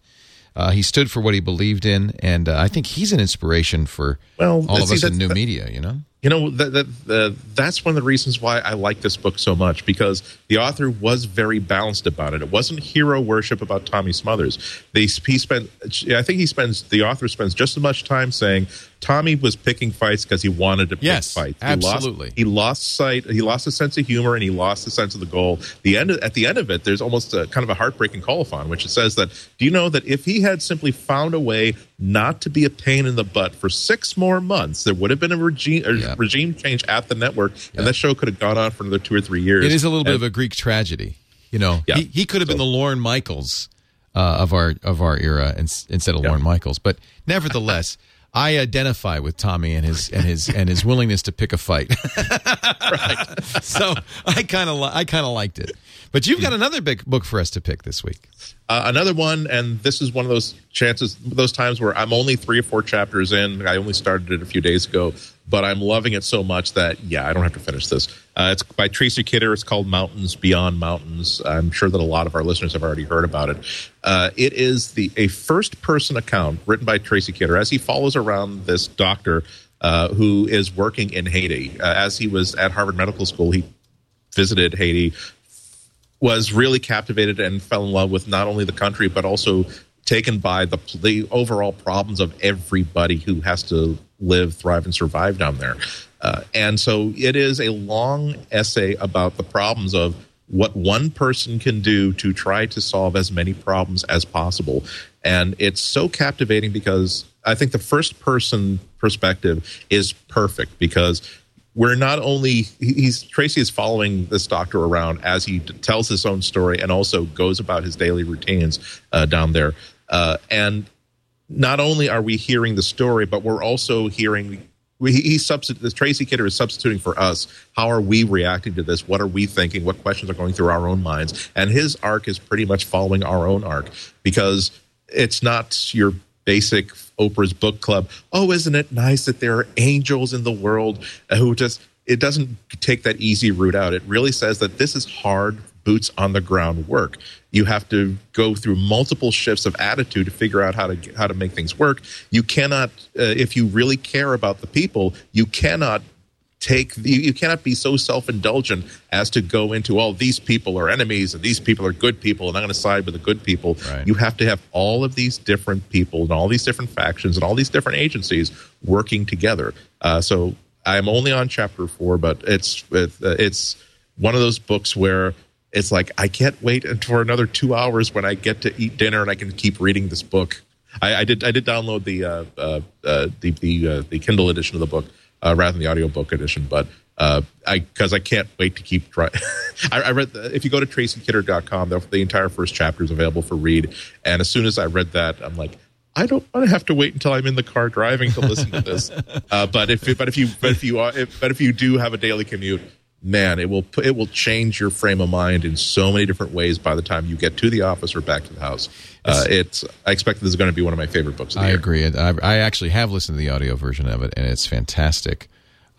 Uh, he stood for what he believed in, and uh, I think he's an inspiration for
Well,
all of
see,
us in new media. You know,
You know that, that uh, that's one of the reasons why I like this book so much because the author was very balanced about it. It wasn't hero worship about Tommy Smothers. They he spent I think he spends the author spends just as much time saying Tommy was picking fights because he wanted to pick
Yes,
fights. He
absolutely.
Lost, he lost sight. He lost a sense of humor and he lost a sense of the goal. The end at the end of it, there's almost a kind of a heartbreaking colophon, which it says that do you know that if he had simply found a way not to be a pain in the butt for six more months, there would have been a regime a
Yeah.
regime change at the network,
Yeah.
and that show could have gone on for another two or three years.
it is a little bit of a Greek tragedy. You know,
Yeah.
he, he could have been the Lorne Michaels uh, of our of our era in, instead of
Yeah.
Lorne Michaels, but nevertheless. I identify with Tommy and his and his and his willingness to pick a fight. right. So I kind of li- I kind of liked it. But you've got another big book for us to pick this week.
Uh, another one, and this is one of those chances, those times where I'm only three or four chapters in. I only started it a few days ago, but I'm loving it so much that yeah, I don't have to finish this. Uh, it's by Tracy Kidder. It's called Mountains Beyond Mountains. I'm sure that a lot of our listeners have already heard about it. Uh, it is the a first person account written by Tracy Kidder as he follows around this doctor uh, who is working in Haiti. Uh, as he was at Harvard Medical School, he visited Haiti was really captivated and fell in love with not only the country but also taken by the the overall problems of everybody who has to live, thrive, and survive down there. Uh, and so it is a long essay about the problems of what one person can do to try to solve as many problems as possible. And it's so captivating because I think the first person perspective is perfect because we're not only he's Tracy is following this doctor around as he tells his own story and also goes about his daily routines uh, down there. Uh, and not only are we hearing the story, but we're also hearing. We, he, substitute. Tracy Kidder is substituting for us. How are we reacting to this? What are we thinking? What questions are going through our own minds? And his arc is pretty much following our own arc because it's not your basic Oprah's book club. Oh, isn't it nice that there are angels in the world who just it doesn't take that easy route out. It really says that this is hard boots on the ground work. You have to go through multiple shifts of attitude to figure out how to how to make things work. You cannot uh, if you really care about the people, you cannot take you, you cannot be so self-indulgent as to go into all these people are enemies and these people are good people and i'm going to side with the good people.
Right.
you have to have all of these different people and all these different factions and all these different agencies working together. Uh, so i'm only on chapter four but it's it's one of those books where it's like i can't wait for another two hours when i get to eat dinner and i can keep reading this book. I, I did I did download the uh, uh, uh, the the uh, the Kindle edition of the book uh, rather than the audiobook edition, but uh, I because I can't wait to keep trying. I, I read the, if you go to tracykidder.com, the, the entire first chapter is available for read, and as soon as I read that, I'm like. I don't want to have to wait until I'm in the car driving to listen to this. Uh, but if but if you but if you are if, but if you do have a daily commute, man, it will it will change your frame of mind in so many different ways by the time you get to the office or back to the house. Uh, it's I expect this is going to be one of my favorite books. Of the
I
year.
agree. I, I actually have listened to the audio version of it, and it's fantastic.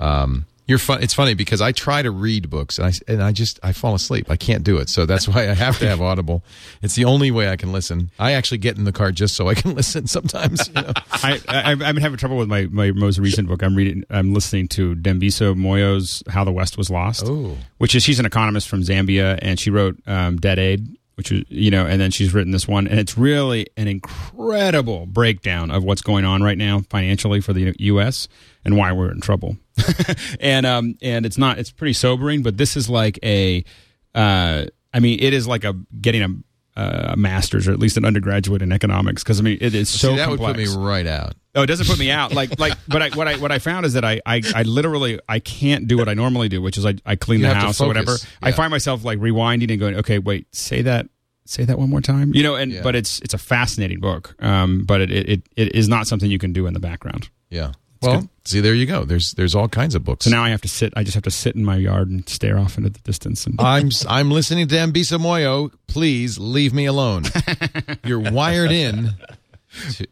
Um, you're fun. It's funny because I try to read books, and I and I just I fall asleep. I can't do it, so that's why I have to have Audible. It's the only way I can listen. I actually get in the car just so I can listen. Sometimes, you know.
I, I, I've been having trouble with my, my most recent book. I'm reading. I'm listening to Dambisa Moyo's "How the West Was Lost,"
Oh.
which is she's an economist from Zambia, and she wrote um, "Dead Aid," which is you know, and then she's written this one, and it's really an incredible breakdown of what's going on right now financially for the U.S. and why we're in trouble. and um and it's not it's pretty sobering, but this is like a uh I mean it is like a getting a a master's or at least an undergraduate in economics because I mean it is so
See, that
complex.
would put me right out.
Oh, it doesn't put me out. Like, like, but I, what I, what I found is that I, I, I literally, I can't do what I normally do, which is I, I clean
You
the
have to
house or whatever.
focus.
I
Yeah.
find myself like rewinding and going, okay, wait, say that, say that one more time, you know. And
Yeah.
but it's, it's a fascinating book. Um, but it, it, it is not something you can do in the background.
Yeah. Well, see, there you go. There's there's all kinds of books.
So now I have to sit. I just have to sit in my yard and stare off into the distance. And
I'm I'm listening to Dambisa Moyo. Please leave me alone. You're wired in.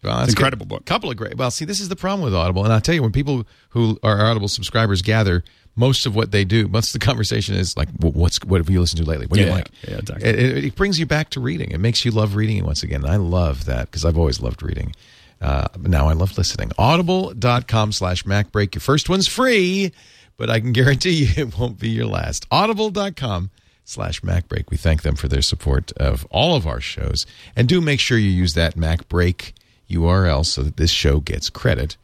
Well, that's
incredible
good.
book.
Couple of great. Well, see, this is the problem with Audible, and I'll tell you, when people who are Audible subscribers gather, most of what they do, most of the conversation is like, well, "What's what have you listened to lately? What do you
Yeah,
like?"
yeah, exactly.
It, it, it brings you back to reading. It makes you love reading once again. And I love that because I've always loved reading. Uh, now I love listening. Audible.com slash MacBreak. Your first one's free, but I can guarantee you it won't be your last. Audible.com slash MacBreak. We thank them for their support of all of our shows. And do make sure you use that MacBreak URL so that this show gets credit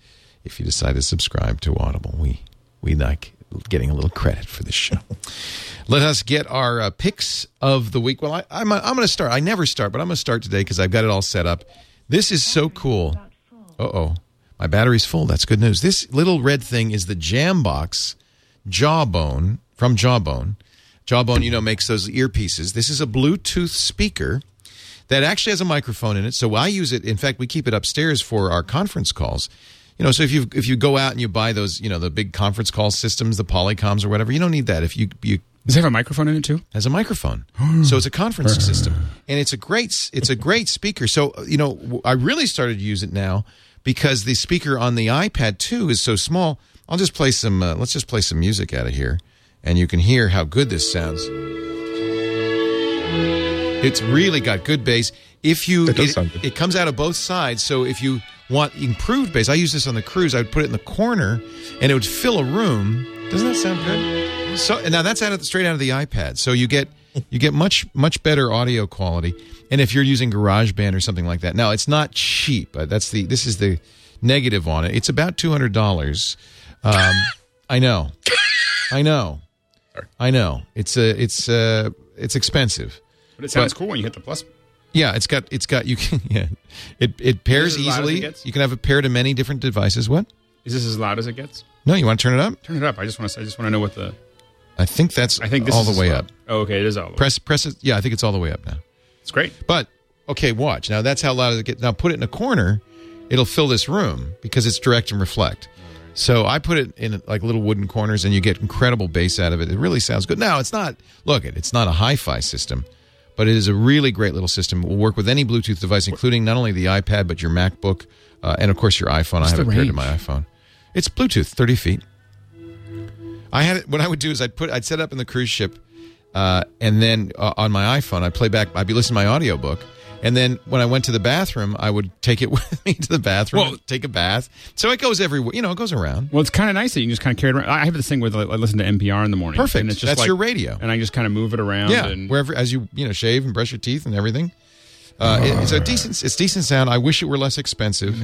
if you decide to subscribe to Audible. We, we like getting a little credit for this show. Let us get our uh, picks of the week. Well, I, I'm, I'm going to start. I never start, but I'm going to start today because I've got it all set up. This is so cool. Uh oh. My battery's full. That's good news. This little red thing is the Jambox Jawbone from Jawbone. Jawbone, you know, makes those earpieces. This is a Bluetooth speaker that actually has a microphone in it. So I use it. In fact, we keep it upstairs for our conference calls. You know, so if you if you go out and you buy those, you know, the big conference call systems, the Polycoms or whatever, you don't need that. If you you
does it have a microphone in it too?
has a microphone. so it's a conference system, and it's a great it's a great speaker. So you know, I really started to use it now because the speaker on the iPad 2 is so small. I'll just play some. Uh, let's just play some music out of here, and you can hear how good this sounds. It's really got good bass. If you,
It does
it,
sound good.
it comes out of both sides. So if you want improved bass, I use this on the cruise. I would put it in the corner, and it would fill a room. Doesn't that sound good? So and now that's out of straight out of the iPad. So you get you get much much better audio quality. And if you're using GarageBand or something like that, now it's not cheap. That's the this is the negative on it. It's about two hundred dollars. Um, I know, I know, I know. It's a it's uh it's expensive.
But it sounds
But-
cool when you hit the plus.
Yeah, it's got it's got you can yeah. It it pairs
it as loud as it
easily.
gets?
You can have it paired to many different devices. What?
Is this as loud as it gets?
No, you want to turn it up?
Turn it up. I just want to. I just want to know what the.
I think that's
I think this
all the way
loud.
up.
Oh, okay, it is all the way.
Press press it. Yeah, I think it's all the way up now.
It's great.
But okay, watch now. That's how loud it gets. Now put it in a corner. It'll fill this room because it's direct and reflect. So I put it in like little wooden corners, and you get incredible bass out of it. It really sounds good. Now it's not. Look, it. It's not a hi-fi system, but it is a really great little system. It will work with any Bluetooth device, including not only the iPad but your MacBook, uh, and of course your iPhone. I have it paired to my iPhone. It's Bluetooth, thirty feet. I had it. What I would do is I'd put I'd set up in the cruise ship, uh, and then uh, on my iPhone I'd play back. I'd be listening to my audiobook, and then when I went to the bathroom, I would take it with me to the bathroom,
Well-
take a bath. So it goes everywhere. You know, it goes around.
Well, it's kind of nice that you can just kind of carry it around. I have this thing with I listen to NPR in the morning.
Perfect.
And it's just
That's
like-
your radio.
and I just kind of move it around.
Yeah,
and
wherever as you you know shave and brush your teeth and everything. Uh, it- it's a decent it's decent sound. I wish it were less expensive,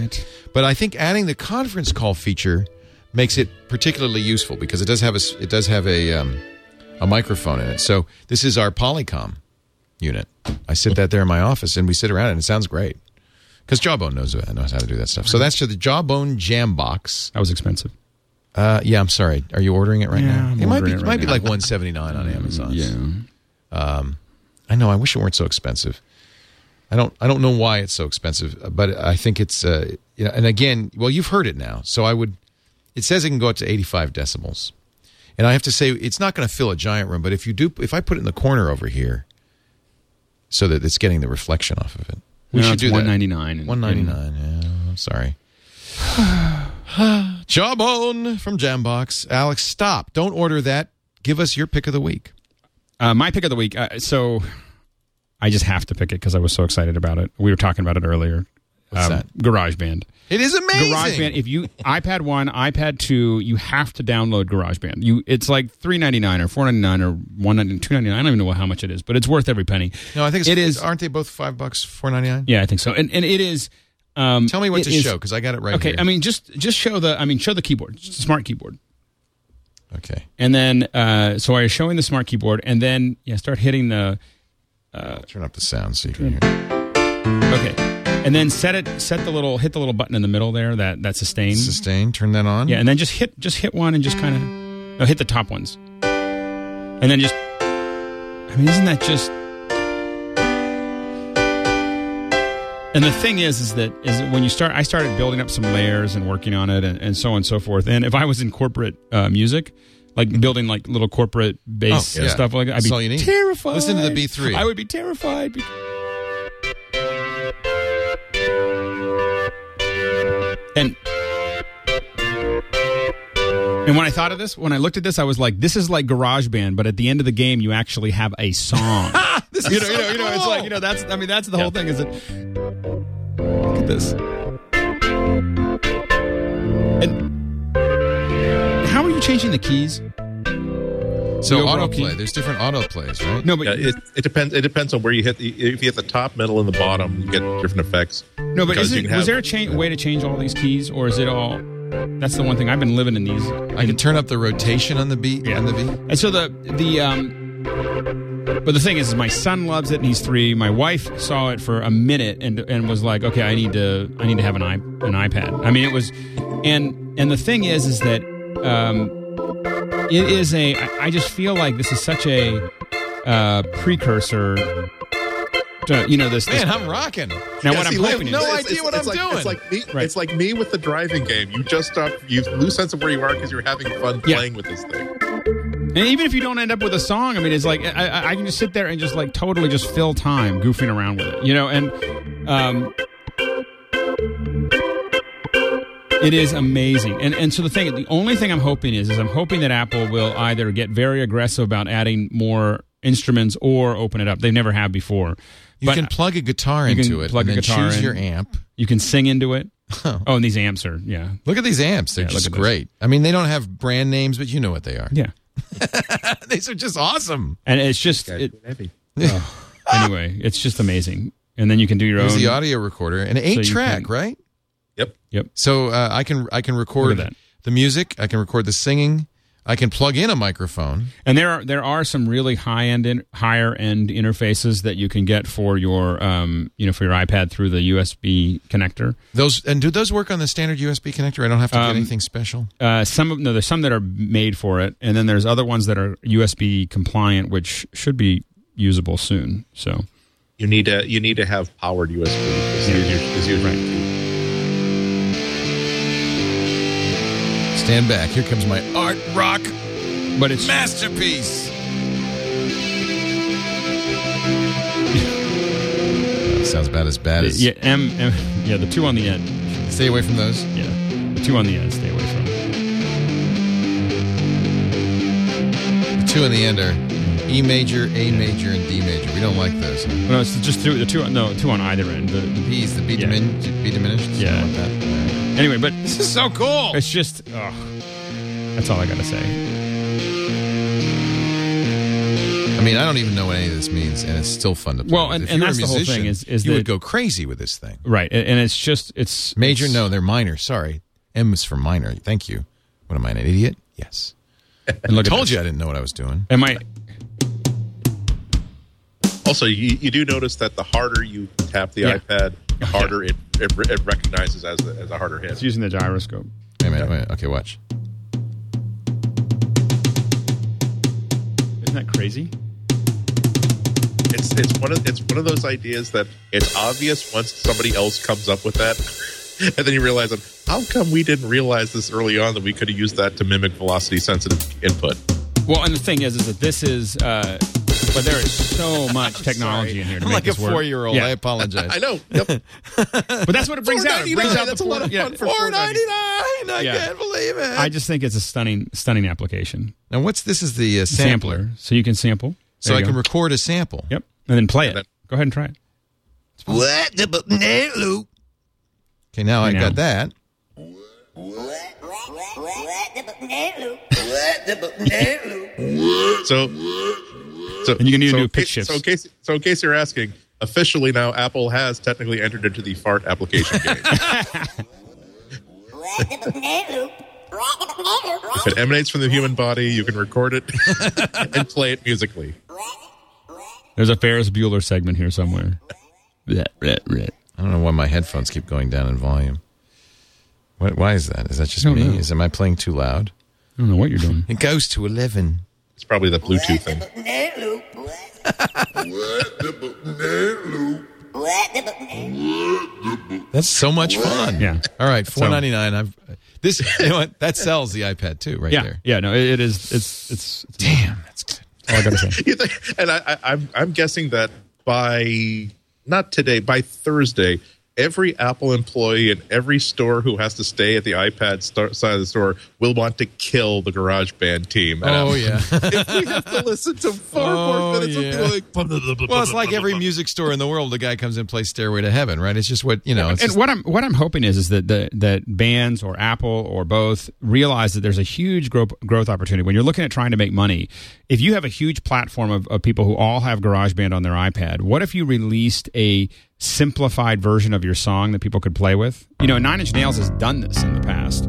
but I think adding the conference call feature makes it particularly useful because it does have a it does have a um, a microphone in it. So this is our Polycom unit. I sit that there in my office and we sit around and it sounds great. because Jawbone knows knows how to do that stuff. So that's to the Jawbone Jambox.
That was expensive.
Uh, yeah, I'm sorry. Are you ordering it right
Yeah,
now?
I'm
it might be
it right
might be like 179 on Amazon.
Yeah.
Um, I know. I wish it weren't so expensive. I don't. I don't know why it's so expensive, but I think it's. Uh, you know, and again, well, you've heard it now, so I would. It says it can go up to 85 decibels, and I have to say it's not going to fill a giant room. But if you do, if I put it in the corner over here, so that it's getting the reflection off of it, we
No,
should do that.
199 and-
199. Yeah, I'm sorry. Jawbone from Jambox. Alex, stop! Don't order that. Give us your pick of the week.
Uh, my pick of the week. Uh, so I just have to pick it because I was so excited about it. We were talking about it earlier.
What's that?
GarageBand.
It is amazing.
GarageBand. If you iPad one, iPad two, you have to download GarageBand. You, it's like three ninety nine or four ninety nine or one ninety two ninety nine. I don't even know how much it is, but it's worth every penny.
No, I think it's,
it is.
Aren't they both five bucks, four ninety nine?
Yeah, I think so. And and it is. Um,
Tell me what to
is-
show because I got it right
Okay,
here.
I mean just just show the. I mean show the keyboard, smart keyboard.
okay.
And then, uh, so I was showing the smart keyboard, and then yeah, start hitting the
Turn up the sound so you can hear.
okay, and then set it, set the little, hit the little button in the middle there, that that sustain.
Sustain. Turn that on.
Yeah, and then just hit, just hit one, and just kind of, no, hit the top ones, and then just. I mean, isn't that just? And the thing is, is that is that when you start, I started building up some layers and working on it, and, and so on and so forth. And if I was in corporate uh, music, like building like little corporate bass
Oh, yeah.
stuff like that, I'd
That's
be
all you need.
terrified.
Listen to the B3.
I would be terrified. be- and when I thought of this, when I looked at this, I was like, "This is like GarageBand, but at the end of the game, you actually have a song."
This is
you know,
so
you know, you know. It's like you know, that's. I mean, that's the whole thing. Is it? Look at this. And how are you changing the keys?
So
the overall
autoplay.
key.
There's different autoplays, right?
No, but
Yeah, it, it depends. It depends on where you hit. The, if you hit the top, middle, and the bottom, you get different effects.
no, but is it,
can
was
have-
there a cha- way to change all these keys, or is it all? That's the one thing I've been living in these.
I can turn up the rotation on the beat.
Yeah.
On the beat.
And so the the um but the thing is, is my son loves it and he's three. My wife saw it for a minute and and was like, okay, I need to I need to have an i an iPad. I mean, it was, and and the thing is, is that um, it is a. I, I just feel like this is such a uh, precursor. To, you know this. this
Man, I'm rocking.
now
Yeah,
what I'm hoping
no
is,
idea what
it's
I'm
like,
doing.
It's like me.
Right.
It's like me with the driving game. You just stop. You lose sense of where you are because you're having fun
Yeah.
playing with this thing.
And even if you don't end up with a song, I mean, it's like I, I- I can just sit there and just like totally just fill time goofing around with it, you know. And um, it is amazing. And and so the thing, the only thing I'm hoping is, is I'm hoping that Apple will either get very aggressive about adding more instruments or open it up. They never have before.
You
But
can plug a guitar
you can
into it.
plug
and
a
then
guitar
choose
in.
your amp.
you can sing into it. Oh, and these amps are yeah,
Look at these amps. They're
Yeah,
just
at this.
great. I mean, they don't have brand names, but you know what they are.
yeah.
These are just awesome.
And it's just it, anyway, it's just amazing. And then you can do your
There's
own.
the audio recorder, an eight
you
track,
can-
right?
Yep.
Yep.
So uh, I can I can record
that.
the music. I can record the singing. I can plug in a microphone.
And there are there are some really high end in, higher end interfaces that you can get for your um you know for your iPad through the USB connector.
Those and do those work on the standard USB connector? I don't have to get
Um,
anything special.
Uh, some of no, there's some that are made for it, and then there's other ones that are USB compliant, which should be usable soon. So
You need to. You need to have powered USB. Is
Yeah,
usually-
yeah.
is usually-
Right.
Stand back. Here comes my art rock
but it's
masterpiece. Sounds about as bad as.
yeah M, M yeah the two on the end
Stay away from those.
yeah the two on the end stay away from.
The two on the end are E major, A major, and D major. We don't like those.
No, it's just two, the two no two on either end. The, the-
B's the B,
Yeah.
dimin- B diminished.
Yeah.
like that. All right.
Anyway, but
This is so cool.
It's just, ugh. that's all I gotta say.
I mean, I don't even know what any of this means, and it's still fun to play.
Well,
with.
and-
if
and
you were
that's
a
the whole
musician,
thing is- is
you would go crazy with this thing.
Right, and, and it's just it's
Major,
it's-
no, they're minor. Sorry, M is for minor. Thank you. What am I, an idiot? Yes.
And look
I
at
told
this.
you I didn't know what I was doing.
Am I?
Also, you, you do notice that the harder you tap the
Yeah.
iPad, harder it, it, it recognizes as a, as a harder hit.
It's using the gyroscope.
Wait a minute. Wait. Okay, watch.
Isn't that crazy?
It's it's one of it's one of those ideas that it's obvious once somebody else comes up with that, and then you realize that how come we didn't realize this early on that we could have used that to mimic velocity sensitive input.
Well, and the thing is, is that this is, uh, but there is so much technology in here to
I'm
make
like a
this work.
four-year-old.
Yeah.
I apologize.
I know. Yep.
but that's what it brings out. It brings out the
That's a lot
four-
of
yeah.
fun for
Four ninety nine. I
Yeah.
can't believe it.
I just think it's a stunning, stunning application.
now, what's this? Is the uh, sampler,
Sampler, so you can sample.
so I
you
can record a sample.
Yep, and then play it.
then-
Go ahead and try it.
What the banana? Okay, now I
Now.
got that. What the b loop.
So, so
And you can even
so
do
in
pitch
case-
shifts.
So in case so in case you're asking, officially now Apple has technically entered into the fart application game. if it emanates from the human body, you can record it and play it musically.
There's a Ferris Bueller segment here somewhere.
I don't know why my headphones keep going down in volume. What, why is that? Is that just me?
know.
Is am I playing too loud?
I don't know what you're doing.
It goes to eleven.
It's probably the Bluetooth thing.
That's so much fun.
Yeah.
All right, four ninety nine. I've this. You know what? That sells the iPad too, right
Yeah,
there.
yeah. No, it, it is. It's it's. it's
Damn, that's good.
all I gotta say.
You think- and I, I, I'm I'm guessing that by not today, by Thursday, every Apple employee in every store who has to stay at the iPad sto- side of the store will want to kill the GarageBand team. at
Oh
Apple.
yeah.
if we have to listen to four
Oh,
more minutes
yeah.
of like,
well, it's like every music store in the world. The guy comes in and plays Stairway to Heaven, right? It's just what you know. It's
and
just,
what I'm what I'm hoping is is that the, that bands or Apple or both realize that there's a huge growth growth opportunity when you're looking at trying to make money. If you have a huge platform of, of people who all have GarageBand on their iPad, what if you released a simplified version of your song that people could play with? You know, Nine Inch Nails has done this in the past.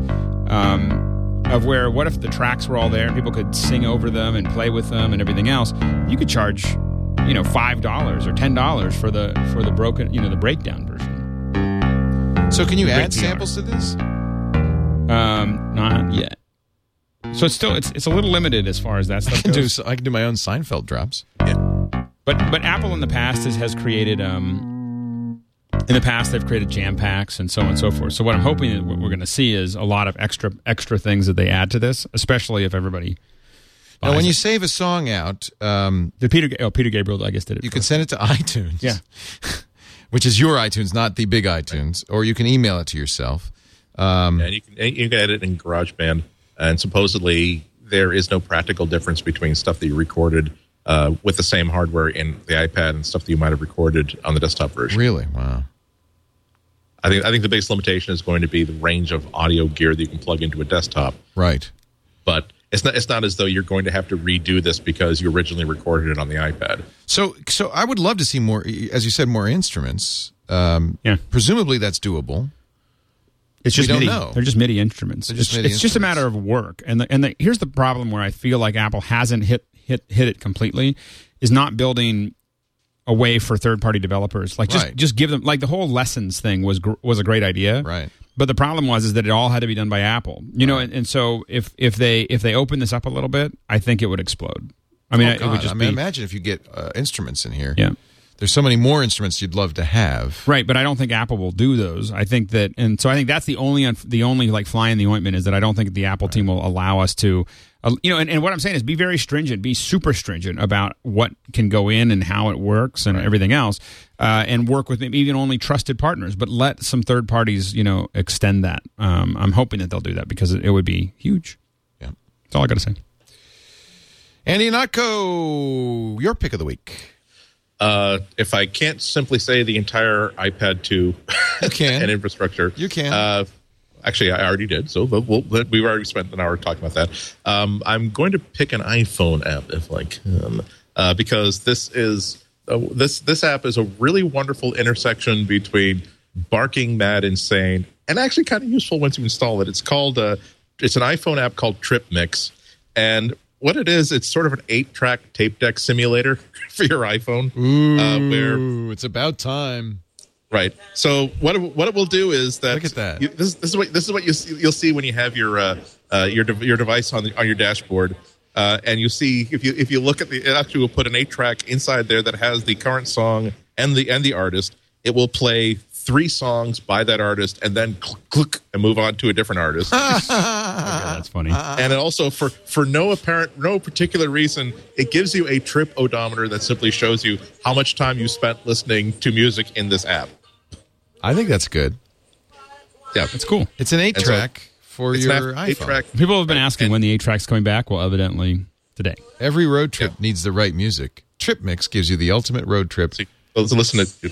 Um, of where what if the tracks were all there and people could sing over them and play with them and everything else? You could charge, you know, five dollars or ten dollars for the for the broken, you know, the breakdown version.
so can you add samples to this?
Um, not yet. So it's still it's it's a little limited as far as that stuff
I can do.
goes.
I can do my own Seinfeld drops. Yeah.
But but Apple in the past has, has created um in the past they've created jam packs and so on and so forth. So what I'm hoping that what we're going to see is a lot of extra extra things that they add to this, especially if everybody.
Now,
buys
when you save a song out, um,
Did Peter oh Peter Gabriel I guess did it.
you can send it to iTunes.
Yeah.
which is your iTunes, not the big iTunes, or you can email it to yourself. Um,
and you can and you can edit in GarageBand. And supposedly there is no practical difference between stuff that you recorded uh, with the same hardware in the iPad and stuff that you might have recorded on the desktop version.
Really? Wow.
I think I think the biggest limitation is going to be the range of audio gear that you can plug into a desktop.
Right.
But it's not it's not as though you're going to have to redo this because you originally recorded it on the iPad.
So, so I would love to see more, as you said, more instruments. Um,
Yeah.
Presumably that's doable.
It's just
We don't
MIDI.
know.
They're just MIDI instruments.
Just
it's
MIDI
it's just a matter of work. And the, and the, here's the problem where I feel like Apple hasn't hit hit hit it completely is not building a way for third party developers. Like just
Right.
just give them like the whole lessons thing was gr- was a great idea.
Right.
But the problem was is that it all had to be done by Apple. You know, and, and so if if they if they open this up a little bit, I think it would explode. I mean,
Oh,
it would just
I mean,
be
imagine if you get uh, instruments in here.
yeah.
There's so many more instruments you'd love to have.
Right, but I don't think Apple will do those. I think that, and so I think that's the only the only like fly in the ointment is that I don't think the Apple team will allow us to, uh, you know, and, and what I'm saying is be very stringent, be super stringent about what can go in and how it works and everything else, uh, and work with maybe even only trusted partners, but let some third parties, you know, extend that. Um, I'm hoping that they'll do that because it, it would be huge.
Yeah.
That's all I got to say.
Andy Ihnatko, your pick of the week.
Uh, if I can't simply say the entire iPad 2
You can.
and infrastructure,
You can.
Actually, I already did. So we'll, we've already spent an hour talking about that. Um, I'm going to pick an iPhone app if I can, uh, because this is uh, this this app is a really wonderful intersection between barking mad insane and actually kind of useful once you install it. It's called uh, it's an iPhone app called Trip Mix, and what it is, it's sort of an eight track tape deck simulator for your iPhone, uh, where
Ooh, it's about time.
Right. So what it, what it will do is that
Look at that.
You, this, this is what this is what you see, you'll see when you have your uh, uh, your de- your device on the, on your dashboard, uh, and you see if you if you look at the it actually will put an eight track inside there that has the current song and the and the artist. It will play three songs by that artist and then click, click and move on to a different artist.
Yeah, that's funny.
and it also for for no apparent no particular reason it gives you a trip odometer that simply shows you how much time you spent listening to music in this app
I think that's good.
yeah
It's cool.
It's an eight
And so
track for
it's
your
an
iPhone.
eight track
People have been asking when the eight track's coming back. Well, evidently today.
Every road trip
Yeah.
needs the right music. Trip Mix gives you the ultimate road trip.
let's listen to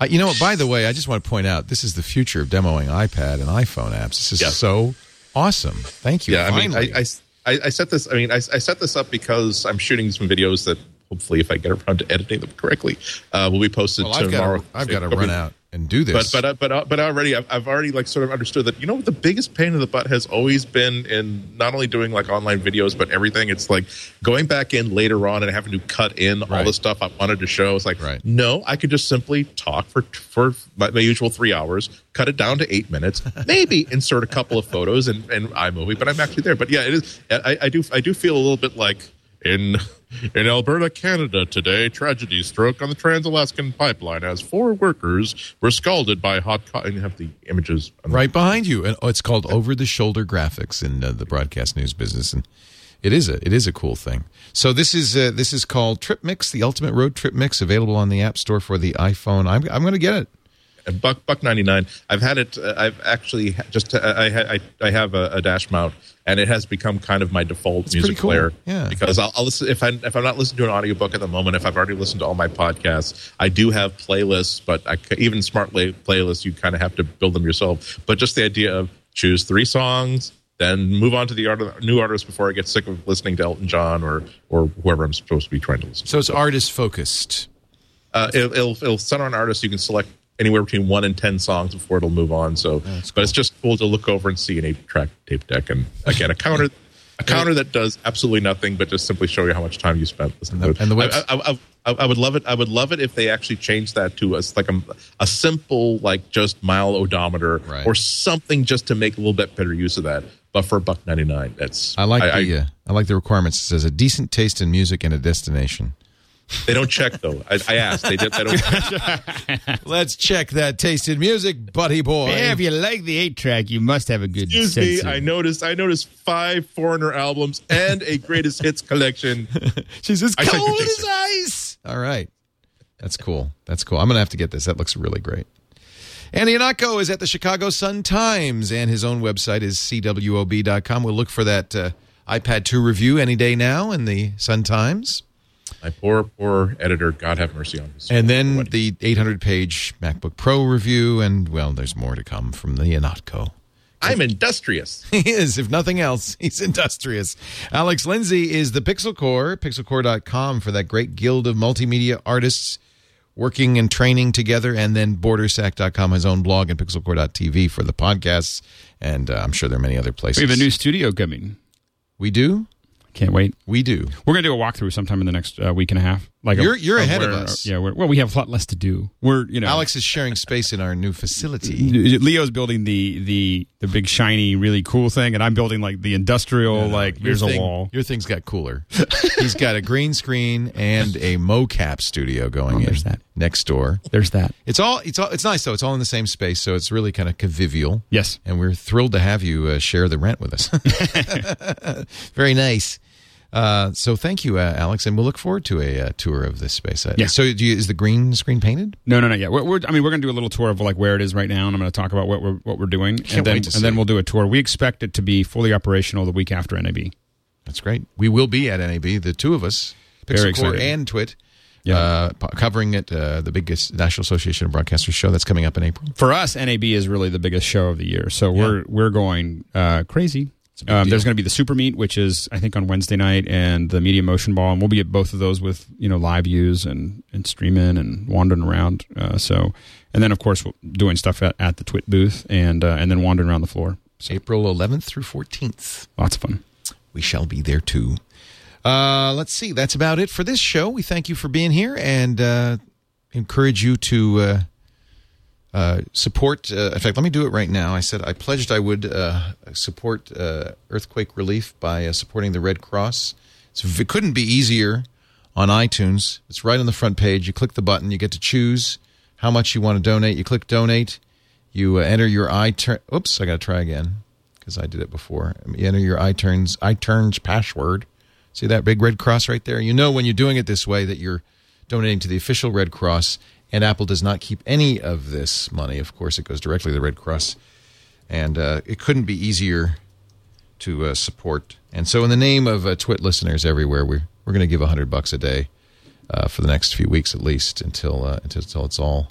Uh, you know what? By the way, I just want to point out this is the future of demoing iPad and iPhone apps. This is
Yeah.
so awesome. Thank you.
yeah i mean I, I I I set this i mean I, I set this up because i'm shooting some videos that hopefully if i get around to editing them correctly uh, will be posted
well, I've
tomorrow
to, I've got to run out and do this.
But but uh, but uh, but already I've, I've already like sort of understood that you know what the biggest pain in the butt has always been in not only doing like online videos but everything. It's like going back in later on and having to cut in all the stuff I wanted to show. It's like
Right.
no, I could just simply talk for for my, my usual three hours, cut it down to eight minutes, maybe insert a couple of photos and and iMovie, but I'm actually there. But yeah, it is. I, I do I do feel a little bit like in in Alberta, Canada today, tragedy struck on the Trans-Alaskan pipeline as four workers were scalded by hot co- and you have the images the-
right behind you, and oh, it's called over-the-shoulder graphics in uh, the broadcast news business, and it is a it is a cool thing. So this is uh, this is called Trip Mix, the ultimate road trip mix, available on the App Store for the iPhone. I'm I'm going to get it.
And buck buck 99 i've had it uh, i've actually just uh, i I, I have a, a dash mount and it has become kind of my default music
cool.
player
Yeah.
because I'll, I'll listen if i if i'm not listening to an audiobook at the moment if i've already listened to all my podcasts i do have playlists but I, even smart playlists you kind of have to build them yourself but just the idea of choose three songs then move on to the art, new artist before I get sick of listening to Elton John or or whoever I'm supposed to be trying to listen. to.
So it's artist focused.
Uh, it'll, it'll, it'll center on artists. You can select anywhere between one and ten songs before it'll move on. So, but it's just cool to look over and see an eight-track tape deck, and again, a counter, a counter that does absolutely nothing, but just simply show you how much time you spent listening
And the-
to it.
and the webs-
I, I, I, I would love it. I would love it if they actually changed that to us like a, a simple, like just mile odometer
Right.
or something, just to make a little bit better use of that. But for a buck ninety nine, that's
I like
I,
the uh, I like the requirements. It says a decent taste in music and a destination.
They don't check though. I, I asked. They did. They don't.
Let's check that taste in music, buddy boy.
If you like the eight track, you must have a good
Excuse me, I noticed. I noticed five foreigner albums and a greatest hits collection.
She's as
I
cold as ice. All right. That's cool. That's cool. I'm going to have to get this. That looks really great. Andy Ihnatko is at the Chicago Sun-Times, and his own website is cwob.com. We'll look for that uh, iPad 2 review any day now in the Sun-Times.
My poor, poor editor. God have mercy on his.
And then the 800-page MacBook Pro review, and, well, there's more to come from the Ihnatko.
I'm industrious.
He is, if nothing else. He's industrious. Alex Lindsay is the Pixel Corps, pixelcorps.com for that great guild of multimedia artists working and training together, and then bordersack.com, his own blog, and pixelcorps.tv for the podcasts. And uh, I'm sure there are many other places.
We have a new studio coming.
We do?
Can't wait.
We do.
We're gonna do a walkthrough sometime in the next uh, week and a half. Like
You're- you're ahead of
where-
us.
Yeah. We're, well, we have a lot less to do. We're you know
Alex is sharing space in our new facility.
Leo's building the the the big shiny really cool thing, and I'm building like the industrial like
Your
here's
thing-
a wall.
Your thing's got cooler. He's got a green screen and a mocap studio going
Oh,
in
there's that.
next door.
There's that.
It's all it's all it's nice though. It's all in the same space, so it's really kind of convivial.
Yes.
and we're thrilled to have you uh, share the rent with us. Very nice. Uh, so thank you, uh, Alex, and we'll look forward to a uh, tour of this space. Uh,
Yeah.
So do you, is the green screen painted?
No, no, no. Yeah, we're, we're, I mean, we're going to do a little tour of like where it is right now, and I'm going to talk about what we're what we're doing,
Can't
and then and then we'll do a tour. We expect it to be fully operational the week after NAB.
That's great. We will be at NAB, the two of us,
Very
Core
excited.
and Twit,
Yeah.
uh, covering it, uh, the biggest National Association of Broadcasters show that's coming up in April.
For us, NAB is really the biggest show of the year, so we're we're going uh, crazy. Um, there's going to be the Super Meet, which is I think on Wednesday night, and the Media Motion Ball, and we'll be at both of those with you know live views and and streaming and wandering around. Uh, so, and then of course we're doing stuff at, at the Twit booth and uh, and then wandering around the floor.
April 11th through 14th.
Lots of fun.
We shall be there too. Uh, let's see. That's about it for this show. We thank you for being here. And uh, encourage you to uh, support. Uh, in fact, let me do it right now. I said I pledged I would uh, support uh, earthquake relief by uh, supporting the Red Cross. It's, it couldn't be easier on iTunes. It's right on the front page. You click the button, you get to choose how much you want to donate. You click donate. You enter your iTurn. Oops, I got to try again because I did it before. You enter your iTurns iTurns password. See that big red cross right there? You know when you're doing it this way that you're donating to the official Red Cross, and Apple does not keep any of this money. Of course, it goes directly to the Red Cross, and uh, it couldn't be easier to uh, support. And so, in the name of uh, Twit listeners everywhere, we're we're going to give hundred bucks a day uh, for the next few weeks at least until uh, until, until it's all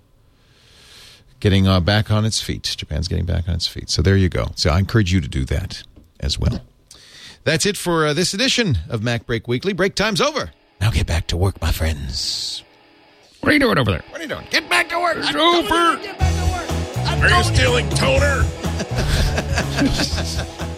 getting uh, back on its feet. Japan's getting back on its feet. So there you go. So I encourage you to do that as well. That's it for this edition of MacBreak Weekly. Break time's over. Now get back to work, my friends.
What are you doing over there?
What are you doing? Get back to work.
It's over.
get back to work Are you stealing toner?